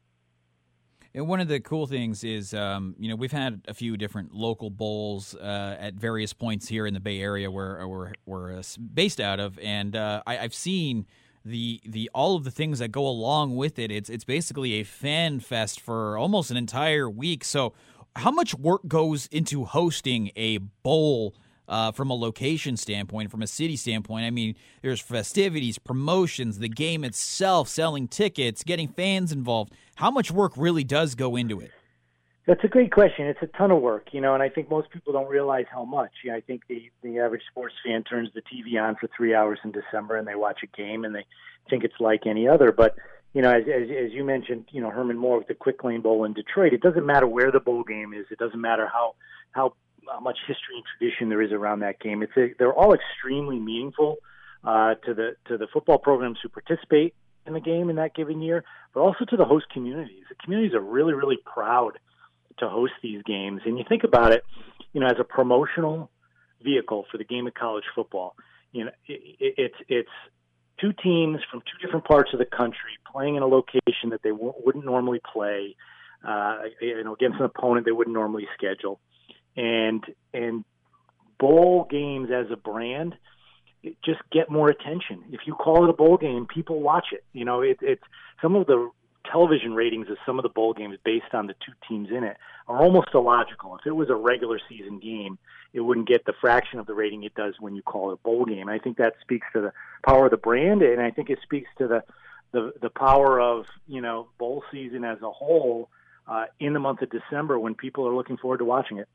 And one of the cool things is, um, you know, we've had a few different local bowls uh, at various points here in the Bay Area where we're, we're uh, based out of, and uh, I, I've seen the the all of the things that go along with it. It's it's basically a fan fest for almost an entire week. So how much work goes into hosting a bowl uh, from a location standpoint, from a city standpoint? I mean, there's festivities, promotions, the game itself, selling tickets, getting fans involved. How much work really does go into it? That's a great question. It's a ton of work, you know, and I think most people don't realize how much. You know, I think the the average sports fan turns the TV on for three hours in December and they watch a game and they think it's like any other. But you know, as, as, as you mentioned, you know, Herman Moore with the Quick Lane Bowl in Detroit. It doesn't matter where the bowl game is. It doesn't matter how how, how much history and tradition there is around that game. It's a, they're all extremely meaningful uh, to the to the football programs who participate in the game in that given year, but also to the host communities. The communities are really really proud to host these games. And you think about it, you know, as a promotional vehicle for the game of college football, you know, it, it, it's it's two teams from two different parts of the country playing in a location that they w- wouldn't normally play, uh, you know, against an opponent they wouldn't normally schedule, and and bowl games as a brand just get more attention. If you call it a bowl game, people watch it. You know, it, it's some of the television ratings of some of the bowl games based on the two teams in it are almost illogical. If it was a regular season game, it wouldn't get the fraction of the rating it does when you call it a bowl game. I think that speaks to the power of the brand, and I think it speaks to the the, the power of you know bowl season as a whole uh, in the month of December when people are looking forward to watching it.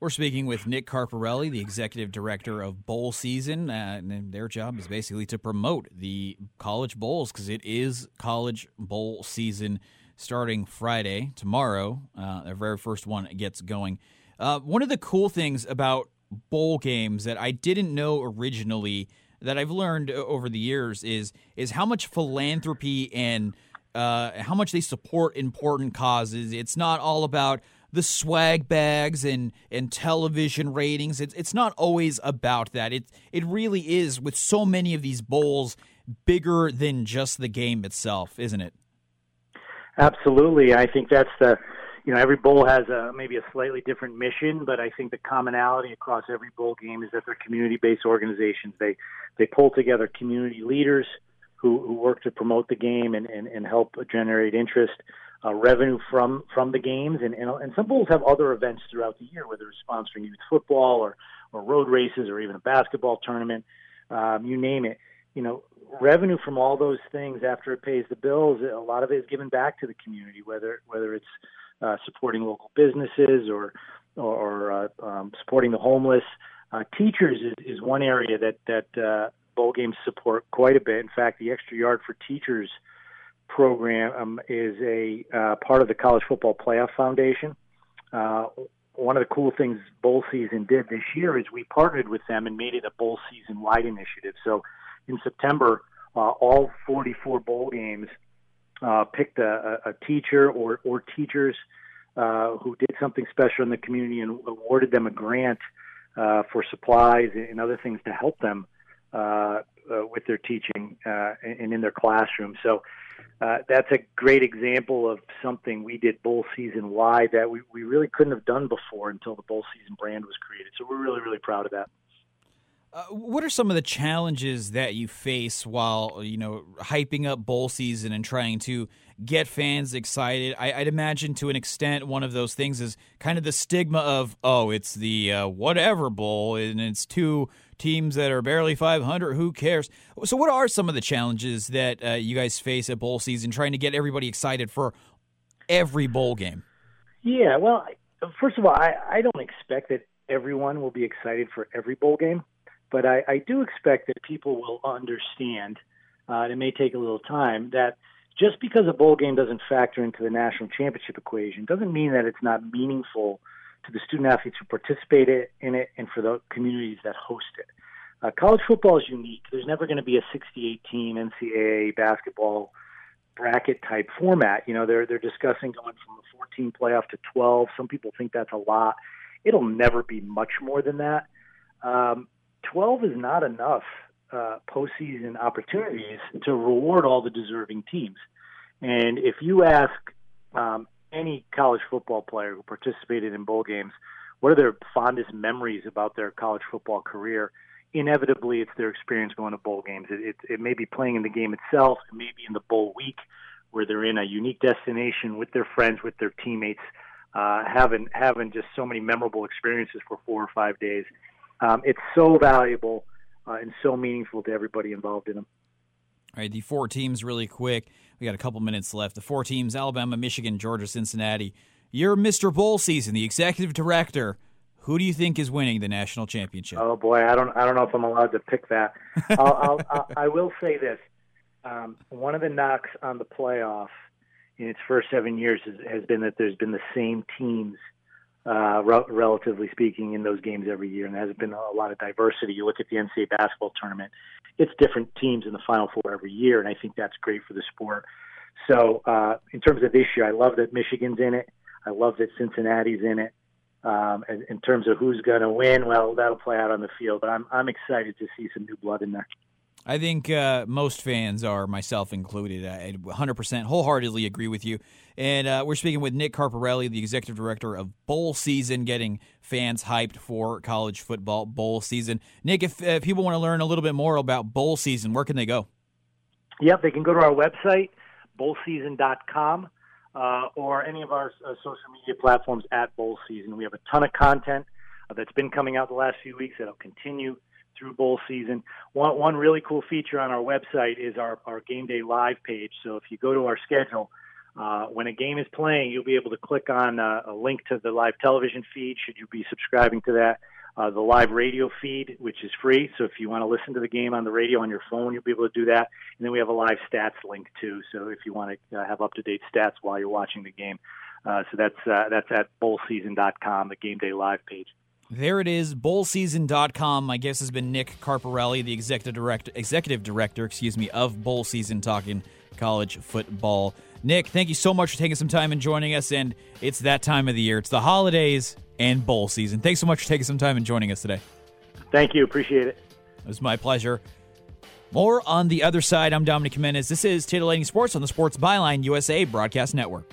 We're speaking with Nick Carparelli, the executive director of Bowl Season, uh, and their job is basically to promote the college bowls because it is college bowl season starting Friday tomorrow. Uh, their very first one gets going. Uh, one of the cool things about bowl games that I didn't know originally that I've learned over the years is is how much philanthropy and uh, how much they support important causes. It's not all about the swag bags and and television ratings. It's it's not always about that. It it really is with so many of these bowls bigger than just the game itself, isn't it? Absolutely. I think that's the you know every bowl has a maybe a slightly different mission, but I think the commonality across every bowl game is that they're community-based organizations. They they pull together community leaders who, who work to promote the game and, and, and help generate interest uh, revenue from from the games, and, and and some bowls have other events throughout the year, whether it's sponsoring youth football or or road races or even a basketball tournament, um, you name it. You know, revenue from all those things after it pays the bills, a lot of it is given back to the community, whether whether it's uh, supporting local businesses or or, uh, um, supporting the homeless. Uh, teachers is, is one area that that uh, bowl games support quite a bit. In fact, the extra yard for teachers program um, is a uh, part of the College Football Playoff Foundation. Uh, one of the cool things bowl season did this year is we partnered with them and made it a bowl season wide initiative. So in September, uh, all 44 bowl games uh, picked a, a teacher or, or teachers uh, who did something special in the community and awarded them a grant uh, for supplies and other things to help them uh, uh, with their teaching uh, and in their classroom. So uh, that's a great example of something we did bowl season wide that we, we really couldn't have done before until the bowl season brand was created. So we're really, really proud of that. Uh, what are some of the challenges that you face while you know hyping up bowl season and trying to get fans excited? I, would imagine to an extent one of those things is kind of the stigma of oh, it's the uh, whatever bowl and it's two teams that are barely 500. Who cares? So, what are some of the challenges that uh, you guys face at bowl season, trying to get everybody excited for every bowl game? Yeah, well, first of all, I, I don't expect that everyone will be excited for every bowl game. But I, I do expect that people will understand, uh, it may take a little time, that just because a bowl game doesn't factor into the national championship equation doesn't mean that it's not meaningful to the student athletes who participate in it and for the communities that host it. Uh, college football is unique. There's never going to be a 68 team NCAA basketball bracket type format. You know, they're they're discussing going from a 14 playoff to 12. Some people think that's a lot. It'll never be much more than that. Um, 12 is not enough uh, postseason opportunities to reward all the deserving teams. And if you ask um, any college football player who participated in bowl games, what are their fondest memories about their college football career? Inevitably, it's their experience going to bowl games. It, it, it may be playing in the game itself, it may be in the bowl week where they're in a unique destination with their friends, with their teammates, uh, having having just so many memorable experiences for four or five days. Um, it's so valuable uh, and so meaningful to everybody involved in them. All right, the four teams, really quick. We got a couple minutes left. The four teams: Alabama, Michigan, Georgia, Cincinnati. You're Mr. Bowl season, the executive director. Who do you think is winning the national championship? Oh boy, I don't, I don't know if I'm allowed to pick that. I'll, I'll, I'll, I will say this: um, one of the knocks on the playoff in its first seven years has, has been that there's been the same teams uh, re- relatively speaking, in those games every year, and there has been a lot of diversity. You look at the NCAA basketball tournament; it's different teams in the Final Four every year, and I think that's great for the sport. So, uh, in terms of this year, I love that Michigan's in it. I love that Cincinnati's in it. Um, in terms of who's going to win, well, that'll play out on the field. But I'm I'm excited to see some new blood in there. I think uh, most fans are, myself included. I 100% wholeheartedly agree with you. And uh, we're speaking with Nick Carparelli, the executive director of Bowl Season, getting fans hyped for college football bowl season. Nick, if, if people want to learn a little bit more about bowl season, where can they go? Yep, they can go to our website, bowlseason.com, uh, or any of our uh, social media platforms at Bowl Season. We have a ton of content uh, that's been coming out the last few weeks that'll continue through bowl season. One, one really cool feature on our website is our, our game day live page. So if you go to our schedule, uh, when a game is playing, you'll be able to click on uh, a link to the live television feed, should you be subscribing to that. Uh, the live radio feed, which is free. So if you want to listen to the game on the radio on your phone, you'll be able to do that. And then we have a live stats link too. So if you want to uh, have up to date stats while you're watching the game, uh, so that's uh, that's at bowlseason.com, the game day live page. There it is, bowlseason.com. My guest has been Nick Carparelli, the executive director, executive director, excuse me, of Bowl Season talking college football. Nick, thank you so much for taking some time and joining us. And it's that time of the year. It's the holidays and bowl season. Thanks so much for taking some time and joining us today. Thank you. Appreciate it. It was my pleasure. More on the other side. I'm Dominic Jimenez. This is Titillating Sports on the Sports Byline USA Broadcast Network.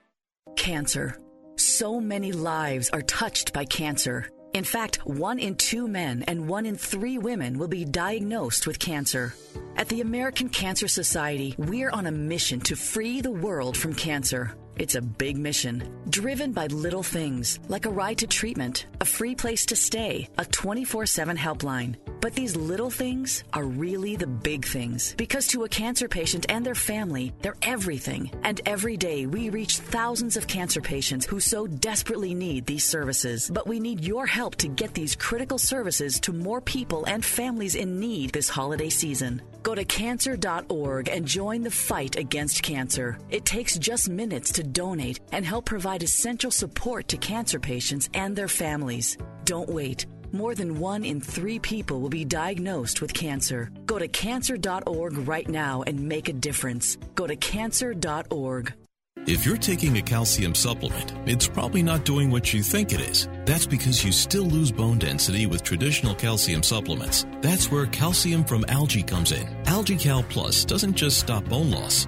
Cancer. So many lives are touched by cancer. In fact, one in two men and one in three women will be diagnosed with cancer. At the American Cancer Society, we're on a mission to free the world from cancer. It's a big mission, driven by little things like a ride to treatment, a free place to stay, a 24 7 helpline. But these little things are really the big things because to a cancer patient and their family, they're everything. And every day we reach thousands of cancer patients who so desperately need these services. But we need your help to get these critical services to more people and families in need this holiday season. Go to cancer.org and join the fight against cancer. It takes just minutes to donate and help provide essential support to cancer patients and their families. Don't wait. More than one in three people will be diagnosed with cancer. Go to cancer.org right now and make a difference. Go to cancer.org. If you're taking a calcium supplement, it's probably not doing what you think it is. That's because you still lose bone density with traditional calcium supplements. That's where calcium from algae comes in. AlgaeCal Plus doesn't just stop bone loss,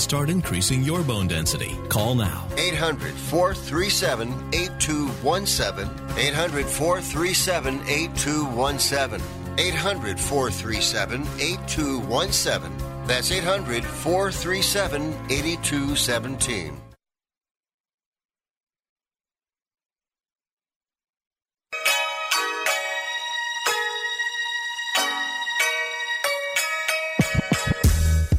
start increasing your bone density. Call now. 800 437 8217. 800 437 8217. 800 437 8217. That's 800 437 8217.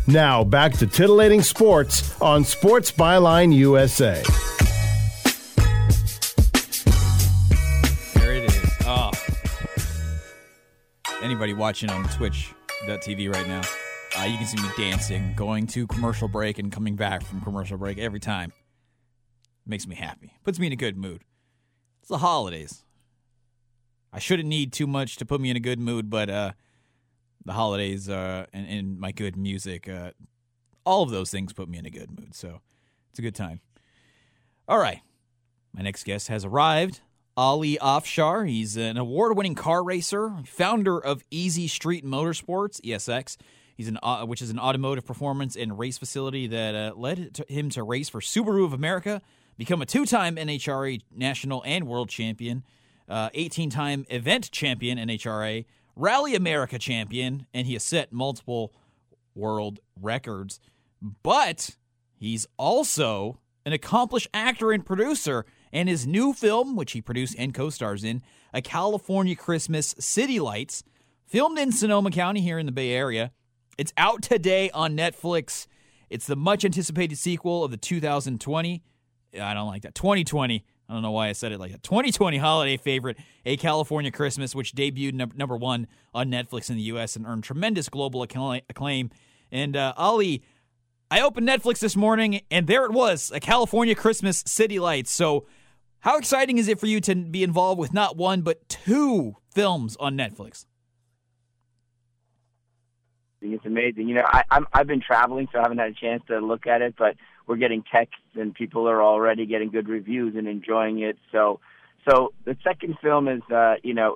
Now back to titillating sports on Sports Byline USA. There it is. Oh. Anybody watching on Twitch.tv right now, uh, you can see me dancing, going to commercial break and coming back from commercial break every time. Makes me happy. Puts me in a good mood. It's the holidays. I shouldn't need too much to put me in a good mood, but uh, the holidays uh, and, and my good music, uh, all of those things put me in a good mood. So it's a good time. All right. My next guest has arrived. Ali Afshar. He's an award winning car racer, founder of Easy Street Motorsports, ESX. He's an, uh, which is an automotive performance and race facility that uh, led to him to race for Subaru of America, become a two time NHRA national and world champion, 18 uh, time event champion NHRA, Rally America champion, and he has set multiple world records. But he's also an accomplished actor and producer. And his new film, which he produced and co stars in, A California Christmas City Lights, filmed in Sonoma County here in the Bay Area. It's out today on Netflix. It's the much anticipated sequel of the 2020. I don't like that. 2020. I don't know why I said it like a 2020 holiday favorite, A California Christmas, which debuted num- number one on Netflix in the U.S. and earned tremendous global acclaim. And uh, Ali, I opened Netflix this morning, and there it was, A California Christmas City Lights. So, how exciting is it for you to be involved with not one but two films on Netflix? It's amazing. You know, I, I'm I've been traveling, so I haven't had a chance to look at it, but we're getting texts and people are already getting good reviews and enjoying it. So, so the second film is, uh, you know,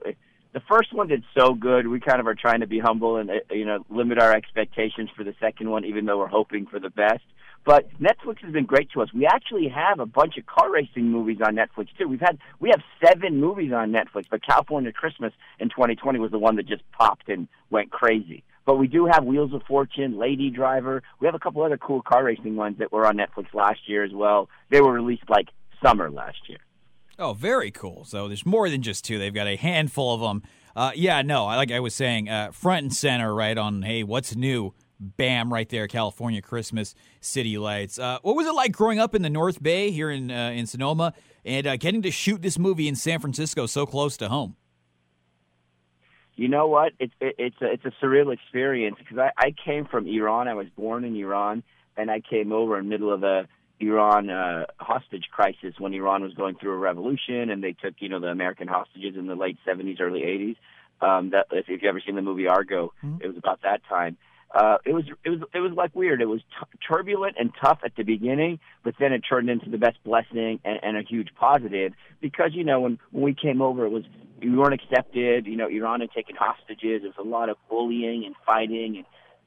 the first one did so good. We kind of are trying to be humble and uh, you know limit our expectations for the second one, even though we're hoping for the best. But Netflix has been great to us. We actually have a bunch of car racing movies on Netflix too. We've had we have seven movies on Netflix, but California Christmas in 2020 was the one that just popped and went crazy. But we do have Wheels of Fortune, Lady Driver. We have a couple other cool car racing ones that were on Netflix last year as well. They were released like summer last year. Oh, very cool. So there's more than just two. They've got a handful of them. Uh, yeah, no, like I was saying, uh, front and center, right on. Hey, what's new? Bam, right there, California Christmas City Lights. Uh, what was it like growing up in the North Bay here in uh, in Sonoma and uh, getting to shoot this movie in San Francisco so close to home? You know what? It's it, it's a, it's a surreal experience because I, I came from Iran. I was born in Iran, and I came over in the middle of the Iran uh, hostage crisis when Iran was going through a revolution, and they took you know the American hostages in the late '70s, early '80s. Um, that if you've ever seen the movie Argo, mm-hmm. it was about that time. Uh, it was it was it was like weird. It was t- turbulent and tough at the beginning, but then it turned into the best blessing and, and a huge positive because you know when when we came over, it was we weren't accepted. You know, Iran had taken hostages. There was a lot of bullying and fighting and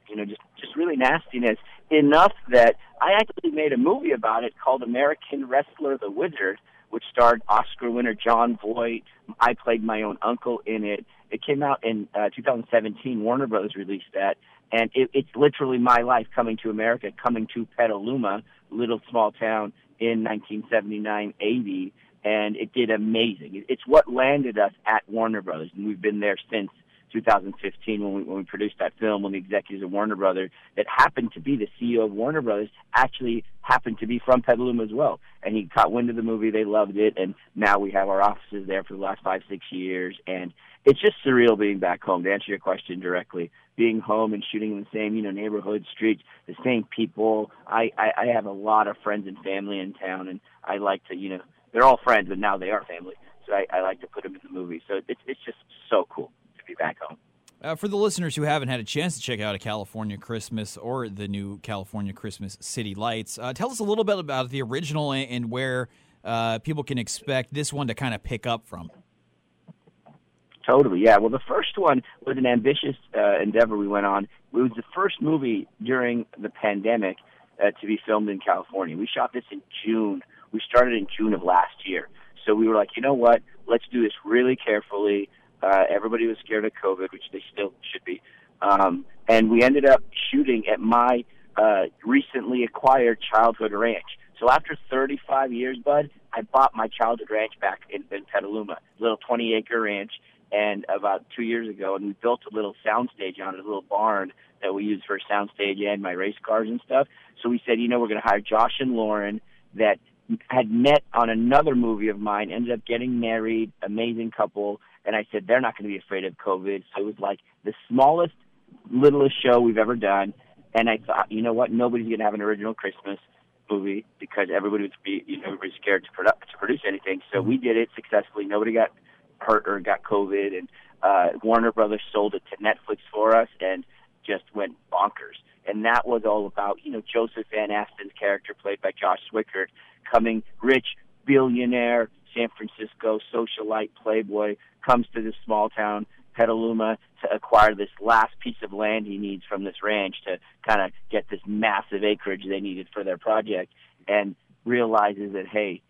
you know just just really nastiness enough that I actually made a movie about it called American Wrestler the Wizard, which starred Oscar winner Jon Voight. I played my own uncle in it. It came out in uh, 2017. Warner Brothers released that, and it, it's literally my life coming to America, coming to Petaluma, little small town in 1979, 80, and it did amazing. It's what landed us at Warner Brothers, and we've been there since 2015 when we, when we produced that film when the executives of Warner Brothers that happened to be the CEO of Warner Brothers actually happened to be from Petaluma as well. And he caught wind of the movie, they loved it, and now we have our offices there for the last five, six years. And it's just surreal being back home. To answer your question directly, being home and shooting in the same, you know, neighborhood, streets, the same people. I, I, I have a lot of friends and family in town, and I like to, you know, they're all friends, but now they are family. So I, I like to put them in the movie. So it's it's just so cool be back home. Uh, for the listeners who haven't had a chance to check out a California Christmas or the new California Christmas City Lights, uh, tell us a little bit about the original and where uh, people can expect this one to kind of pick up from. Totally, yeah. Well, the first one was an ambitious uh, endeavor we went on. It was the first movie during the pandemic uh, to be filmed in California. We shot this in June. We started in June of last year. So we were like, you know what? Let's do this really carefully. Uh, everybody was scared of COVID, which they still should be. Um, and we ended up shooting at my uh, recently acquired childhood ranch. So after 35 years, Bud, I bought my childhood ranch back in, in Petaluma, little 20 acre ranch and about two years ago, and we built a little soundstage on it, a little barn that we use for soundstage and my race cars and stuff. So we said, you know, we're going to hire Josh and Lauren that had met on another movie of mine, ended up getting married, amazing couple, and I said they're not going to be afraid of COVID. So it was like the smallest, littlest show we've ever done, and I thought, you know what, nobody's going to have an original Christmas movie because everybody would be, you know, everybody's scared to, produ- to produce anything. So we did it successfully. Nobody got hurt or got COVID, and uh, Warner Brothers sold it to Netflix for us and just went bonkers. And that was all about, you know, Joseph Van Aston's character, played by Josh Swickard, coming rich, billionaire, San Francisco socialite playboy, comes to this small town, Petaluma, to acquire this last piece of land he needs from this ranch to kind of get this massive acreage they needed for their project, and realizes that, hey,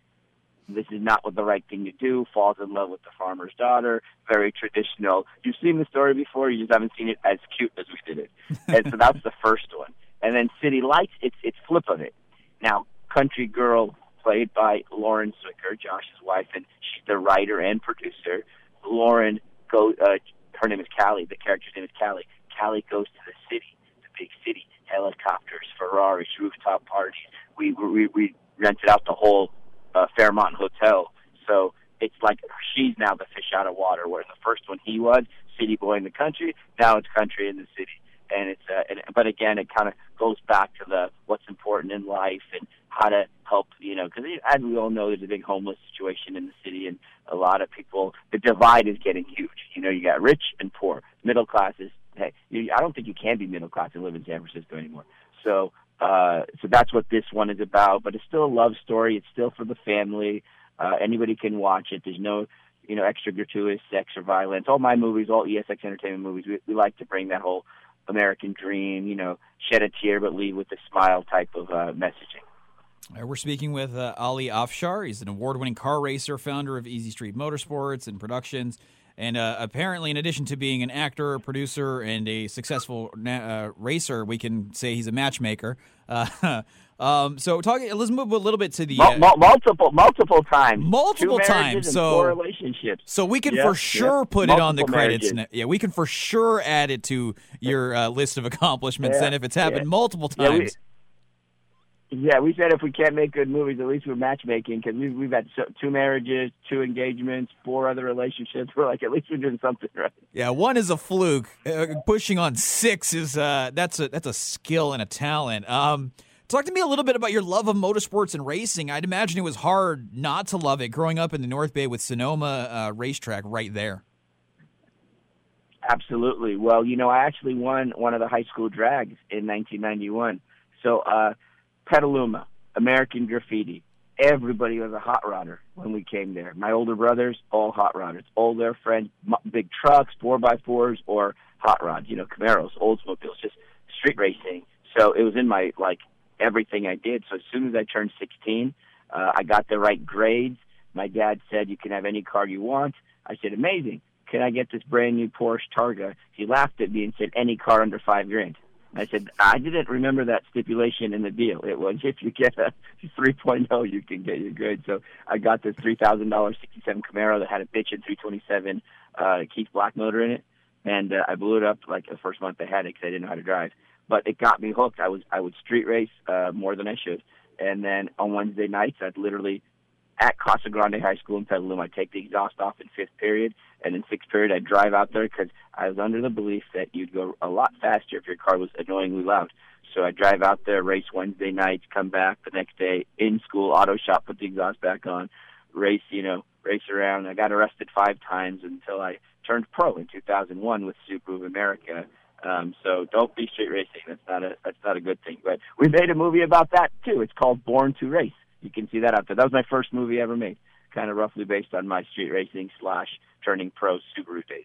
this is not what the right thing to do, falls in love with the farmer's daughter, very traditional. You've seen the story before, you just haven't seen it as cute as we did it. and so that's the first one. And then City Lights, it's it's flip of it. Now, Country Girl, played by Lauren Swickard, Josh's wife, and she's the writer and producer. Lauren go uh, her name is Callie, the character's name is Callie. Callie goes to the city, the big city, helicopters, Ferraris, rooftop parties. We we we rented out the whole uh, Fairmont Hotel. So it's like she's now the fish out of water. Where the first one he was city boy in the country, now it's country in the city. And it's uh, and, but again, it kind of goes back to the what's important in life and how to help. You know, because as we all know, there's a big homeless situation in the city, and a lot of people. The divide is getting huge. You know, you got rich and poor, middle classes. Hey, you, I don't think you can be middle class and live in San Francisco anymore. So uh, so that's what this one is about. But it's still a love story. It's still for the family. Uh, anybody can watch it. There's no, you know, extra gratuitous sex or violence. All my movies, all ESX Entertainment movies, we, we like to bring that whole American dream, you know, shed a tear but leave with a smile type of uh, messaging. Uh, we're speaking with uh, Ali Afshar. He's an award winning car racer, founder of Easy Street Motorsports and Productions. And uh, apparently, in addition to being an actor, producer, and a successful na- uh, racer, we can say he's a matchmaker. Um, so, talking. Let's move a little bit to the uh, multiple, multiple times, multiple Two times. So, relationships. So we can for sure put it on the credits. marriages. Yeah, we can for sure add it to your uh, list of accomplishments. Yeah, And if it's happened yeah. multiple Yeah, we- times, Yeah, we said if we can't make good movies, at least we're matchmaking because we've we've had so, two marriages, two engagements, four other relationships. We're like, at least we're doing something right. Yeah, one is a fluke. Uh, pushing on six is uh, that's a that's a skill and a talent. Um, talk to me a little bit about your love of motorsports and racing. I'd imagine it was hard not to love it growing up in the North Bay with Sonoma uh, racetrack right there. Absolutely. Well, you know, I actually won one of the high school drags in 1991. So, uh, Petaluma, American Graffiti, everybody was a hot rodder when we came there. My older brothers, all hot rodders, all their friends, big trucks, four by fours, or hot rods, you know, Camaros, Oldsmobiles, just street racing. So it was in my like everything I did. So as soon as I turned 16, uh, I got the right grades. My dad said, "You can have any car you want." I said, "Amazing." Can I get this brand new Porsche Targa? He laughed at me and said, "Any car under five grand." I said, I didn't remember that stipulation in the deal. It was if you get a 3.0, you can get your good. So I got this $3,000 67 Camaro that had a bitchin' 327 uh, Keith Black motor in it, and uh, I blew it up like the first month I had it because I didn't know how to drive. But it got me hooked. I was I would street race uh, more than I should, and then on Wednesday nights I'd literally at Casa Grande High School in Petaluma. I'd take the exhaust off in fifth period, and in sixth period I'd drive out there because I was under the belief that you'd go a lot faster if your car was annoyingly loud. So I'd drive out there, race Wednesday nights, come back the next day in school, auto shop, put the exhaust back on, race, you know, race around. I got arrested five times until I turned pro in 2001 with Subaru of America. Um, so don't be street racing. That's not a that's not a good thing. But we made a movie about that too. It's called Born to Race you can see that out there. That was my first movie ever made, kind of roughly based on my street racing slash turning pro Subaru days.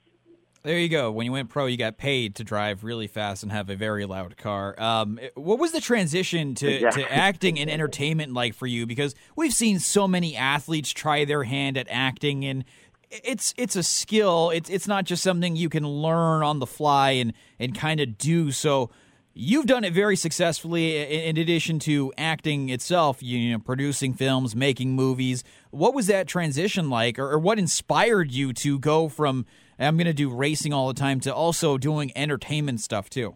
There you go. When you went pro, you got paid to drive really fast and have a very loud car. Um, what was the transition to, Exactly. to acting and entertainment like for you? Because we've seen so many athletes try their hand at acting, and it's it's a skill. It's it's not just something you can learn on the fly and and kind of do. So you've done it very successfully. In addition to acting itself, you know, producing films, making movies. What was that transition like, or, or what inspired you to go from I'm going to do racing all the time to also doing entertainment stuff too?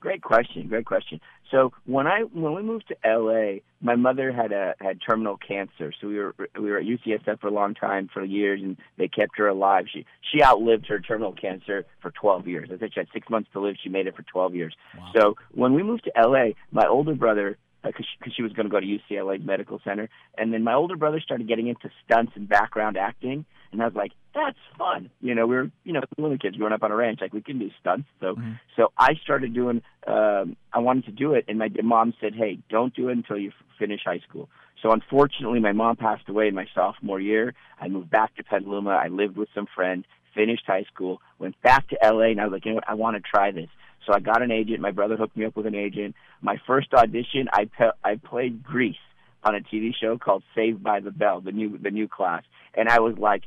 Great question. Great question. So when I when we moved to LA, my mother had a had terminal cancer. So we were we were at UCSF for a long time for years, and they kept her alive. She she outlived her terminal cancer for 12 years. I think she had six months to live. She made it for 12 years. So when we moved to LA, my older brother uh, because she, 'cause she was going to go to UCLA Medical Center, and then my older brother started getting into stunts and background acting, and I was like, that's fun. You know, we were you know little kids growing up on a ranch, like we can do stunts. So so I started doing. Um, I wanted to do it, and my mom said, "Hey, don't do it until you f- finish high school." So unfortunately, my mom passed away in my sophomore year. I moved back to Petaluma. I lived with some friend, finished high school, went back to LA, and I was like, you know what? I want to try this. So I got an agent. My brother hooked me up with an agent. My first audition, I pe- I played Grease on a TV show called Saved by the Bell, the new the new class, and I was like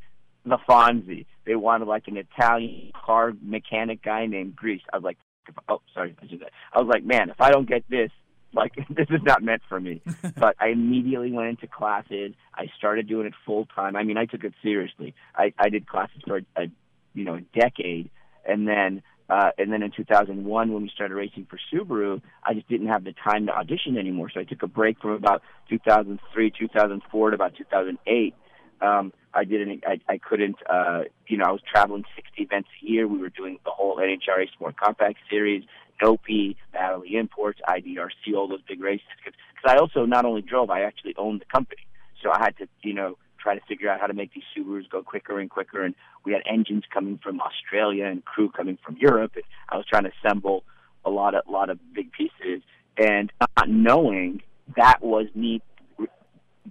the Fonzie. They wanted like an Italian car mechanic guy named Grease. I was like, oh, sorry, I should say. I was like, man, if I don't get this, like this is not meant for me. but I immediately went into classes. I started doing it full time. I mean, I took it seriously. I I did classes for a, you know a decade, and then uh, and then in 2001 when we started racing for Subaru, I just didn't have the time to audition anymore. So I took a break from about 2003, 2004 to about 2008. Um, I didn't. I, I couldn't. Uh, you know, I was traveling 60 events a year. We were doing the whole NHRA Sport Compact Series, NOPI, Battle Imports, IDRC, all those big races. Because I also not only drove, I actually owned the company. So I had to, you know, try to figure out how to make these Subarus go quicker and quicker. And we had engines coming from Australia and crew coming from Europe. And I was trying to assemble a lot of lot of big pieces, and not knowing that was me.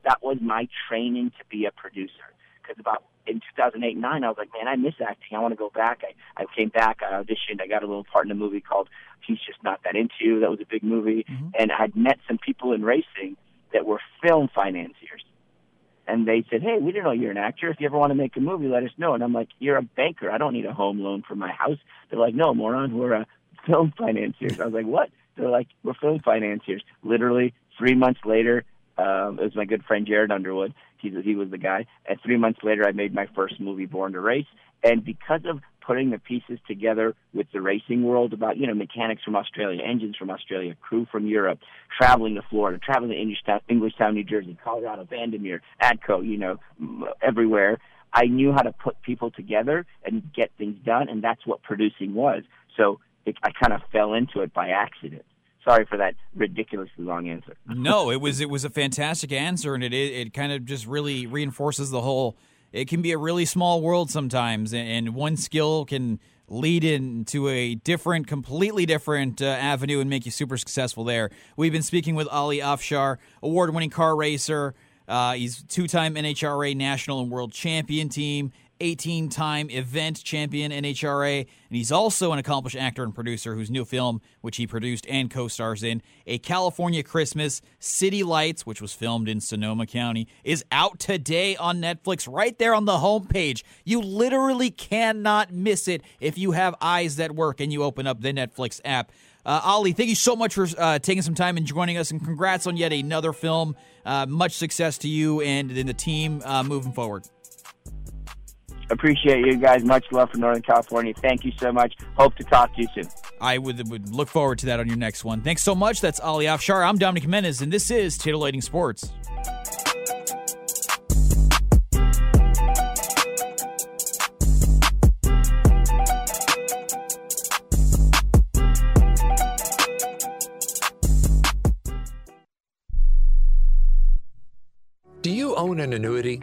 That was my training to be a producer. Because about in 2008 9, I was like, man, I miss acting. I want to go back. I, I came back. I auditioned. I got a little part in a movie called He's Just Not That Into You. That was a big movie. Mm-hmm. And I'd met some people in racing that were film financiers. And they said, hey, we didn't know you're an actor. If you ever want to make a movie, let us know. And I'm like, you're a banker. I don't need a home loan for my house. They're like, no, moron, we're a film financiers. I was like, what? They're like, we're film financiers. Literally, three months later, um, it was my good friend Jared Underwood. He, he was the guy. And three months later, I made my first movie, Born to Race. And because of putting the pieces together with the racing world about, you know, mechanics from Australia, engines from Australia, crew from Europe, traveling to Florida, traveling to Englishtown, Englishtown New Jersey, Colorado, Vandermeer, Atco, you know, everywhere, I knew how to put people together and get things done. And that's what producing was. So it, I kind of fell into it by accident. Sorry for that ridiculously long answer. no, it was it was a fantastic answer, and it it kind of just really reinforces the whole it can be a really small world sometimes, and one skill can lead into a different, completely different uh, avenue and make you super successful there. We've been speaking with Ali Afshar, award winning car racer. Uh, he's two time NHRA national and world champion team, 18 time event champion NHRA, and he's also an accomplished actor and producer whose new film, which he produced and co stars in, A California Christmas City Lights, which was filmed in Sonoma County, is out today on Netflix, right there on the homepage. You literally cannot miss it if you have eyes that work and you open up the Netflix app. Uh, Ali, thank you so much for uh, taking some time and joining us, and congrats on yet another film. Uh, much success to you and the team uh, moving forward. Appreciate you guys. Much love for Northern California. Thank you so much. Hope to talk to you soon. I would, would look forward to that on your next one. Thanks so much. That's Ali Afshar. I'm Dominic Jimenez, and this is Titillating Sports. Do you own an annuity?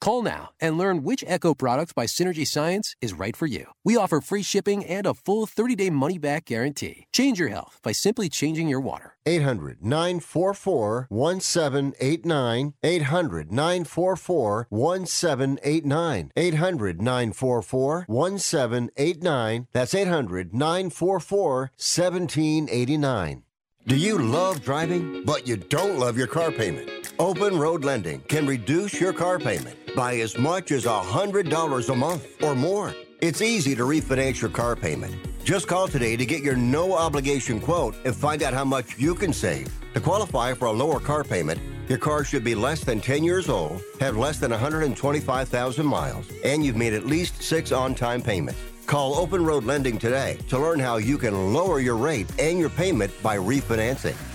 Call now and learn which Echo product by Synergy Science is right for you. We offer free shipping and a full 30 day money back guarantee. Change your health by simply changing your water. 800 944 1789. 800 944 1789. 800 944 1789. That's 800 944 1789. Do you love driving, but you don't love your car payment? Open Road Lending can reduce your car payment by as much as $100 a month or more. It's easy to refinance your car payment. Just call today to get your no obligation quote and find out how much you can save. To qualify for a lower car payment, your car should be less than 10 years old, have less than 125,000 miles, and you've made at least six on time payments. Call Open Road Lending today to learn how you can lower your rate and your payment by refinancing.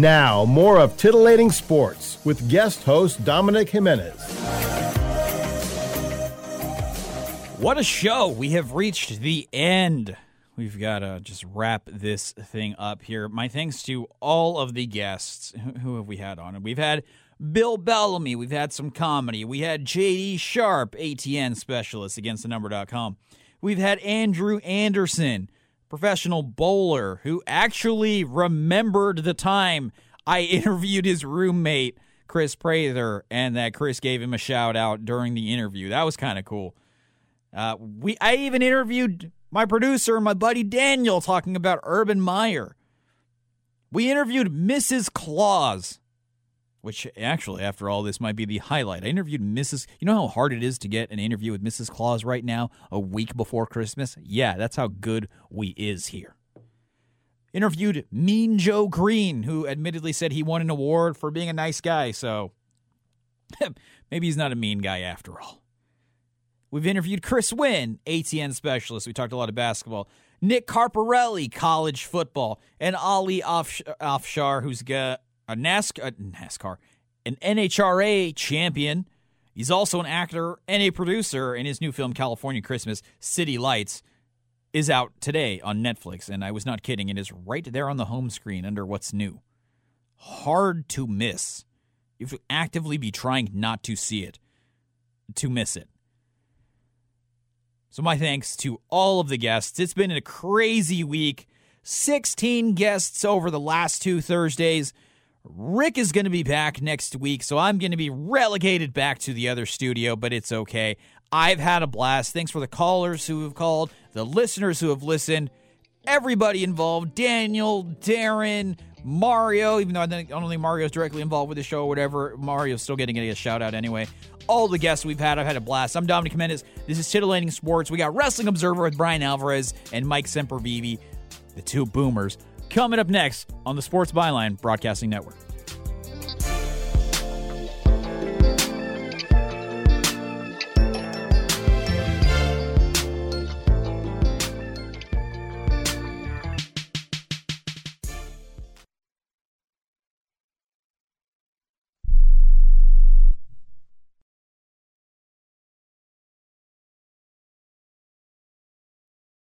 Now, more of Titillating Sports with guest host Dominic Jimenez. What a show! We have reached the end. We've got to just wrap this thing up here. My thanks to all of the guests. Who have we had on? We've had Bill Bellamy. We've had some comedy. We had JD Sharp, ATN specialist against the number.com. We've had Andrew Anderson, professional bowler who actually remembered the time I interviewed his roommate Chris Prather and that Chris gave him a shout out during the interview. That was kind of cool. Uh, we I even interviewed my producer, my buddy Daniel, talking about Urban Meyer. We interviewed Mrs. Claus, which actually, after all this, might be the highlight. I interviewed Mrs. You know how hard it is to get an interview with Mrs. Claus right now, a week before Christmas? Yeah, that's how good we is here. Interviewed Mean Joe Greene, who admittedly said he won an award for being a nice guy, so maybe he's not a mean guy after all. We've interviewed Chris Wynn, ATN specialist. We talked a lot of basketball. Nick Carparelli, college football, and Ali Afshar, who's got a NASCAR, NASCAR, an NHRA champion. He's also an actor and a producer in his new film California Christmas, City Lights, is out today on Netflix, and I was not kidding. It is right there on the home screen under what's new. Hard to miss. You have to actively be trying not to see it to miss it. So, my thanks to all of the guests. It's been a crazy week. 16 guests over the last two Thursdays. Rick is going to be back next week, so I'm going to be relegated back to the other studio, but it's okay. I've had a blast. Thanks for the callers who have called, the listeners who have listened, everybody involved Daniel, Darren, Mario, even though I don't think Mario's directly involved with the show or whatever, Mario's still getting a shout out anyway. All the guests we've had, I've had a blast. I'm Dominic Jimenez. This is Titillating Sports. We got Wrestling Observer with Bryan Alvarez and Mike Sempervive, the two boomers, coming up next on the Sports Byline Broadcasting Network.